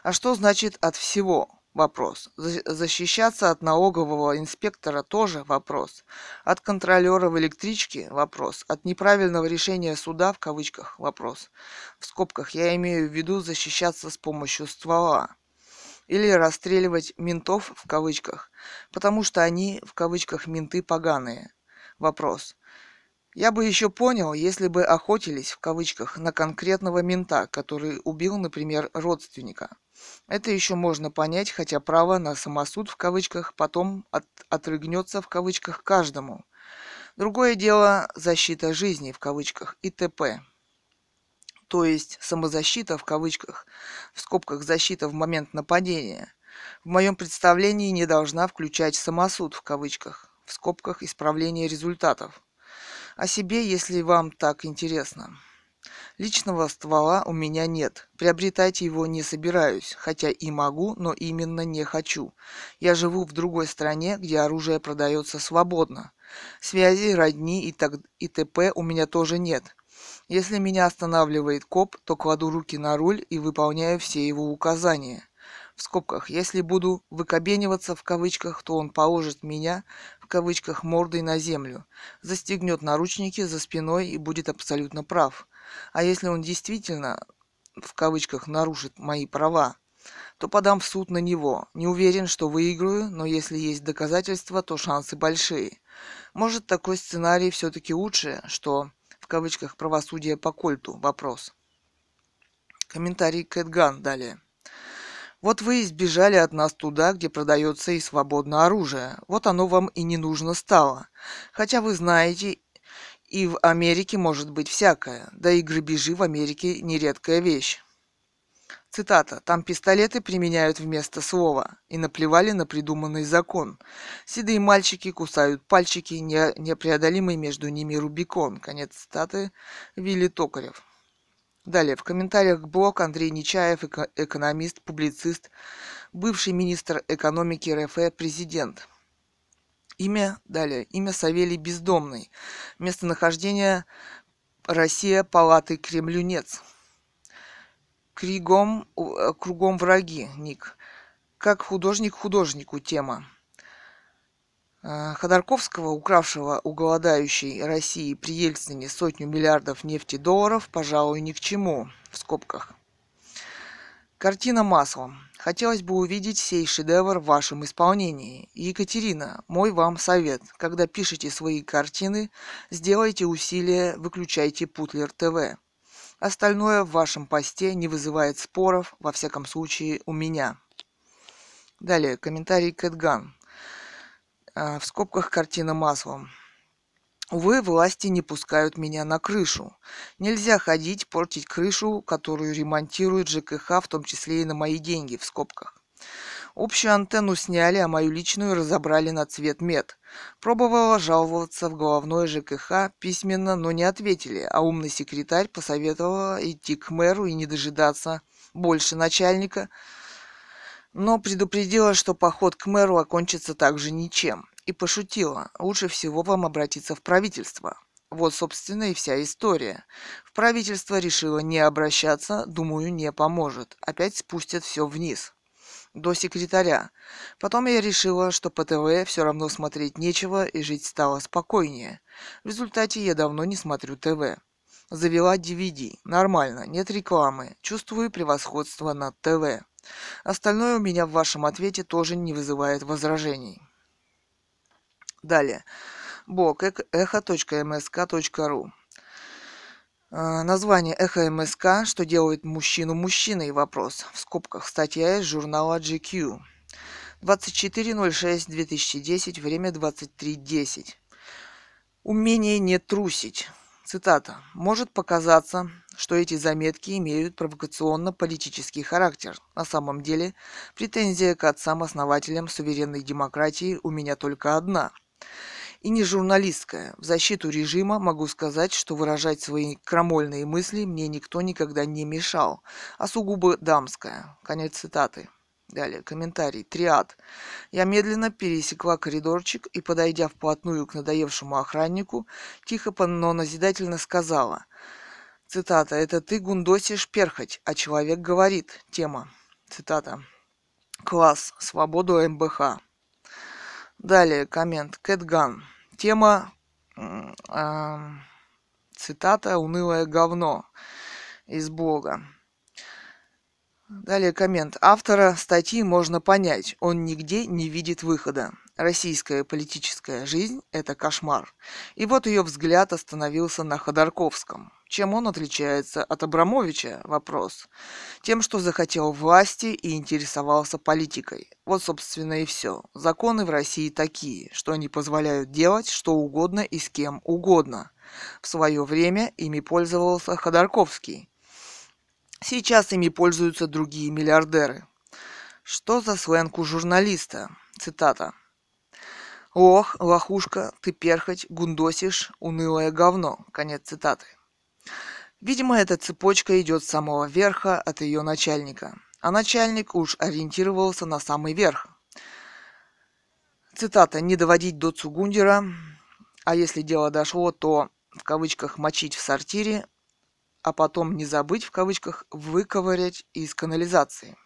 А что значит от всего? Вопрос. Защищаться от налогового инспектора тоже вопрос. От контролера в электричке вопрос. От неправильного решения суда в кавычках вопрос. В скобках я имею в виду защищаться с помощью ствола или расстреливать ментов в кавычках, потому что они в кавычках менты поганые. Вопрос. Я бы еще понял, если бы охотились в кавычках на конкретного мента, который убил, например, родственника. Это еще можно понять, хотя право на самосуд в кавычках потом от, отрыгнется в кавычках каждому. Другое дело защита жизни в кавычках и т.п то есть самозащита в кавычках, в скобках защита в момент нападения, в моем представлении не должна включать самосуд в кавычках, в скобках исправление результатов. О себе, если вам так интересно. Личного ствола у меня нет. Приобретать его не собираюсь, хотя и могу, но именно не хочу. Я живу в другой стране, где оружие продается свободно. Связи, родни и, так, и т.п. у меня тоже нет. Если меня останавливает коп, то кладу руки на руль и выполняю все его указания. В скобках, если буду выкобениваться в кавычках, то он положит меня в кавычках мордой на землю, застегнет наручники за спиной и будет абсолютно прав. А если он действительно в кавычках нарушит мои права, то подам в суд на него. Не уверен, что выиграю, но если есть доказательства, то шансы большие. Может, такой сценарий все-таки лучше, что кавычках правосудие по кольту вопрос. Комментарий Кэтган далее. Вот вы избежали от нас туда, где продается и свободно оружие. Вот оно вам и не нужно стало. Хотя вы знаете, и в Америке может быть всякое. Да и грабежи в Америке нередкая вещь. Цитата. «Там пистолеты применяют вместо слова и наплевали на придуманный закон. Седые мальчики кусают пальчики, не, непреодолимый между ними Рубикон». Конец цитаты. Вилли Токарев. Далее. В комментариях блог Андрей Нечаев, эко- экономист, публицист, бывший министр экономики РФ, президент. Имя, далее, имя Савелий Бездомный. Местонахождение Россия, палаты Кремлюнец. Кригом, э, кругом враги, ник. Как художник художнику тема. Э, Ходорковского, укравшего у голодающей России при Ельцине сотню миллиардов нефти долларов, пожалуй, ни к чему, в скобках. Картина маслом. Хотелось бы увидеть сей шедевр в вашем исполнении. Екатерина, мой вам совет. Когда пишете свои картины, сделайте усилие, выключайте Путлер ТВ. Остальное в вашем посте не вызывает споров, во всяком случае у меня. Далее, комментарий Кэтган. А, в скобках картина маслом. Увы, власти не пускают меня на крышу. Нельзя ходить, портить крышу, которую ремонтирует ЖКХ, в том числе и на мои деньги, в скобках. Общую антенну сняли, а мою личную разобрали на цвет мед. Пробовала жаловаться в головной ЖКХ письменно, но не ответили, а умный секретарь посоветовала идти к мэру и не дожидаться больше начальника, но предупредила, что поход к мэру окончится также ничем и пошутила. Лучше всего вам обратиться в правительство. Вот, собственно, и вся история. В правительство решило не обращаться, думаю, не поможет. Опять спустят все вниз. До секретаря. Потом я решила, что по ТВ все равно смотреть нечего и жить стало спокойнее. В результате я давно не смотрю ТВ. Завела DVD. Нормально, нет рекламы. Чувствую превосходство над ТВ. Остальное у меня в вашем ответе тоже не вызывает возражений. Далее. Бог эхо.мск.ру а, Название «Эхо МСК. Что делает мужчину мужчиной?» Вопрос. В скобках. Статья из журнала GQ. 24.06.2010. Время 23.10. Умение не трусить. Цитата. «Может показаться, что эти заметки имеют провокационно-политический характер. На самом деле, претензия к отцам-основателям суверенной демократии у меня только одна – и не журналистская. В защиту режима могу сказать, что выражать свои крамольные мысли мне никто никогда не мешал, а сугубо дамская. Конец цитаты. Далее, комментарий. Триад. Я медленно пересекла коридорчик и, подойдя вплотную к надоевшему охраннику, тихо, но назидательно сказала. Цитата. «Это ты гундосишь перхоть, а человек говорит». Тема. Цитата. Класс. Свободу МБХ. Далее коммент. Кэтган. Тема, э, цитата «Унылое говно» из блога. Далее коммент. Автора статьи можно понять. Он нигде не видит выхода. Российская политическая жизнь – это кошмар. И вот ее взгляд остановился на Ходорковском. Чем он отличается от Абрамовича? Вопрос. Тем, что захотел власти и интересовался политикой. Вот, собственно, и все. Законы в России такие, что они позволяют делать что угодно и с кем угодно. В свое время ими пользовался Ходорковский. Сейчас ими пользуются другие миллиардеры. Что за сленг у журналиста? Цитата. Ох, лохушка, ты перхоть, гундосишь, унылое говно. Конец цитаты. Видимо, эта цепочка идет с самого верха от ее начальника. А начальник уж ориентировался на самый верх. Цитата «Не доводить до Цугундера, а если дело дошло, то в кавычках «мочить в сортире», а потом не забыть в кавычках «выковырять из канализации».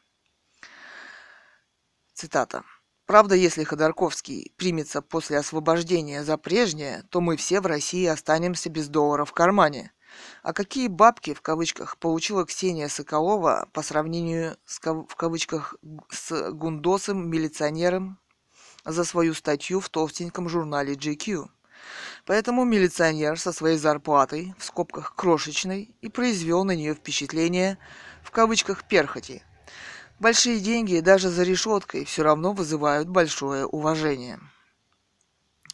Цитата. Правда, если Ходорковский примется после освобождения за прежнее, то мы все в России останемся без доллара в кармане. А какие бабки, в кавычках, получила Ксения Соколова по сравнению с, в кавычках, с гундосом милиционером за свою статью в толстеньком журнале GQ? Поэтому милиционер со своей зарплатой, в скобках крошечной, и произвел на нее впечатление, в кавычках, перхоти – Большие деньги даже за решеткой все равно вызывают большое уважение.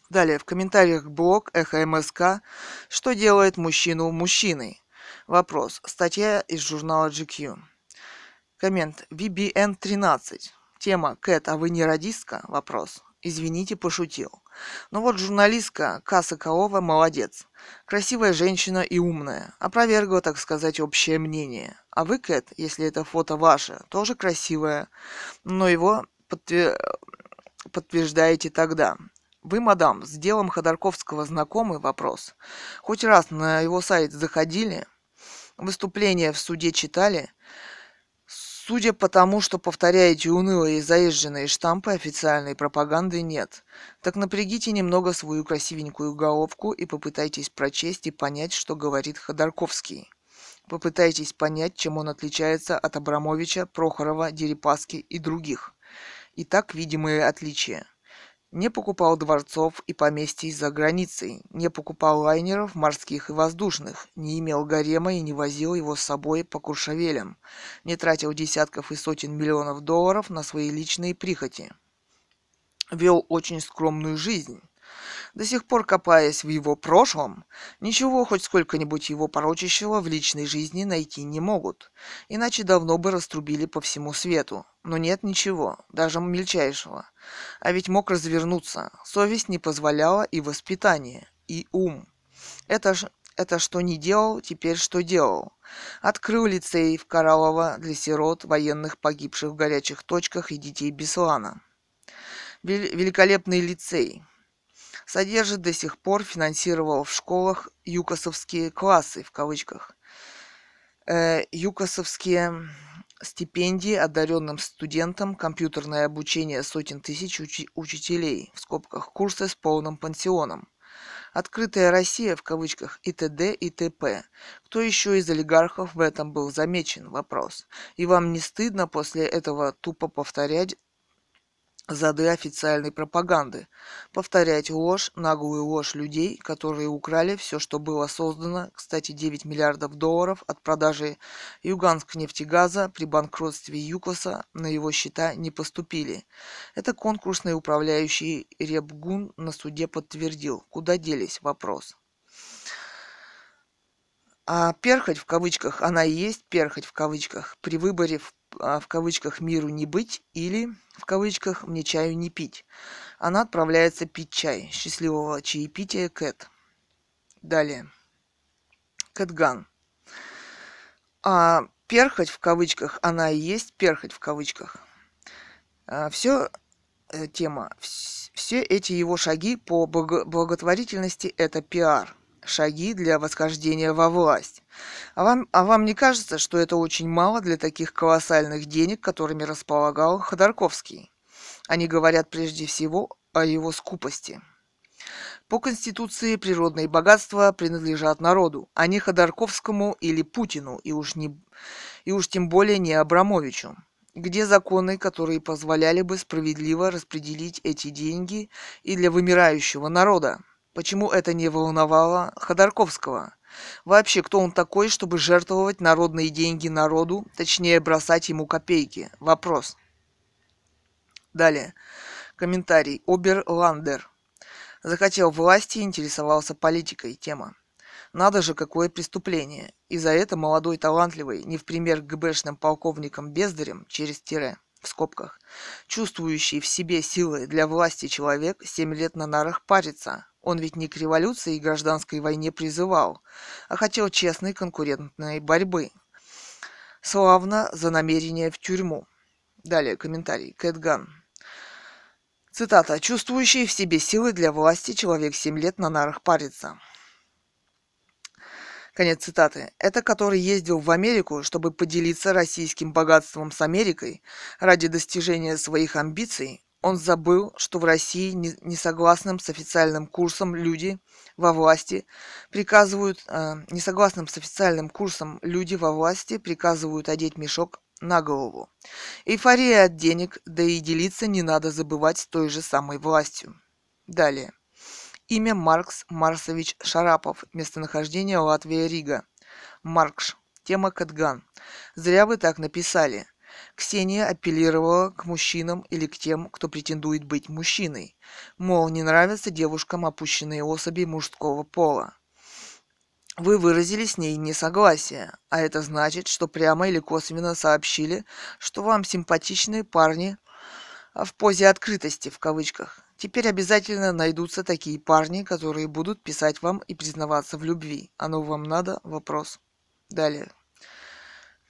Далее, в комментариях блог Эхо МСК «Что делает мужчину мужчиной?» Вопрос. Статья из журнала GQ. Коммент. VBN 13. Тема «Кэт, а вы не радистка?» Вопрос. Извините, пошутил. Но вот журналистка Каса Каова молодец. Красивая женщина и умная. Опровергла, так сказать, общее мнение. А вы, Кэт, если это фото ваше, тоже красивая. Но его подтвер... подтверждаете тогда. Вы, мадам, с делом Ходорковского знакомый вопрос? Хоть раз на его сайт заходили? Выступления в суде читали? Судя по тому, что повторяете унылые заезженные штампы, официальной пропаганды нет. Так напрягите немного свою красивенькую головку и попытайтесь прочесть и понять, что говорит Ходорковский. Попытайтесь понять, чем он отличается от Абрамовича, Прохорова, Дерипаски и других. Итак, видимые отличия – не покупал дворцов и поместий за границей, не покупал лайнеров морских и воздушных, не имел гарема и не возил его с собой по Куршавелям, не тратил десятков и сотен миллионов долларов на свои личные прихоти. Вел очень скромную жизнь, до сих пор копаясь в его прошлом, ничего хоть сколько-нибудь его порочащего в личной жизни найти не могут, иначе давно бы раструбили по всему свету. Но нет ничего, даже мельчайшего. А ведь мог развернуться, совесть не позволяла и воспитание, и ум. Это ж это что не делал, теперь что делал. Открыл лицей в Кораллово для сирот, военных, погибших в горячих точках и детей Беслана. Великолепный лицей содержит до сих пор, финансировал в школах юкосовские классы, в кавычках. Э, юкосовские стипендии одаренным студентам, компьютерное обучение сотен тысяч учи- учителей, в скобках, курсы с полным пансионом. Открытая Россия, в кавычках, и т.д. и т.п. Кто еще из олигархов в этом был замечен? Вопрос. И вам не стыдно после этого тупо повторять зады официальной пропаганды, повторять ложь, наглую ложь людей, которые украли все, что было создано, кстати, 9 миллиардов долларов от продажи Юганск нефтегаза при банкротстве ЮКОСа на его счета не поступили. Это конкурсный управляющий Ребгун на суде подтвердил. Куда делись? Вопрос. А перхоть в кавычках, она и есть перхоть в кавычках, при выборе в в кавычках «миру не быть» или в кавычках «мне чаю не пить». Она отправляется пить чай. Счастливого чаепития, Кэт. Далее. Кэтган. А перхоть в кавычках, она и есть перхоть в кавычках. А, все э, тема, все эти его шаги по благотворительности – это пиар – шаги для восхождения во власть. А вам, а вам не кажется, что это очень мало для таких колоссальных денег, которыми располагал Ходорковский? Они говорят прежде всего о его скупости. По Конституции природные богатства принадлежат народу, а не Ходорковскому или Путину, и уж, не, и уж тем более не Абрамовичу. Где законы, которые позволяли бы справедливо распределить эти деньги и для вымирающего народа? Почему это не волновало Ходорковского? Вообще, кто он такой, чтобы жертвовать народные деньги народу, точнее бросать ему копейки? Вопрос. Далее. Комментарий. Оберландер. Захотел власти, интересовался политикой. Тема. Надо же, какое преступление. И за это молодой талантливый, не в пример ГБшным полковником Бездарем, через тире, в скобках, чувствующий в себе силы для власти человек, семь лет на нарах парится, он ведь не к революции и гражданской войне призывал, а хотел честной конкурентной борьбы. Славно за намерение в тюрьму. Далее комментарий. Кэтган. Цитата. «Чувствующий в себе силы для власти человек семь лет на нарах парится». Конец цитаты. Это который ездил в Америку, чтобы поделиться российским богатством с Америкой ради достижения своих амбиций, он забыл, что в России несогласным с официальным курсом люди во власти приказывают, э, несогласным с официальным курсом люди во власти приказывают одеть мешок на голову. Эйфория от денег, да и делиться не надо забывать с той же самой властью. Далее. Имя Маркс Марсович Шарапов. Местонахождение Латвия Рига. Маркш. Тема Катган. Зря вы так написали. Ксения апеллировала к мужчинам или к тем, кто претендует быть мужчиной. Мол, не нравятся девушкам опущенные особи мужского пола. Вы выразили с ней несогласие, а это значит, что прямо или косвенно сообщили, что вам симпатичные парни а, в позе открытости, в кавычках. Теперь обязательно найдутся такие парни, которые будут писать вам и признаваться в любви. Оно вам надо? Вопрос. Далее.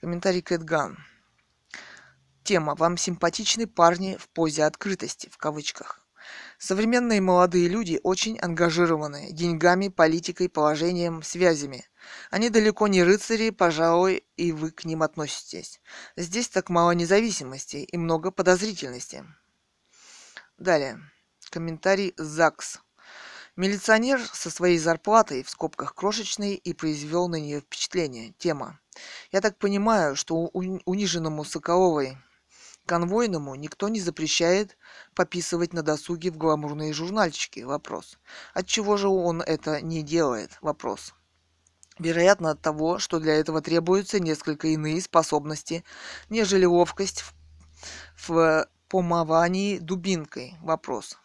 Комментарий Кэтган. Тема «Вам симпатичны парни в позе открытости» в кавычках. Современные молодые люди очень ангажированы деньгами, политикой, положением, связями. Они далеко не рыцари, пожалуй, и вы к ним относитесь. Здесь так мало независимости и много подозрительности. Далее. Комментарий ЗАГС. Милиционер со своей зарплатой, в скобках крошечной, и произвел на нее впечатление. Тема. Я так понимаю, что униженному Соколовой Конвойному никто не запрещает пописывать на досуге в гламурные журнальчики. Вопрос. Отчего же он это не делает? Вопрос. Вероятно от того, что для этого требуются несколько иные способности, нежели ловкость в, в помывании дубинкой. Вопрос.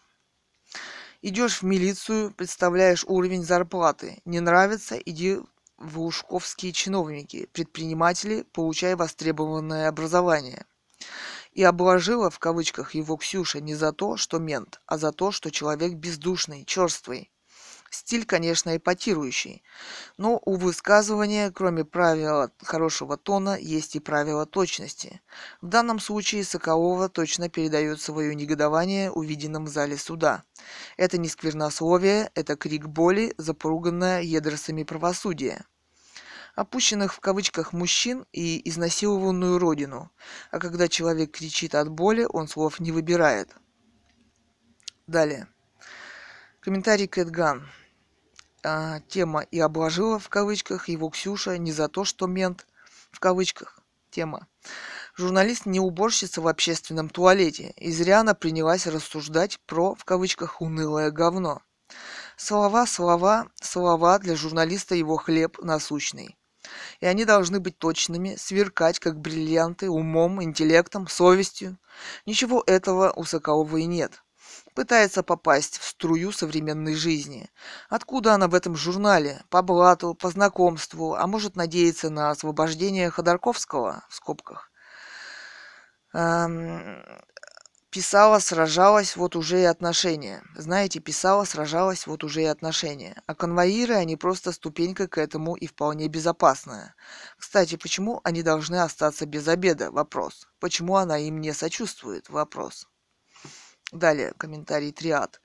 Идешь в милицию, представляешь уровень зарплаты. Не нравится, иди в ушковские чиновники, предприниматели, получай востребованное образование и обложила в кавычках его Ксюша не за то, что мент, а за то, что человек бездушный, черствый. Стиль, конечно, эпатирующий, но у высказывания, кроме правила хорошего тона, есть и правила точности. В данном случае Соколова точно передает свое негодование увиденном в зале суда. Это не сквернословие, это крик боли, запоруганное едросами правосудия опущенных в кавычках мужчин и изнасилованную родину. А когда человек кричит от боли, он слов не выбирает. Далее. Комментарий Кэтган. А, тема «И обложила» в кавычках его Ксюша не за то, что мент в кавычках. Тема. Журналист не уборщица в общественном туалете, и зря она принялась рассуждать про, в кавычках, унылое говно. Слова, слова, слова для журналиста его хлеб насущный и они должны быть точными, сверкать, как бриллианты, умом, интеллектом, совестью. Ничего этого у Соколовой нет. Пытается попасть в струю современной жизни. Откуда она в этом журнале? По блату, по знакомству, а может надеяться на освобождение Ходорковского, в скобках. Писала, сражалась, вот уже и отношения. Знаете, писала, сражалась, вот уже и отношения. А конвоиры, они просто ступенька к этому и вполне безопасная. Кстати, почему они должны остаться без обеда? Вопрос. Почему она им не сочувствует? Вопрос. Далее, комментарий Триад.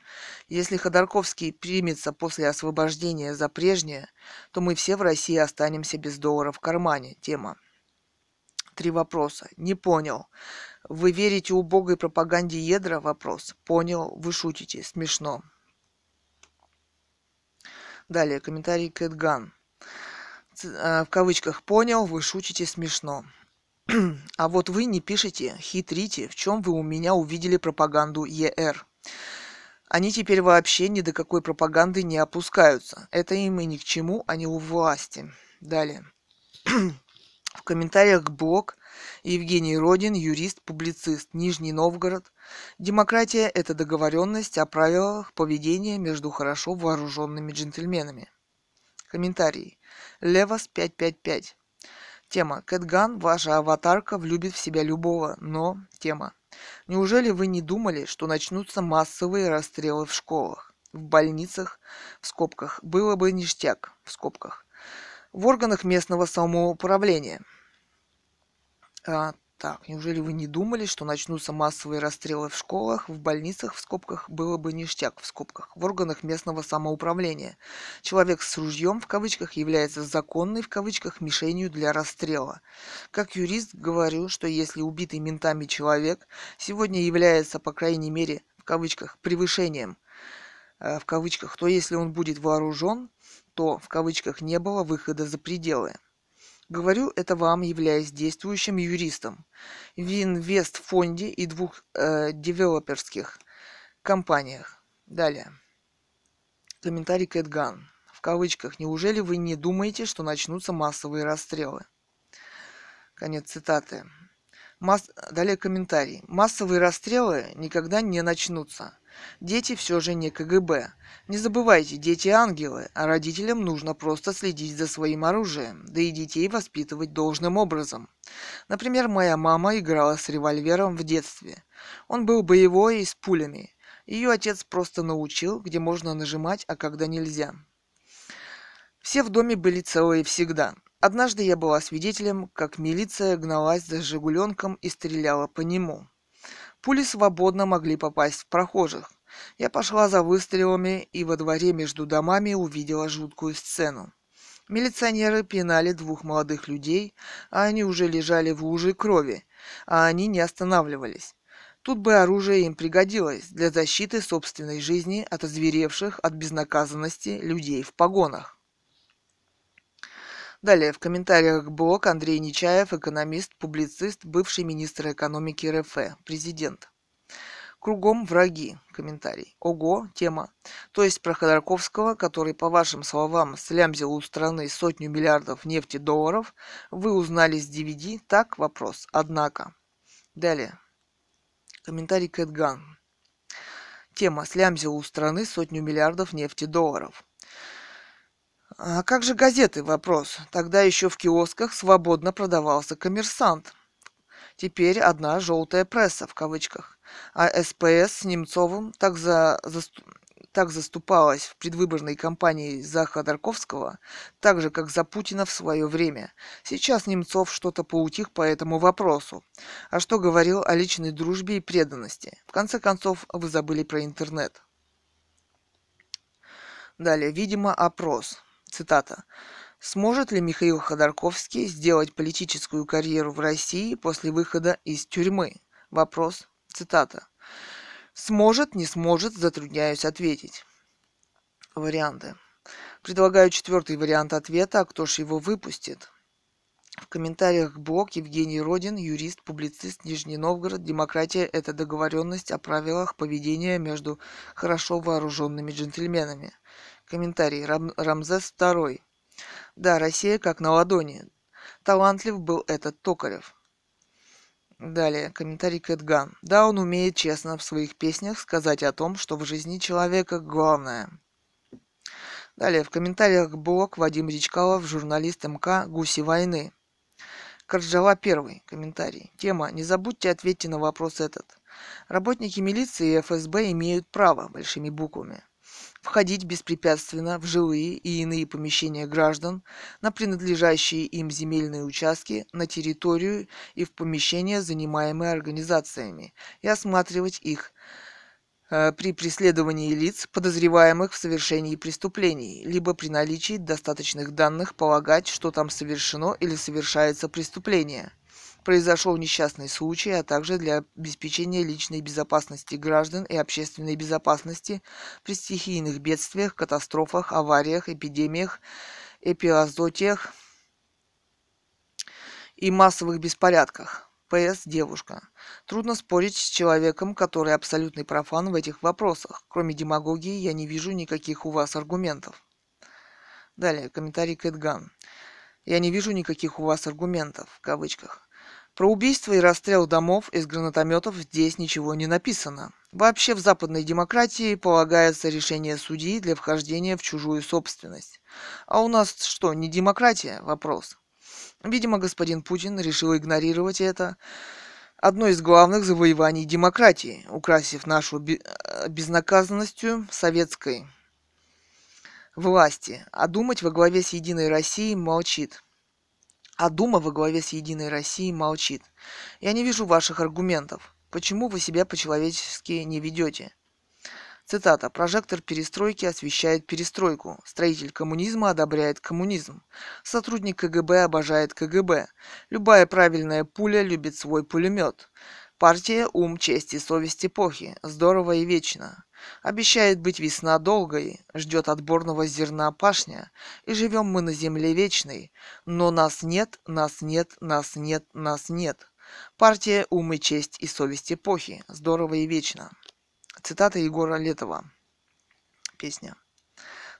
Если Ходорковский примется после освобождения за прежнее, то мы все в России останемся без доллара в кармане. Тема. Три вопроса. Не понял. Вы верите убогой пропаганде ядра? Вопрос. Понял. Вы шутите. Смешно. Далее. Комментарий Кэтган. Э, в кавычках «понял», вы шутите смешно. а вот вы не пишете, хитрите, в чем вы у меня увидели пропаганду ЕР. Они теперь вообще ни до какой пропаганды не опускаются. Это им и ни к чему, они у власти. Далее. В комментариях к блог Евгений Родин, юрист, публицист, Нижний Новгород. Демократия – это договоренность о правилах поведения между хорошо вооруженными джентльменами. Комментарий. Левас 555. Тема. Кэтган, ваша аватарка влюбит в себя любого, но... Тема. Неужели вы не думали, что начнутся массовые расстрелы в школах, в больницах, в скобках, было бы ништяк, в скобках, в органах местного самоуправления. А, так, неужели вы не думали, что начнутся массовые расстрелы в школах, в больницах, в скобках, было бы ништяк, в скобках, в органах местного самоуправления? Человек с ружьем, в кавычках, является законной, в кавычках, мишенью для расстрела. Как юрист говорю, что если убитый ментами человек сегодня является, по крайней мере, в кавычках, превышением, э, в кавычках, то если он будет вооружен, то, в кавычках, не было выхода за пределы. Говорю это вам, являясь действующим юристом в инвестфонде и двух э, девелоперских компаниях. Далее. Комментарий Кэтган. В кавычках. Неужели вы не думаете, что начнутся массовые расстрелы? Конец цитаты. Масс... Далее комментарий. Массовые расстрелы никогда не начнутся. Дети все же не КГБ. Не забывайте, дети ангелы, а родителям нужно просто следить за своим оружием, да и детей воспитывать должным образом. Например, моя мама играла с револьвером в детстве. Он был боевой и с пулями. Ее отец просто научил, где можно нажимать, а когда нельзя. Все в доме были целые всегда. Однажды я была свидетелем, как милиция гналась за «Жигуленком» и стреляла по нему. Пули свободно могли попасть в прохожих. Я пошла за выстрелами и во дворе между домами увидела жуткую сцену. Милиционеры пинали двух молодых людей, а они уже лежали в луже крови, а они не останавливались. Тут бы оружие им пригодилось для защиты собственной жизни от озверевших от безнаказанности людей в погонах. Далее в комментариях блог Андрей Нечаев, экономист, публицист, бывший министр экономики РФ, президент. Кругом враги. Комментарий. Ого, тема. То есть про Ходорковского, который, по вашим словам, слямзил у страны сотню миллиардов нефти долларов, вы узнали с DVD? Так, вопрос. Однако. Далее. Комментарий Кэтган. Тема. Слямзил у страны сотню миллиардов нефти долларов. А как же газеты? Вопрос. Тогда еще в киосках свободно продавался коммерсант. Теперь одна желтая пресса в кавычках. А СПС с Немцовым так, за, за, так заступалась в предвыборной кампании за Ходорковского, так же, как за Путина в свое время. Сейчас Немцов что-то поутих по этому вопросу. А что говорил о личной дружбе и преданности? В конце концов, вы забыли про интернет. Далее, видимо, опрос. Цитата. Сможет ли Михаил Ходорковский сделать политическую карьеру в России после выхода из тюрьмы? Вопрос. Цитата. Сможет, не сможет, затрудняюсь ответить. Варианты. Предлагаю четвертый вариант ответа, а кто ж его выпустит? В комментариях блог Евгений Родин, юрист, публицист, Нижний Новгород. Демократия – это договоренность о правилах поведения между хорошо вооруженными джентльменами. Комментарий. Рам- Рамзес II. Да, Россия как на ладони. Талантлив был этот Токарев. Далее, комментарий Кэтган. Да, он умеет честно в своих песнях сказать о том, что в жизни человека главное. Далее, в комментариях блог Вадим Речкалов, журналист МК «Гуси войны». Корджала первый комментарий. Тема «Не забудьте ответьте на вопрос этот». Работники милиции и ФСБ имеют право, большими буквами, входить беспрепятственно в жилые и иные помещения граждан, на принадлежащие им земельные участки, на территорию и в помещения, занимаемые организациями, и осматривать их э, при преследовании лиц, подозреваемых в совершении преступлений, либо при наличии достаточных данных полагать, что там совершено или совершается преступление – произошел несчастный случай, а также для обеспечения личной безопасности граждан и общественной безопасности при стихийных бедствиях, катастрофах, авариях, эпидемиях, эпиазотиях и массовых беспорядках. П.С. Девушка. Трудно спорить с человеком, который абсолютный профан в этих вопросах. Кроме демагогии, я не вижу никаких у вас аргументов. Далее, комментарий Кэтган. Я не вижу никаких у вас аргументов, в кавычках. Про убийство и расстрел домов из гранатометов здесь ничего не написано. Вообще в западной демократии полагается решение судьи для вхождения в чужую собственность. А у нас что, не демократия? Вопрос. Видимо, господин Путин решил игнорировать это. Одно из главных завоеваний демократии, украсив нашу э, безнаказанностью советской власти. А думать во главе с Единой Россией молчит. А Дума во главе с Единой Россией молчит. Я не вижу ваших аргументов. Почему вы себя по-человечески не ведете? Цитата. «Прожектор перестройки освещает перестройку. Строитель коммунизма одобряет коммунизм. Сотрудник КГБ обожает КГБ. Любая правильная пуля любит свой пулемет. Партия – ум, честь и совесть эпохи. Здорово и вечно. Обещает быть весна долгой, ждет отборного зерна пашня, и живем мы на земле вечной. Но нас нет, нас нет, нас нет, нас нет. Партия «Ум и честь и совесть эпохи». Здорово и вечно. Цитата Егора Летова. Песня.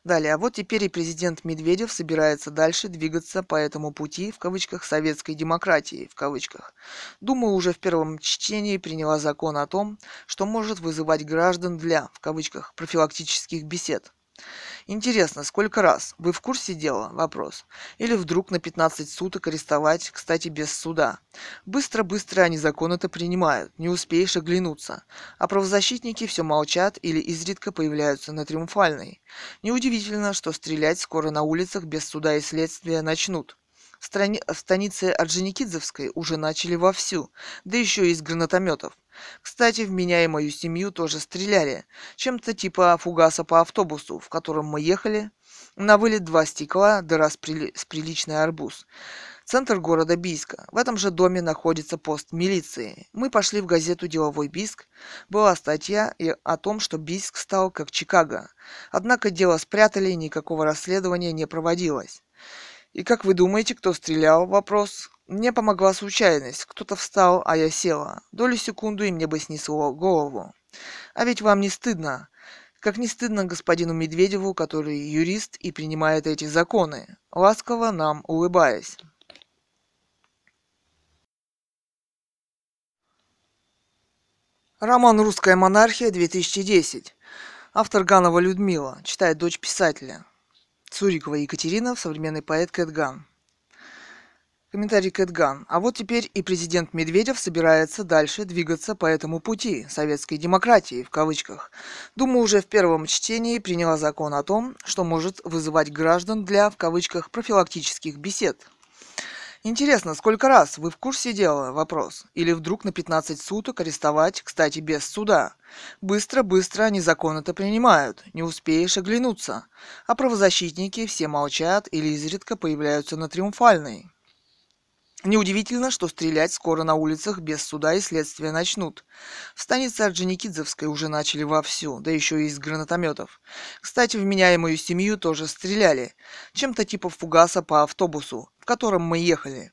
Далее, а вот теперь и президент Медведев собирается дальше двигаться по этому пути, в кавычках, советской демократии, в кавычках. Дума уже в первом чтении приняла закон о том, что может вызывать граждан для, в кавычках, профилактических бесед. Интересно, сколько раз? Вы в курсе дела? Вопрос. Или вдруг на 15 суток арестовать, кстати, без суда? Быстро-быстро они закон это принимают, не успеешь оглянуться. А правозащитники все молчат или изредка появляются на триумфальной. Неудивительно, что стрелять скоро на улицах без суда и следствия начнут. В, стране, в станице Орджоникидзевской уже начали вовсю, да еще и из гранатометов. Кстати, в меня и мою семью тоже стреляли. Чем-то типа фугаса по автобусу, в котором мы ехали. На вылет два стекла, дыра с, прили... с приличный арбуз. Центр города Бийска. В этом же доме находится пост милиции. Мы пошли в газету «Деловой Бийск». Была статья о том, что Бийск стал как Чикаго. Однако дело спрятали, никакого расследования не проводилось. И как вы думаете, кто стрелял? Вопрос. Мне помогла случайность. Кто-то встал, а я села. Долю секунду, и мне бы снесло голову. А ведь вам не стыдно? Как не стыдно господину Медведеву, который юрист и принимает эти законы, ласково нам улыбаясь. Роман «Русская монархия», 2010. Автор Ганова Людмила. Читает дочь писателя. Цурикова Екатерина, современный поэт Кэтган. Комментарий Кэтган. А вот теперь и президент Медведев собирается дальше двигаться по этому пути советской демократии, в кавычках. Дума уже в первом чтении приняла закон о том, что может вызывать граждан для, в кавычках, профилактических бесед. Интересно, сколько раз вы в курсе дела? Вопрос. Или вдруг на 15 суток арестовать, кстати, без суда? Быстро-быстро они закон это принимают, не успеешь оглянуться. А правозащитники все молчат или изредка появляются на триумфальной. Неудивительно, что стрелять скоро на улицах без суда и следствия начнут. В станице Орджоникидзевской уже начали вовсю, да еще и из гранатометов. Кстати, в меня и мою семью тоже стреляли. Чем-то типа фугаса по автобусу, в котором мы ехали.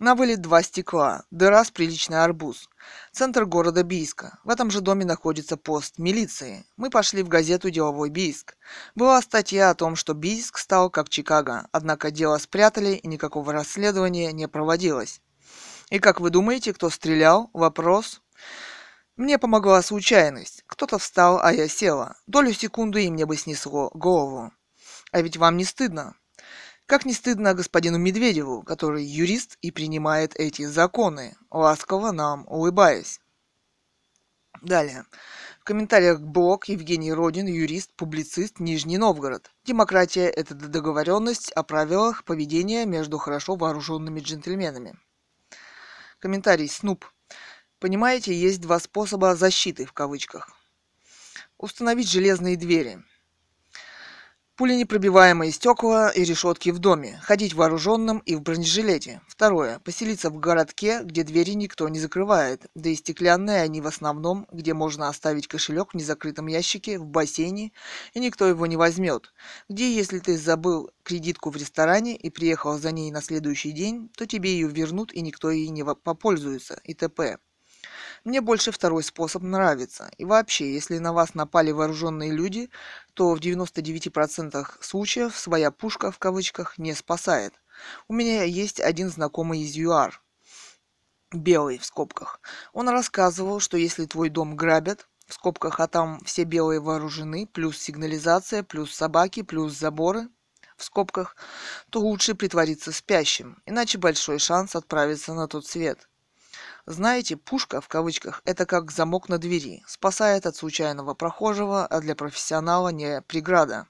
На вылет два стекла, дыра с приличный арбуз. Центр города Бийска. В этом же доме находится пост милиции. Мы пошли в газету «Деловой Бийск». Была статья о том, что Бийск стал как Чикаго, однако дело спрятали и никакого расследования не проводилось. И как вы думаете, кто стрелял? Вопрос. Мне помогла случайность. Кто-то встал, а я села. Долю секунды и мне бы снесло голову. А ведь вам не стыдно? Как не стыдно господину Медведеву, который юрист и принимает эти законы, ласково нам улыбаясь. Далее. В комментариях блог Евгений Родин, юрист, публицист, Нижний Новгород. Демократия – это договоренность о правилах поведения между хорошо вооруженными джентльменами. Комментарий Снуп. Понимаете, есть два способа защиты в кавычках. Установить железные двери – Пуленепробиваемые стекла и решетки в доме. Ходить вооруженным и в бронежилете. Второе. Поселиться в городке, где двери никто не закрывает. Да и стеклянные они в основном, где можно оставить кошелек в незакрытом ящике, в бассейне, и никто его не возьмет. Где, если ты забыл кредитку в ресторане и приехал за ней на следующий день, то тебе ее вернут и никто ей не попользуется и т.п. Мне больше второй способ нравится. И вообще, если на вас напали вооруженные люди, то в 99% случаев своя пушка в кавычках не спасает. У меня есть один знакомый из ЮАР, белый в скобках. Он рассказывал, что если твой дом грабят, в скобках, а там все белые вооружены, плюс сигнализация, плюс собаки, плюс заборы, в скобках, то лучше притвориться спящим, иначе большой шанс отправиться на тот свет. Знаете, пушка, в кавычках, это как замок на двери. Спасает от случайного прохожего, а для профессионала не преграда.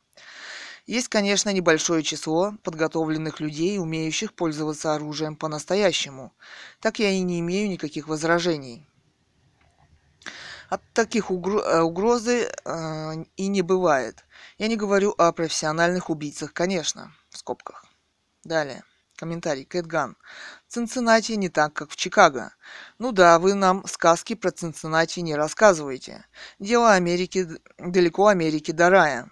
Есть, конечно, небольшое число подготовленных людей, умеющих пользоваться оружием по-настоящему. Так я и не имею никаких возражений. От таких э, угрозы э, и не бывает. Я не говорю о профессиональных убийцах, конечно, в скобках. Далее. Комментарий. Кэтган. Цинциннати не так, как в Чикаго. Ну да, вы нам сказки про Цинциннати не рассказываете. Дело Америки далеко Америки до рая.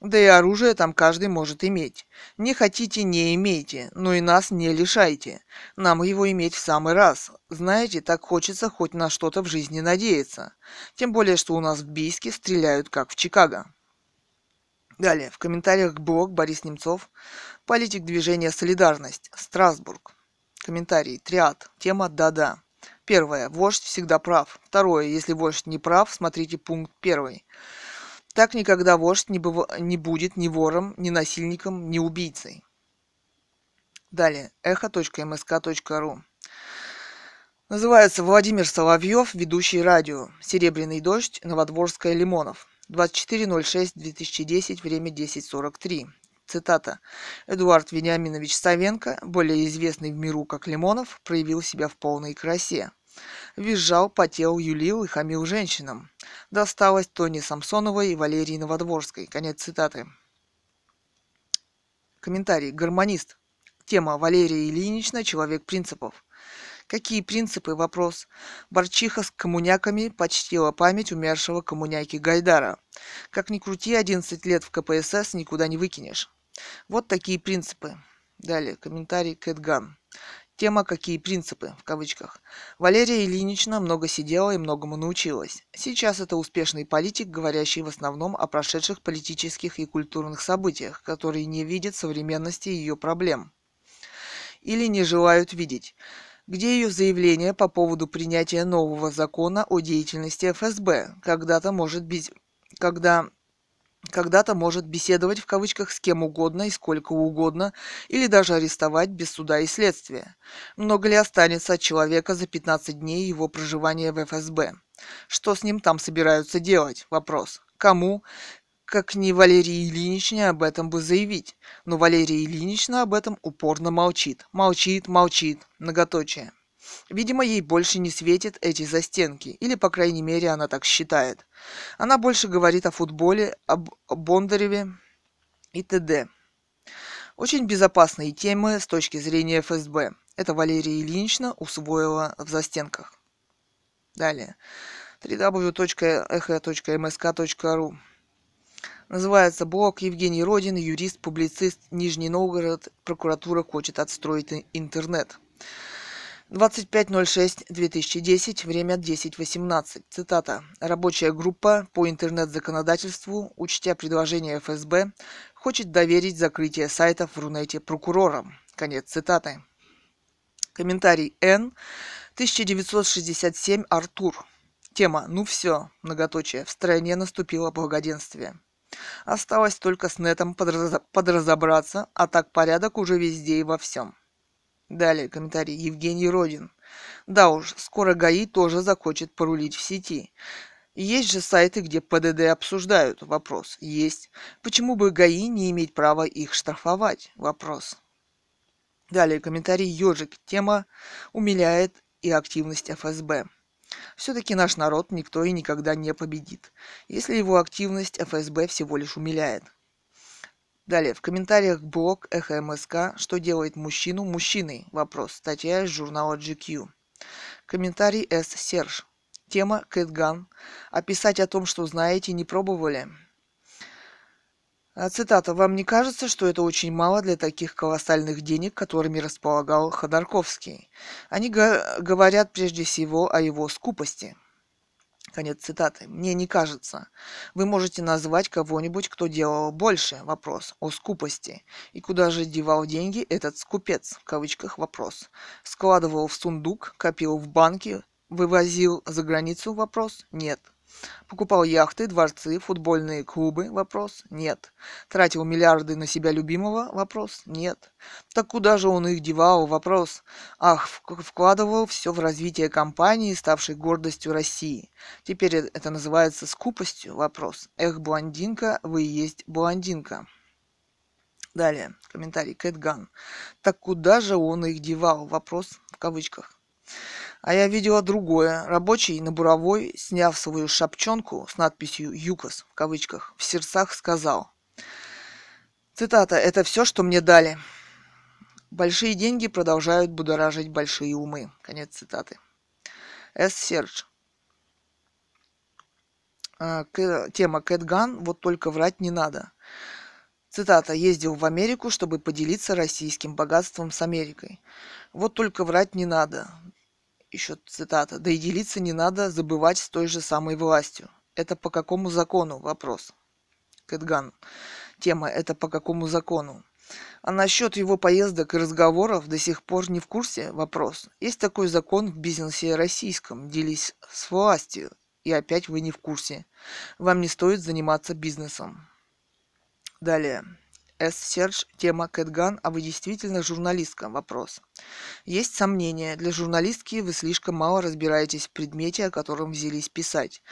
Да и оружие там каждый может иметь. Не хотите, не имейте, но и нас не лишайте. Нам его иметь в самый раз. Знаете, так хочется хоть на что-то в жизни надеяться. Тем более, что у нас в Бийске стреляют, как в Чикаго. Далее, в комментариях блог Борис Немцов, политик движения «Солидарность», Страсбург. Комментарий. Триад. Тема «Да-да». Первое. Вождь всегда прав. Второе. Если вождь не прав, смотрите пункт первый. Так никогда вождь не, быв... не будет ни вором, ни насильником, ни убийцей. Далее. Эхо.мск.ру Называется Владимир Соловьев, ведущий радио. Серебряный дождь, Новодворская, Лимонов. 24.06.2010, время 10.43. Цитата. Эдуард Вениаминович Савенко, более известный в миру как Лимонов, проявил себя в полной красе. Визжал, потел, юлил и хамил женщинам. Досталось Тони Самсоновой и Валерии Новодворской. Конец цитаты. Комментарий. Гармонист. Тема Валерия Ильинична «Человек принципов». Какие принципы? Вопрос. Борчиха с коммуняками почтила память умершего коммуняки Гайдара. Как ни крути, 11 лет в КПСС никуда не выкинешь. Вот такие принципы. Далее, комментарий Кэтган. Тема «Какие принципы?» в кавычках. Валерия Ильинична много сидела и многому научилась. Сейчас это успешный политик, говорящий в основном о прошедших политических и культурных событиях, которые не видят современности ее проблем или не желают видеть. Где ее заявление по поводу принятия нового закона о деятельности ФСБ? Когда-то может быть, когда когда-то может беседовать в кавычках с кем угодно и сколько угодно, или даже арестовать без суда и следствия. Много ли останется от человека за 15 дней его проживания в ФСБ? Что с ним там собираются делать? Вопрос. Кому? Как ни Валерий Ильиничне об этом бы заявить. Но Валерия Ильинична об этом упорно молчит. Молчит, молчит, многоточие. Видимо, ей больше не светят эти застенки, или, по крайней мере, она так считает. Она больше говорит о футболе, об Бондареве и т.д. Очень безопасные темы с точки зрения ФСБ. Это Валерия Ильинична усвоила в застенках. Далее. www.echo.msk.ru Называется блог Евгений Родин, юрист, публицист, Нижний Новгород, прокуратура хочет отстроить интернет. 25.06.2010, время 10.18. Цитата. Рабочая группа по интернет-законодательству, учтя предложение ФСБ, хочет доверить закрытие сайтов в Рунете прокурорам. Конец цитаты. Комментарий Н. 1967 Артур. Тема «Ну все», многоточие, в стране наступило благоденствие. Осталось только с нетом подразобраться, а так порядок уже везде и во всем. Далее комментарий Евгений Родин. Да уж, скоро ГАИ тоже захочет порулить в сети. Есть же сайты, где ПДД обсуждают. Вопрос. Есть. Почему бы ГАИ не иметь права их штрафовать? Вопрос. Далее комментарий Ежик. Тема умиляет и активность ФСБ. Все-таки наш народ никто и никогда не победит, если его активность ФСБ всего лишь умиляет. Далее, в комментариях блог Эхо МСК «Что делает мужчину мужчиной?» Вопрос. Статья из журнала GQ. Комментарий С. Серж. Тема Кэтган. Описать о том, что знаете, не пробовали. А, цитата. «Вам не кажется, что это очень мало для таких колоссальных денег, которыми располагал Ходорковский? Они говорят прежде всего о его скупости». Конец цитаты. Мне не кажется. Вы можете назвать кого-нибудь, кто делал больше. Вопрос. О скупости. И куда же девал деньги этот скупец? В кавычках вопрос. Складывал в сундук, копил в банке, вывозил за границу? Вопрос. Нет. Покупал яхты, дворцы, футбольные клубы? Вопрос. Нет. Тратил миллиарды на себя любимого? Вопрос. Нет. Так куда же он их девал? Вопрос. Ах, вкладывал все в развитие компании, ставшей гордостью России. Теперь это называется скупостью? Вопрос. Эх, блондинка, вы и есть блондинка. Далее, комментарий Кэтган. Так куда же он их девал? Вопрос в кавычках. А я видела другое. Рабочий на буровой, сняв свою шапчонку с надписью «ЮКОС» в кавычках, в сердцах сказал. Цитата «Это все, что мне дали». Большие деньги продолжают будоражить большие умы. Конец цитаты. С. Сердж. А, тема Кэтган «Вот только врать не надо». Цитата. «Ездил в Америку, чтобы поделиться российским богатством с Америкой. Вот только врать не надо еще цитата, да и делиться не надо забывать с той же самой властью. Это по какому закону? Вопрос. Кэтган. Тема «Это по какому закону?» А насчет его поездок и разговоров до сих пор не в курсе? Вопрос. Есть такой закон в бизнесе российском. Делись с властью. И опять вы не в курсе. Вам не стоит заниматься бизнесом. Далее. С. Серж, тема Кэтган, а вы действительно журналистка? Вопрос. Есть сомнения. Для журналистки вы слишком мало разбираетесь в предмете, о котором взялись писать.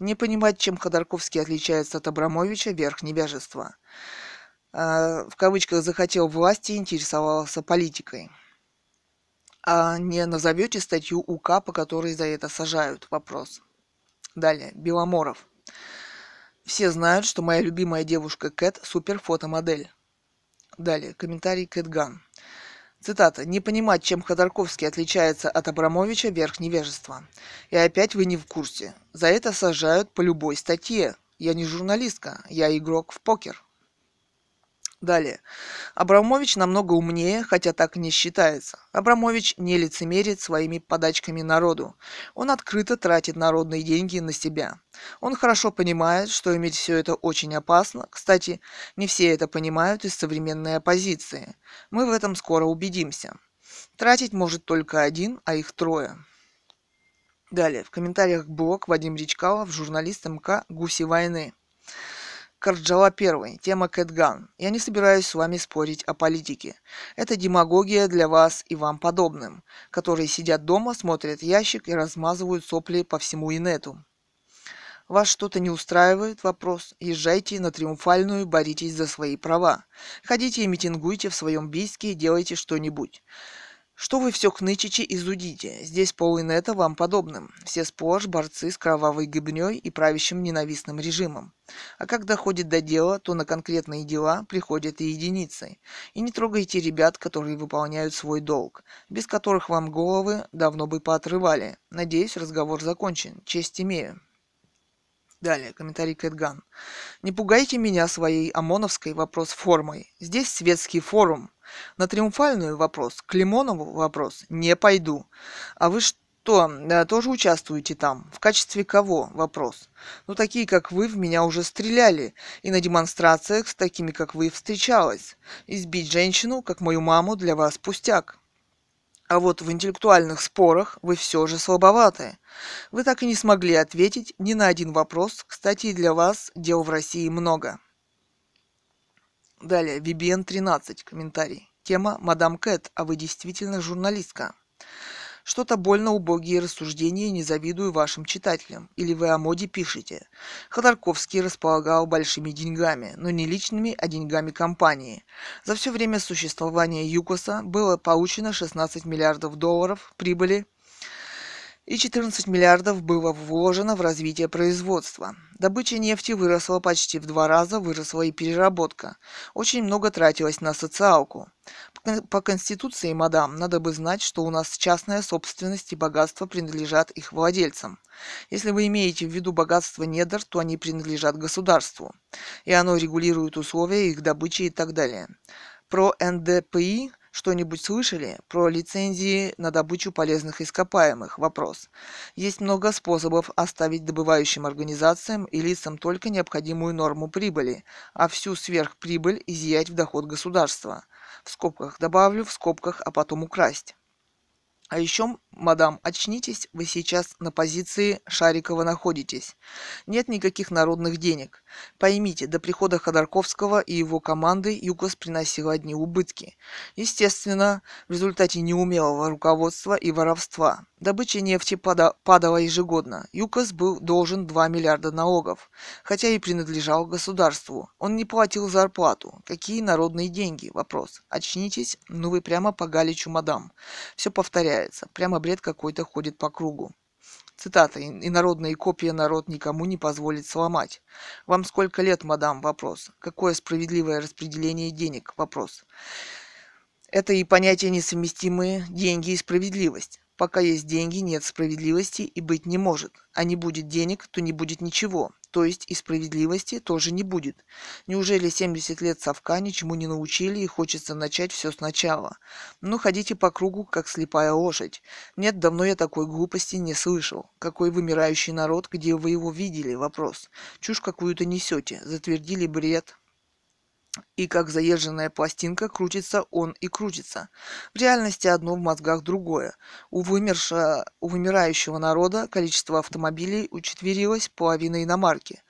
Не понимать, чем Ходорковский отличается от Абрамовича, верх невежества. э, в кавычках захотел власти, интересовался политикой. А не назовете статью УК, по которой за это сажают? Вопрос. Далее. Беломоров. Все знают, что моя любимая девушка Кэт супер фотомодель. Далее. Комментарий Кэтган. Цитата. «Не понимать, чем Ходорковский отличается от Абрамовича – верх невежества. И опять вы не в курсе. За это сажают по любой статье. Я не журналистка, я игрок в покер». Далее. Абрамович намного умнее, хотя так не считается. Абрамович не лицемерит своими подачками народу. Он открыто тратит народные деньги на себя. Он хорошо понимает, что иметь все это очень опасно. Кстати, не все это понимают из современной оппозиции. Мы в этом скоро убедимся. Тратить может только один, а их трое. Далее. В комментариях блог Вадим Речкалов, журналист МК «Гуси войны». Карджала первый. Тема Кэтган. Я не собираюсь с вами спорить о политике. Это демагогия для вас и вам подобным, которые сидят дома, смотрят ящик и размазывают сопли по всему инету. Вас что-то не устраивает? Вопрос. Езжайте на Триумфальную, боритесь за свои права. Ходите и митингуйте в своем бийске и делайте что-нибудь. Что вы все хнычите и зудите? Здесь пол инета вам подобным. Все сплошь борцы с кровавой гибней и правящим ненавистным режимом. А как доходит до дела, то на конкретные дела приходят и единицы. И не трогайте ребят, которые выполняют свой долг, без которых вам головы давно бы поотрывали. Надеюсь, разговор закончен. Честь имею. Далее, комментарий Кэтган. Не пугайте меня своей ОМОНовской вопрос формой. Здесь светский форум. На Триумфальную вопрос, к Лимонову вопрос не пойду. А вы что, да, тоже участвуете там? В качестве кого? Вопрос. Ну, такие, как вы, в меня уже стреляли. И на демонстрациях с такими, как вы, встречалась. Избить женщину, как мою маму, для вас пустяк. А вот в интеллектуальных спорах вы все же слабоваты. Вы так и не смогли ответить ни на один вопрос. Кстати, для вас дел в России много. Далее, VBN 13, комментарий. Тема «Мадам Кэт, а вы действительно журналистка?» Что-то больно убогие рассуждения, не завидую вашим читателям. Или вы о моде пишете. Ходорковский располагал большими деньгами, но не личными, а деньгами компании. За все время существования ЮКОСа было получено 16 миллиардов долларов прибыли и 14 миллиардов было вложено в развитие производства. Добыча нефти выросла почти в два раза, выросла и переработка. Очень много тратилось на социалку. По Конституции, мадам, надо бы знать, что у нас частная собственность и богатство принадлежат их владельцам. Если вы имеете в виду богатство недр, то они принадлежат государству, и оно регулирует условия их добычи и так далее. Про НДПИ что-нибудь слышали про лицензии на добычу полезных ископаемых? Вопрос. Есть много способов оставить добывающим организациям и лицам только необходимую норму прибыли, а всю сверхприбыль изъять в доход государства. В скобках добавлю, в скобках, а потом украсть. А еще, мадам, очнитесь, вы сейчас на позиции Шарикова находитесь. Нет никаких народных денег. Поймите, до прихода Ходорковского и его команды ЮКОС приносил одни убытки. Естественно, в результате неумелого руководства и воровства. Добыча нефти пада- падала ежегодно. ЮКОС был должен 2 миллиарда налогов, хотя и принадлежал государству. Он не платил зарплату. Какие народные деньги? Вопрос. Очнитесь, ну вы прямо по Галичу, мадам. Все повторяется. Прямо бред какой-то ходит по кругу. Цитата. «Инородные копии народ никому не позволит сломать». Вам сколько лет, мадам? Вопрос. Какое справедливое распределение денег? Вопрос. Это и понятия несовместимые деньги и справедливость. Пока есть деньги, нет справедливости и быть не может. А не будет денег, то не будет ничего. То есть и справедливости тоже не будет. Неужели 70 лет совка ничему не научили и хочется начать все сначала? Ну, ходите по кругу, как слепая лошадь. Нет, давно я такой глупости не слышал. Какой вымирающий народ, где вы его видели? Вопрос. Чушь какую-то несете. Затвердили бред, и как заезженная пластинка крутится он и крутится. В реальности одно в мозгах другое. У, вымерша, у вымирающего народа количество автомобилей учетверилось половиной иномарки.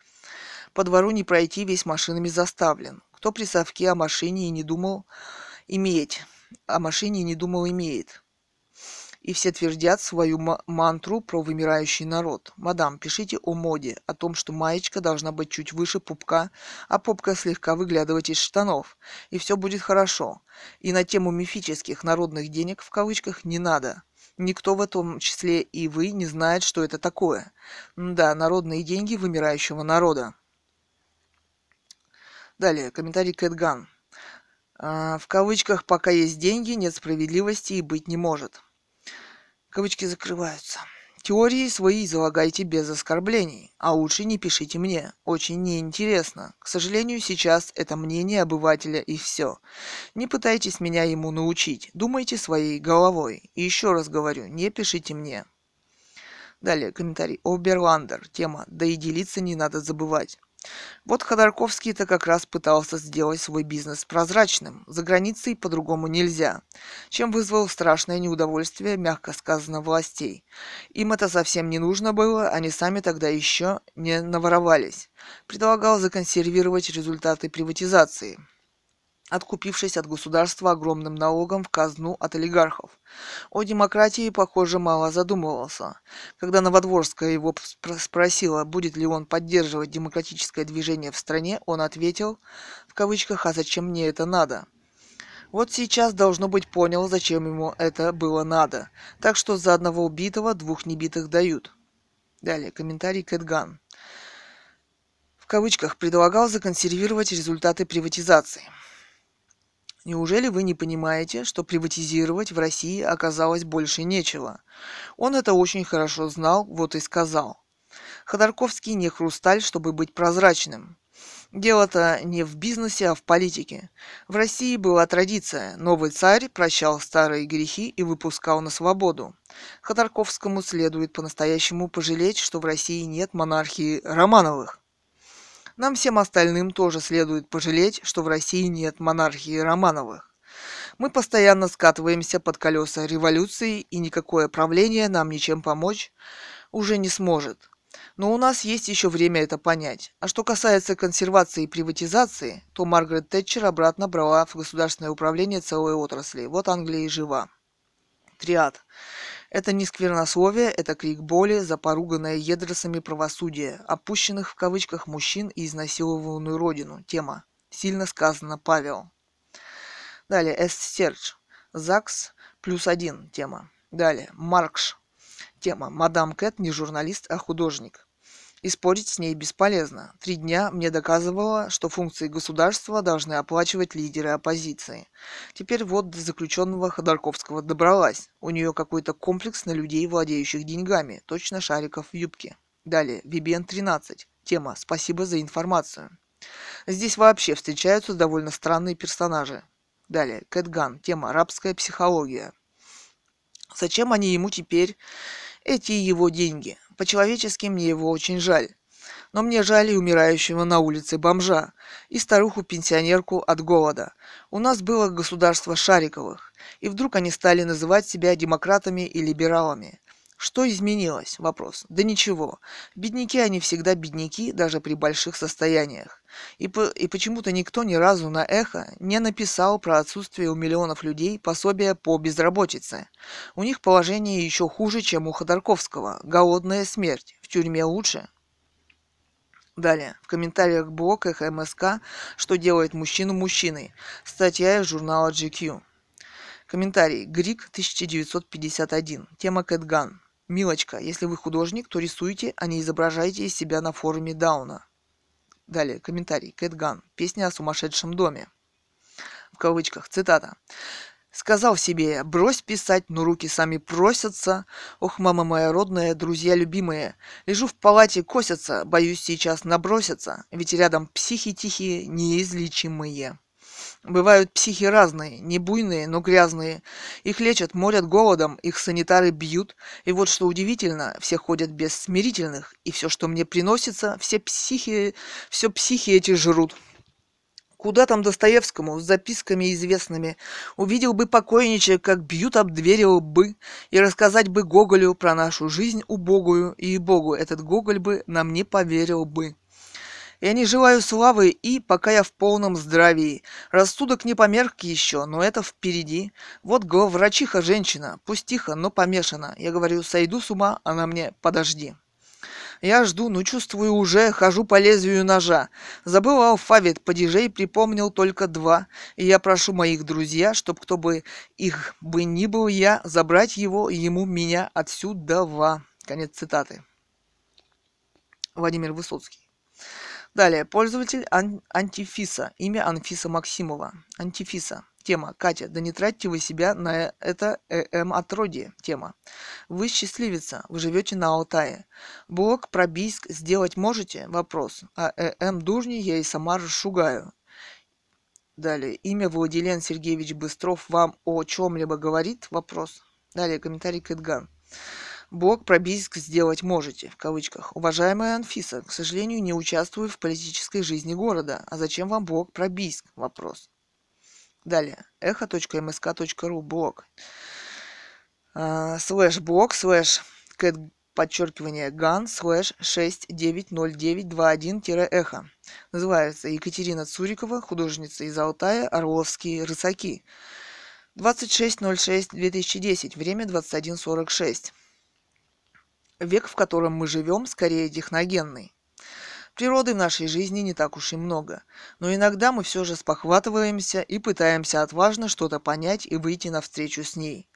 По двору не пройти, весь машинами заставлен. Кто при совке о машине и не думал иметь, о машине не думал имеет. И все твердят свою мантру про вымирающий народ. Мадам, пишите о моде, о том, что маечка должна быть чуть выше пупка, а попка слегка выглядывать из штанов. И все будет хорошо. И на тему мифических народных денег в кавычках не надо. Никто в том числе и вы не знает, что это такое. Да, народные деньги вымирающего народа. Далее, комментарий Кэтган. А, в кавычках «пока есть деньги, нет справедливости и быть не может». Кавычки закрываются. Теории свои излагайте без оскорблений, а лучше не пишите мне. Очень неинтересно. К сожалению, сейчас это мнение обывателя и все. Не пытайтесь меня ему научить. Думайте своей головой. И еще раз говорю, не пишите мне. Далее комментарий. Оберландер. Тема. Да и делиться не надо забывать. Вот Ходорковский-то как раз пытался сделать свой бизнес прозрачным. За границей по-другому нельзя. Чем вызвал страшное неудовольствие, мягко сказано, властей. Им это совсем не нужно было, они сами тогда еще не наворовались. Предлагал законсервировать результаты приватизации откупившись от государства огромным налогом в казну от олигархов. О демократии, похоже, мало задумывался. Когда Новодворская его спросила, будет ли он поддерживать демократическое движение в стране, он ответил, в кавычках, «А зачем мне это надо?» Вот сейчас, должно быть, понял, зачем ему это было надо. Так что за одного убитого двух небитых дают. Далее, комментарий Кэтган. В кавычках предлагал законсервировать результаты приватизации. Неужели вы не понимаете, что приватизировать в России оказалось больше нечего? Он это очень хорошо знал, вот и сказал. Ходорковский не хрусталь, чтобы быть прозрачным. Дело-то не в бизнесе, а в политике. В России была традиция. Новый царь прощал старые грехи и выпускал на свободу. Ходорковскому следует по-настоящему пожалеть, что в России нет монархии Романовых. Нам всем остальным тоже следует пожалеть, что в России нет монархии Романовых. Мы постоянно скатываемся под колеса революции, и никакое правление нам ничем помочь уже не сможет. Но у нас есть еще время это понять. А что касается консервации и приватизации, то Маргарет Тэтчер обратно брала в государственное управление целой отрасли. Вот Англия и жива. Триад. Это не сквернословие, это крик боли за поруганное едросами правосудие, опущенных в кавычках мужчин и изнасилованную родину. Тема. Сильно сказано Павел. Далее. Эстерч. ЗАГС плюс один. Тема. Далее. Маркш. Тема. Мадам Кэт не журналист, а художник и спорить с ней бесполезно. Три дня мне доказывала, что функции государства должны оплачивать лидеры оппозиции. Теперь вот до заключенного Ходорковского добралась. У нее какой-то комплекс на людей, владеющих деньгами. Точно шариков в юбке. Далее. VBN 13. Тема «Спасибо за информацию». Здесь вообще встречаются довольно странные персонажи. Далее. Кэтган. Тема «Рабская психология». Зачем они ему теперь эти его деньги? По-человечески мне его очень жаль. Но мне жаль и умирающего на улице бомжа, и старуху-пенсионерку от голода. У нас было государство Шариковых, и вдруг они стали называть себя демократами и либералами. Что изменилось? Вопрос. Да ничего. Бедняки они всегда бедняки, даже при больших состояниях. И, по, и почему-то никто ни разу на эхо не написал про отсутствие у миллионов людей пособия по безработице. У них положение еще хуже, чем у Ходорковского. Голодная смерть. В тюрьме лучше. Далее. В комментариях к блоках МСК «Что делает мужчину мужчиной?» Статья из журнала GQ. Комментарий. Грик, 1951. Тема Кэтган. Милочка, если вы художник, то рисуйте, а не изображайте из себя на форуме Дауна. Далее, комментарий. Кэтган. Песня о сумасшедшем доме. В кавычках. Цитата. Сказал себе брось писать, но руки сами просятся. Ох, мама моя родная, друзья любимые. Лежу в палате, косятся, боюсь сейчас набросятся, ведь рядом психи тихие, неизлечимые. Бывают психи разные, не буйные, но грязные. Их лечат, морят голодом, их санитары бьют. И вот что удивительно, все ходят без смирительных, и все, что мне приносится, все психи, все психи эти жрут. Куда там Достоевскому с записками известными? Увидел бы покойничек, как бьют об двери бы, и рассказать бы Гоголю про нашу жизнь убогую, и Богу этот Гоголь бы нам не поверил бы. Я не желаю славы и, пока я в полном здравии. Рассудок не померк еще, но это впереди. Вот главврачиха женщина, пусть тихо, но помешана. Я говорю, сойду с ума, она мне, подожди. Я жду, но чувствую уже, хожу по лезвию ножа. Забыл алфавит, падежей припомнил только два. И я прошу моих друзья, чтоб кто бы их бы ни был я, забрать его, ему, меня отсюда. Конец цитаты. Владимир Высоцкий. Далее. Пользователь ан- Антифиса. Имя Анфиса Максимова. Антифиса. Тема. Катя, да не тратьте вы себя на это ЭМ отродье. Тема. Вы счастливица, вы живете на Алтае. Блок про Бийск сделать можете? Вопрос. А ЭМ дурни я и сама расшугаю. Далее. Имя Владилен Сергеевич Быстров вам о чем-либо говорит? Вопрос. Далее. Комментарий Кэтган. Блок про сделать можете, в кавычках. Уважаемая Анфиса, к сожалению, не участвую в политической жизни города. А зачем вам блок про Бийск? Вопрос. Далее. эхо.мск.ру блог. А, слэш блог слэш кэт подчеркивание ган слэш 690921-эхо. Называется Екатерина Цурикова, художница из Алтая, Орловские рысаки. 26.06.2010, время 21.46. Век, в котором мы живем, скорее техногенный. Природы в нашей жизни не так уж и много, но иногда мы все же спохватываемся и пытаемся отважно что-то понять и выйти навстречу с ней.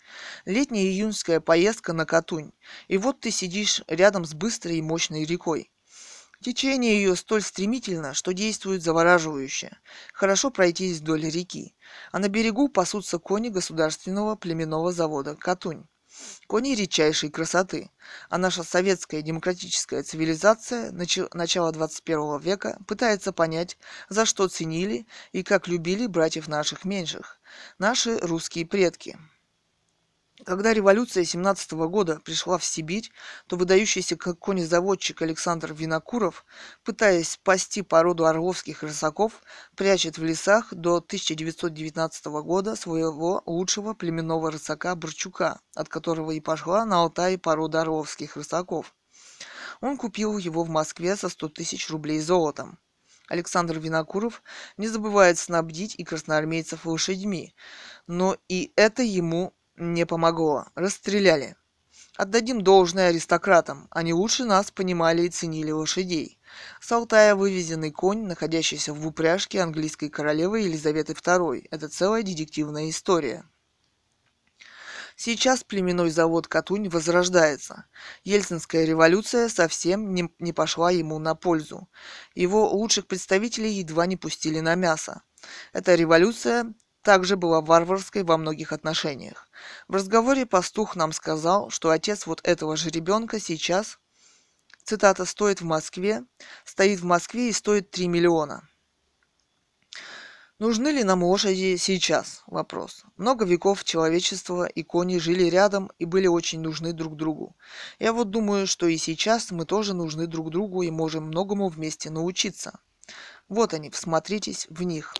Летняя июньская поездка на Катунь, и вот ты сидишь рядом с быстрой и мощной рекой. Течение ее столь стремительно, что действует завораживающе. Хорошо пройтись вдоль реки, а на берегу пасутся кони государственного племенного завода «Катунь». Кони редчайшей красоты, а наша советская демократическая цивилизация начала 21 века пытается понять, за что ценили и как любили братьев наших меньших, наши русские предки – когда революция 17 года пришла в Сибирь, то выдающийся конезаводчик Александр Винокуров, пытаясь спасти породу орловских рысаков, прячет в лесах до 1919 года своего лучшего племенного рысака Борчука, от которого и пошла на Алтае порода орловских рысаков. Он купил его в Москве за 100 тысяч рублей золотом. Александр Винокуров не забывает снабдить и красноармейцев лошадьми, но и это ему не помогло. Расстреляли. Отдадим должное аристократам. Они лучше нас понимали и ценили лошадей. С Алтая вывезенный конь, находящийся в упряжке английской королевы Елизаветы II. Это целая детективная история. Сейчас племенной завод Катунь возрождается. Ельцинская революция совсем не, не пошла ему на пользу. Его лучших представителей едва не пустили на мясо. Эта революция также была варварской во многих отношениях. В разговоре пастух нам сказал, что отец вот этого же ребенка сейчас, цитата, стоит в Москве, стоит в Москве и стоит 3 миллиона. Нужны ли нам лошади сейчас? Вопрос. Много веков человечества и кони жили рядом и были очень нужны друг другу. Я вот думаю, что и сейчас мы тоже нужны друг другу и можем многому вместе научиться. Вот они, всмотритесь в них.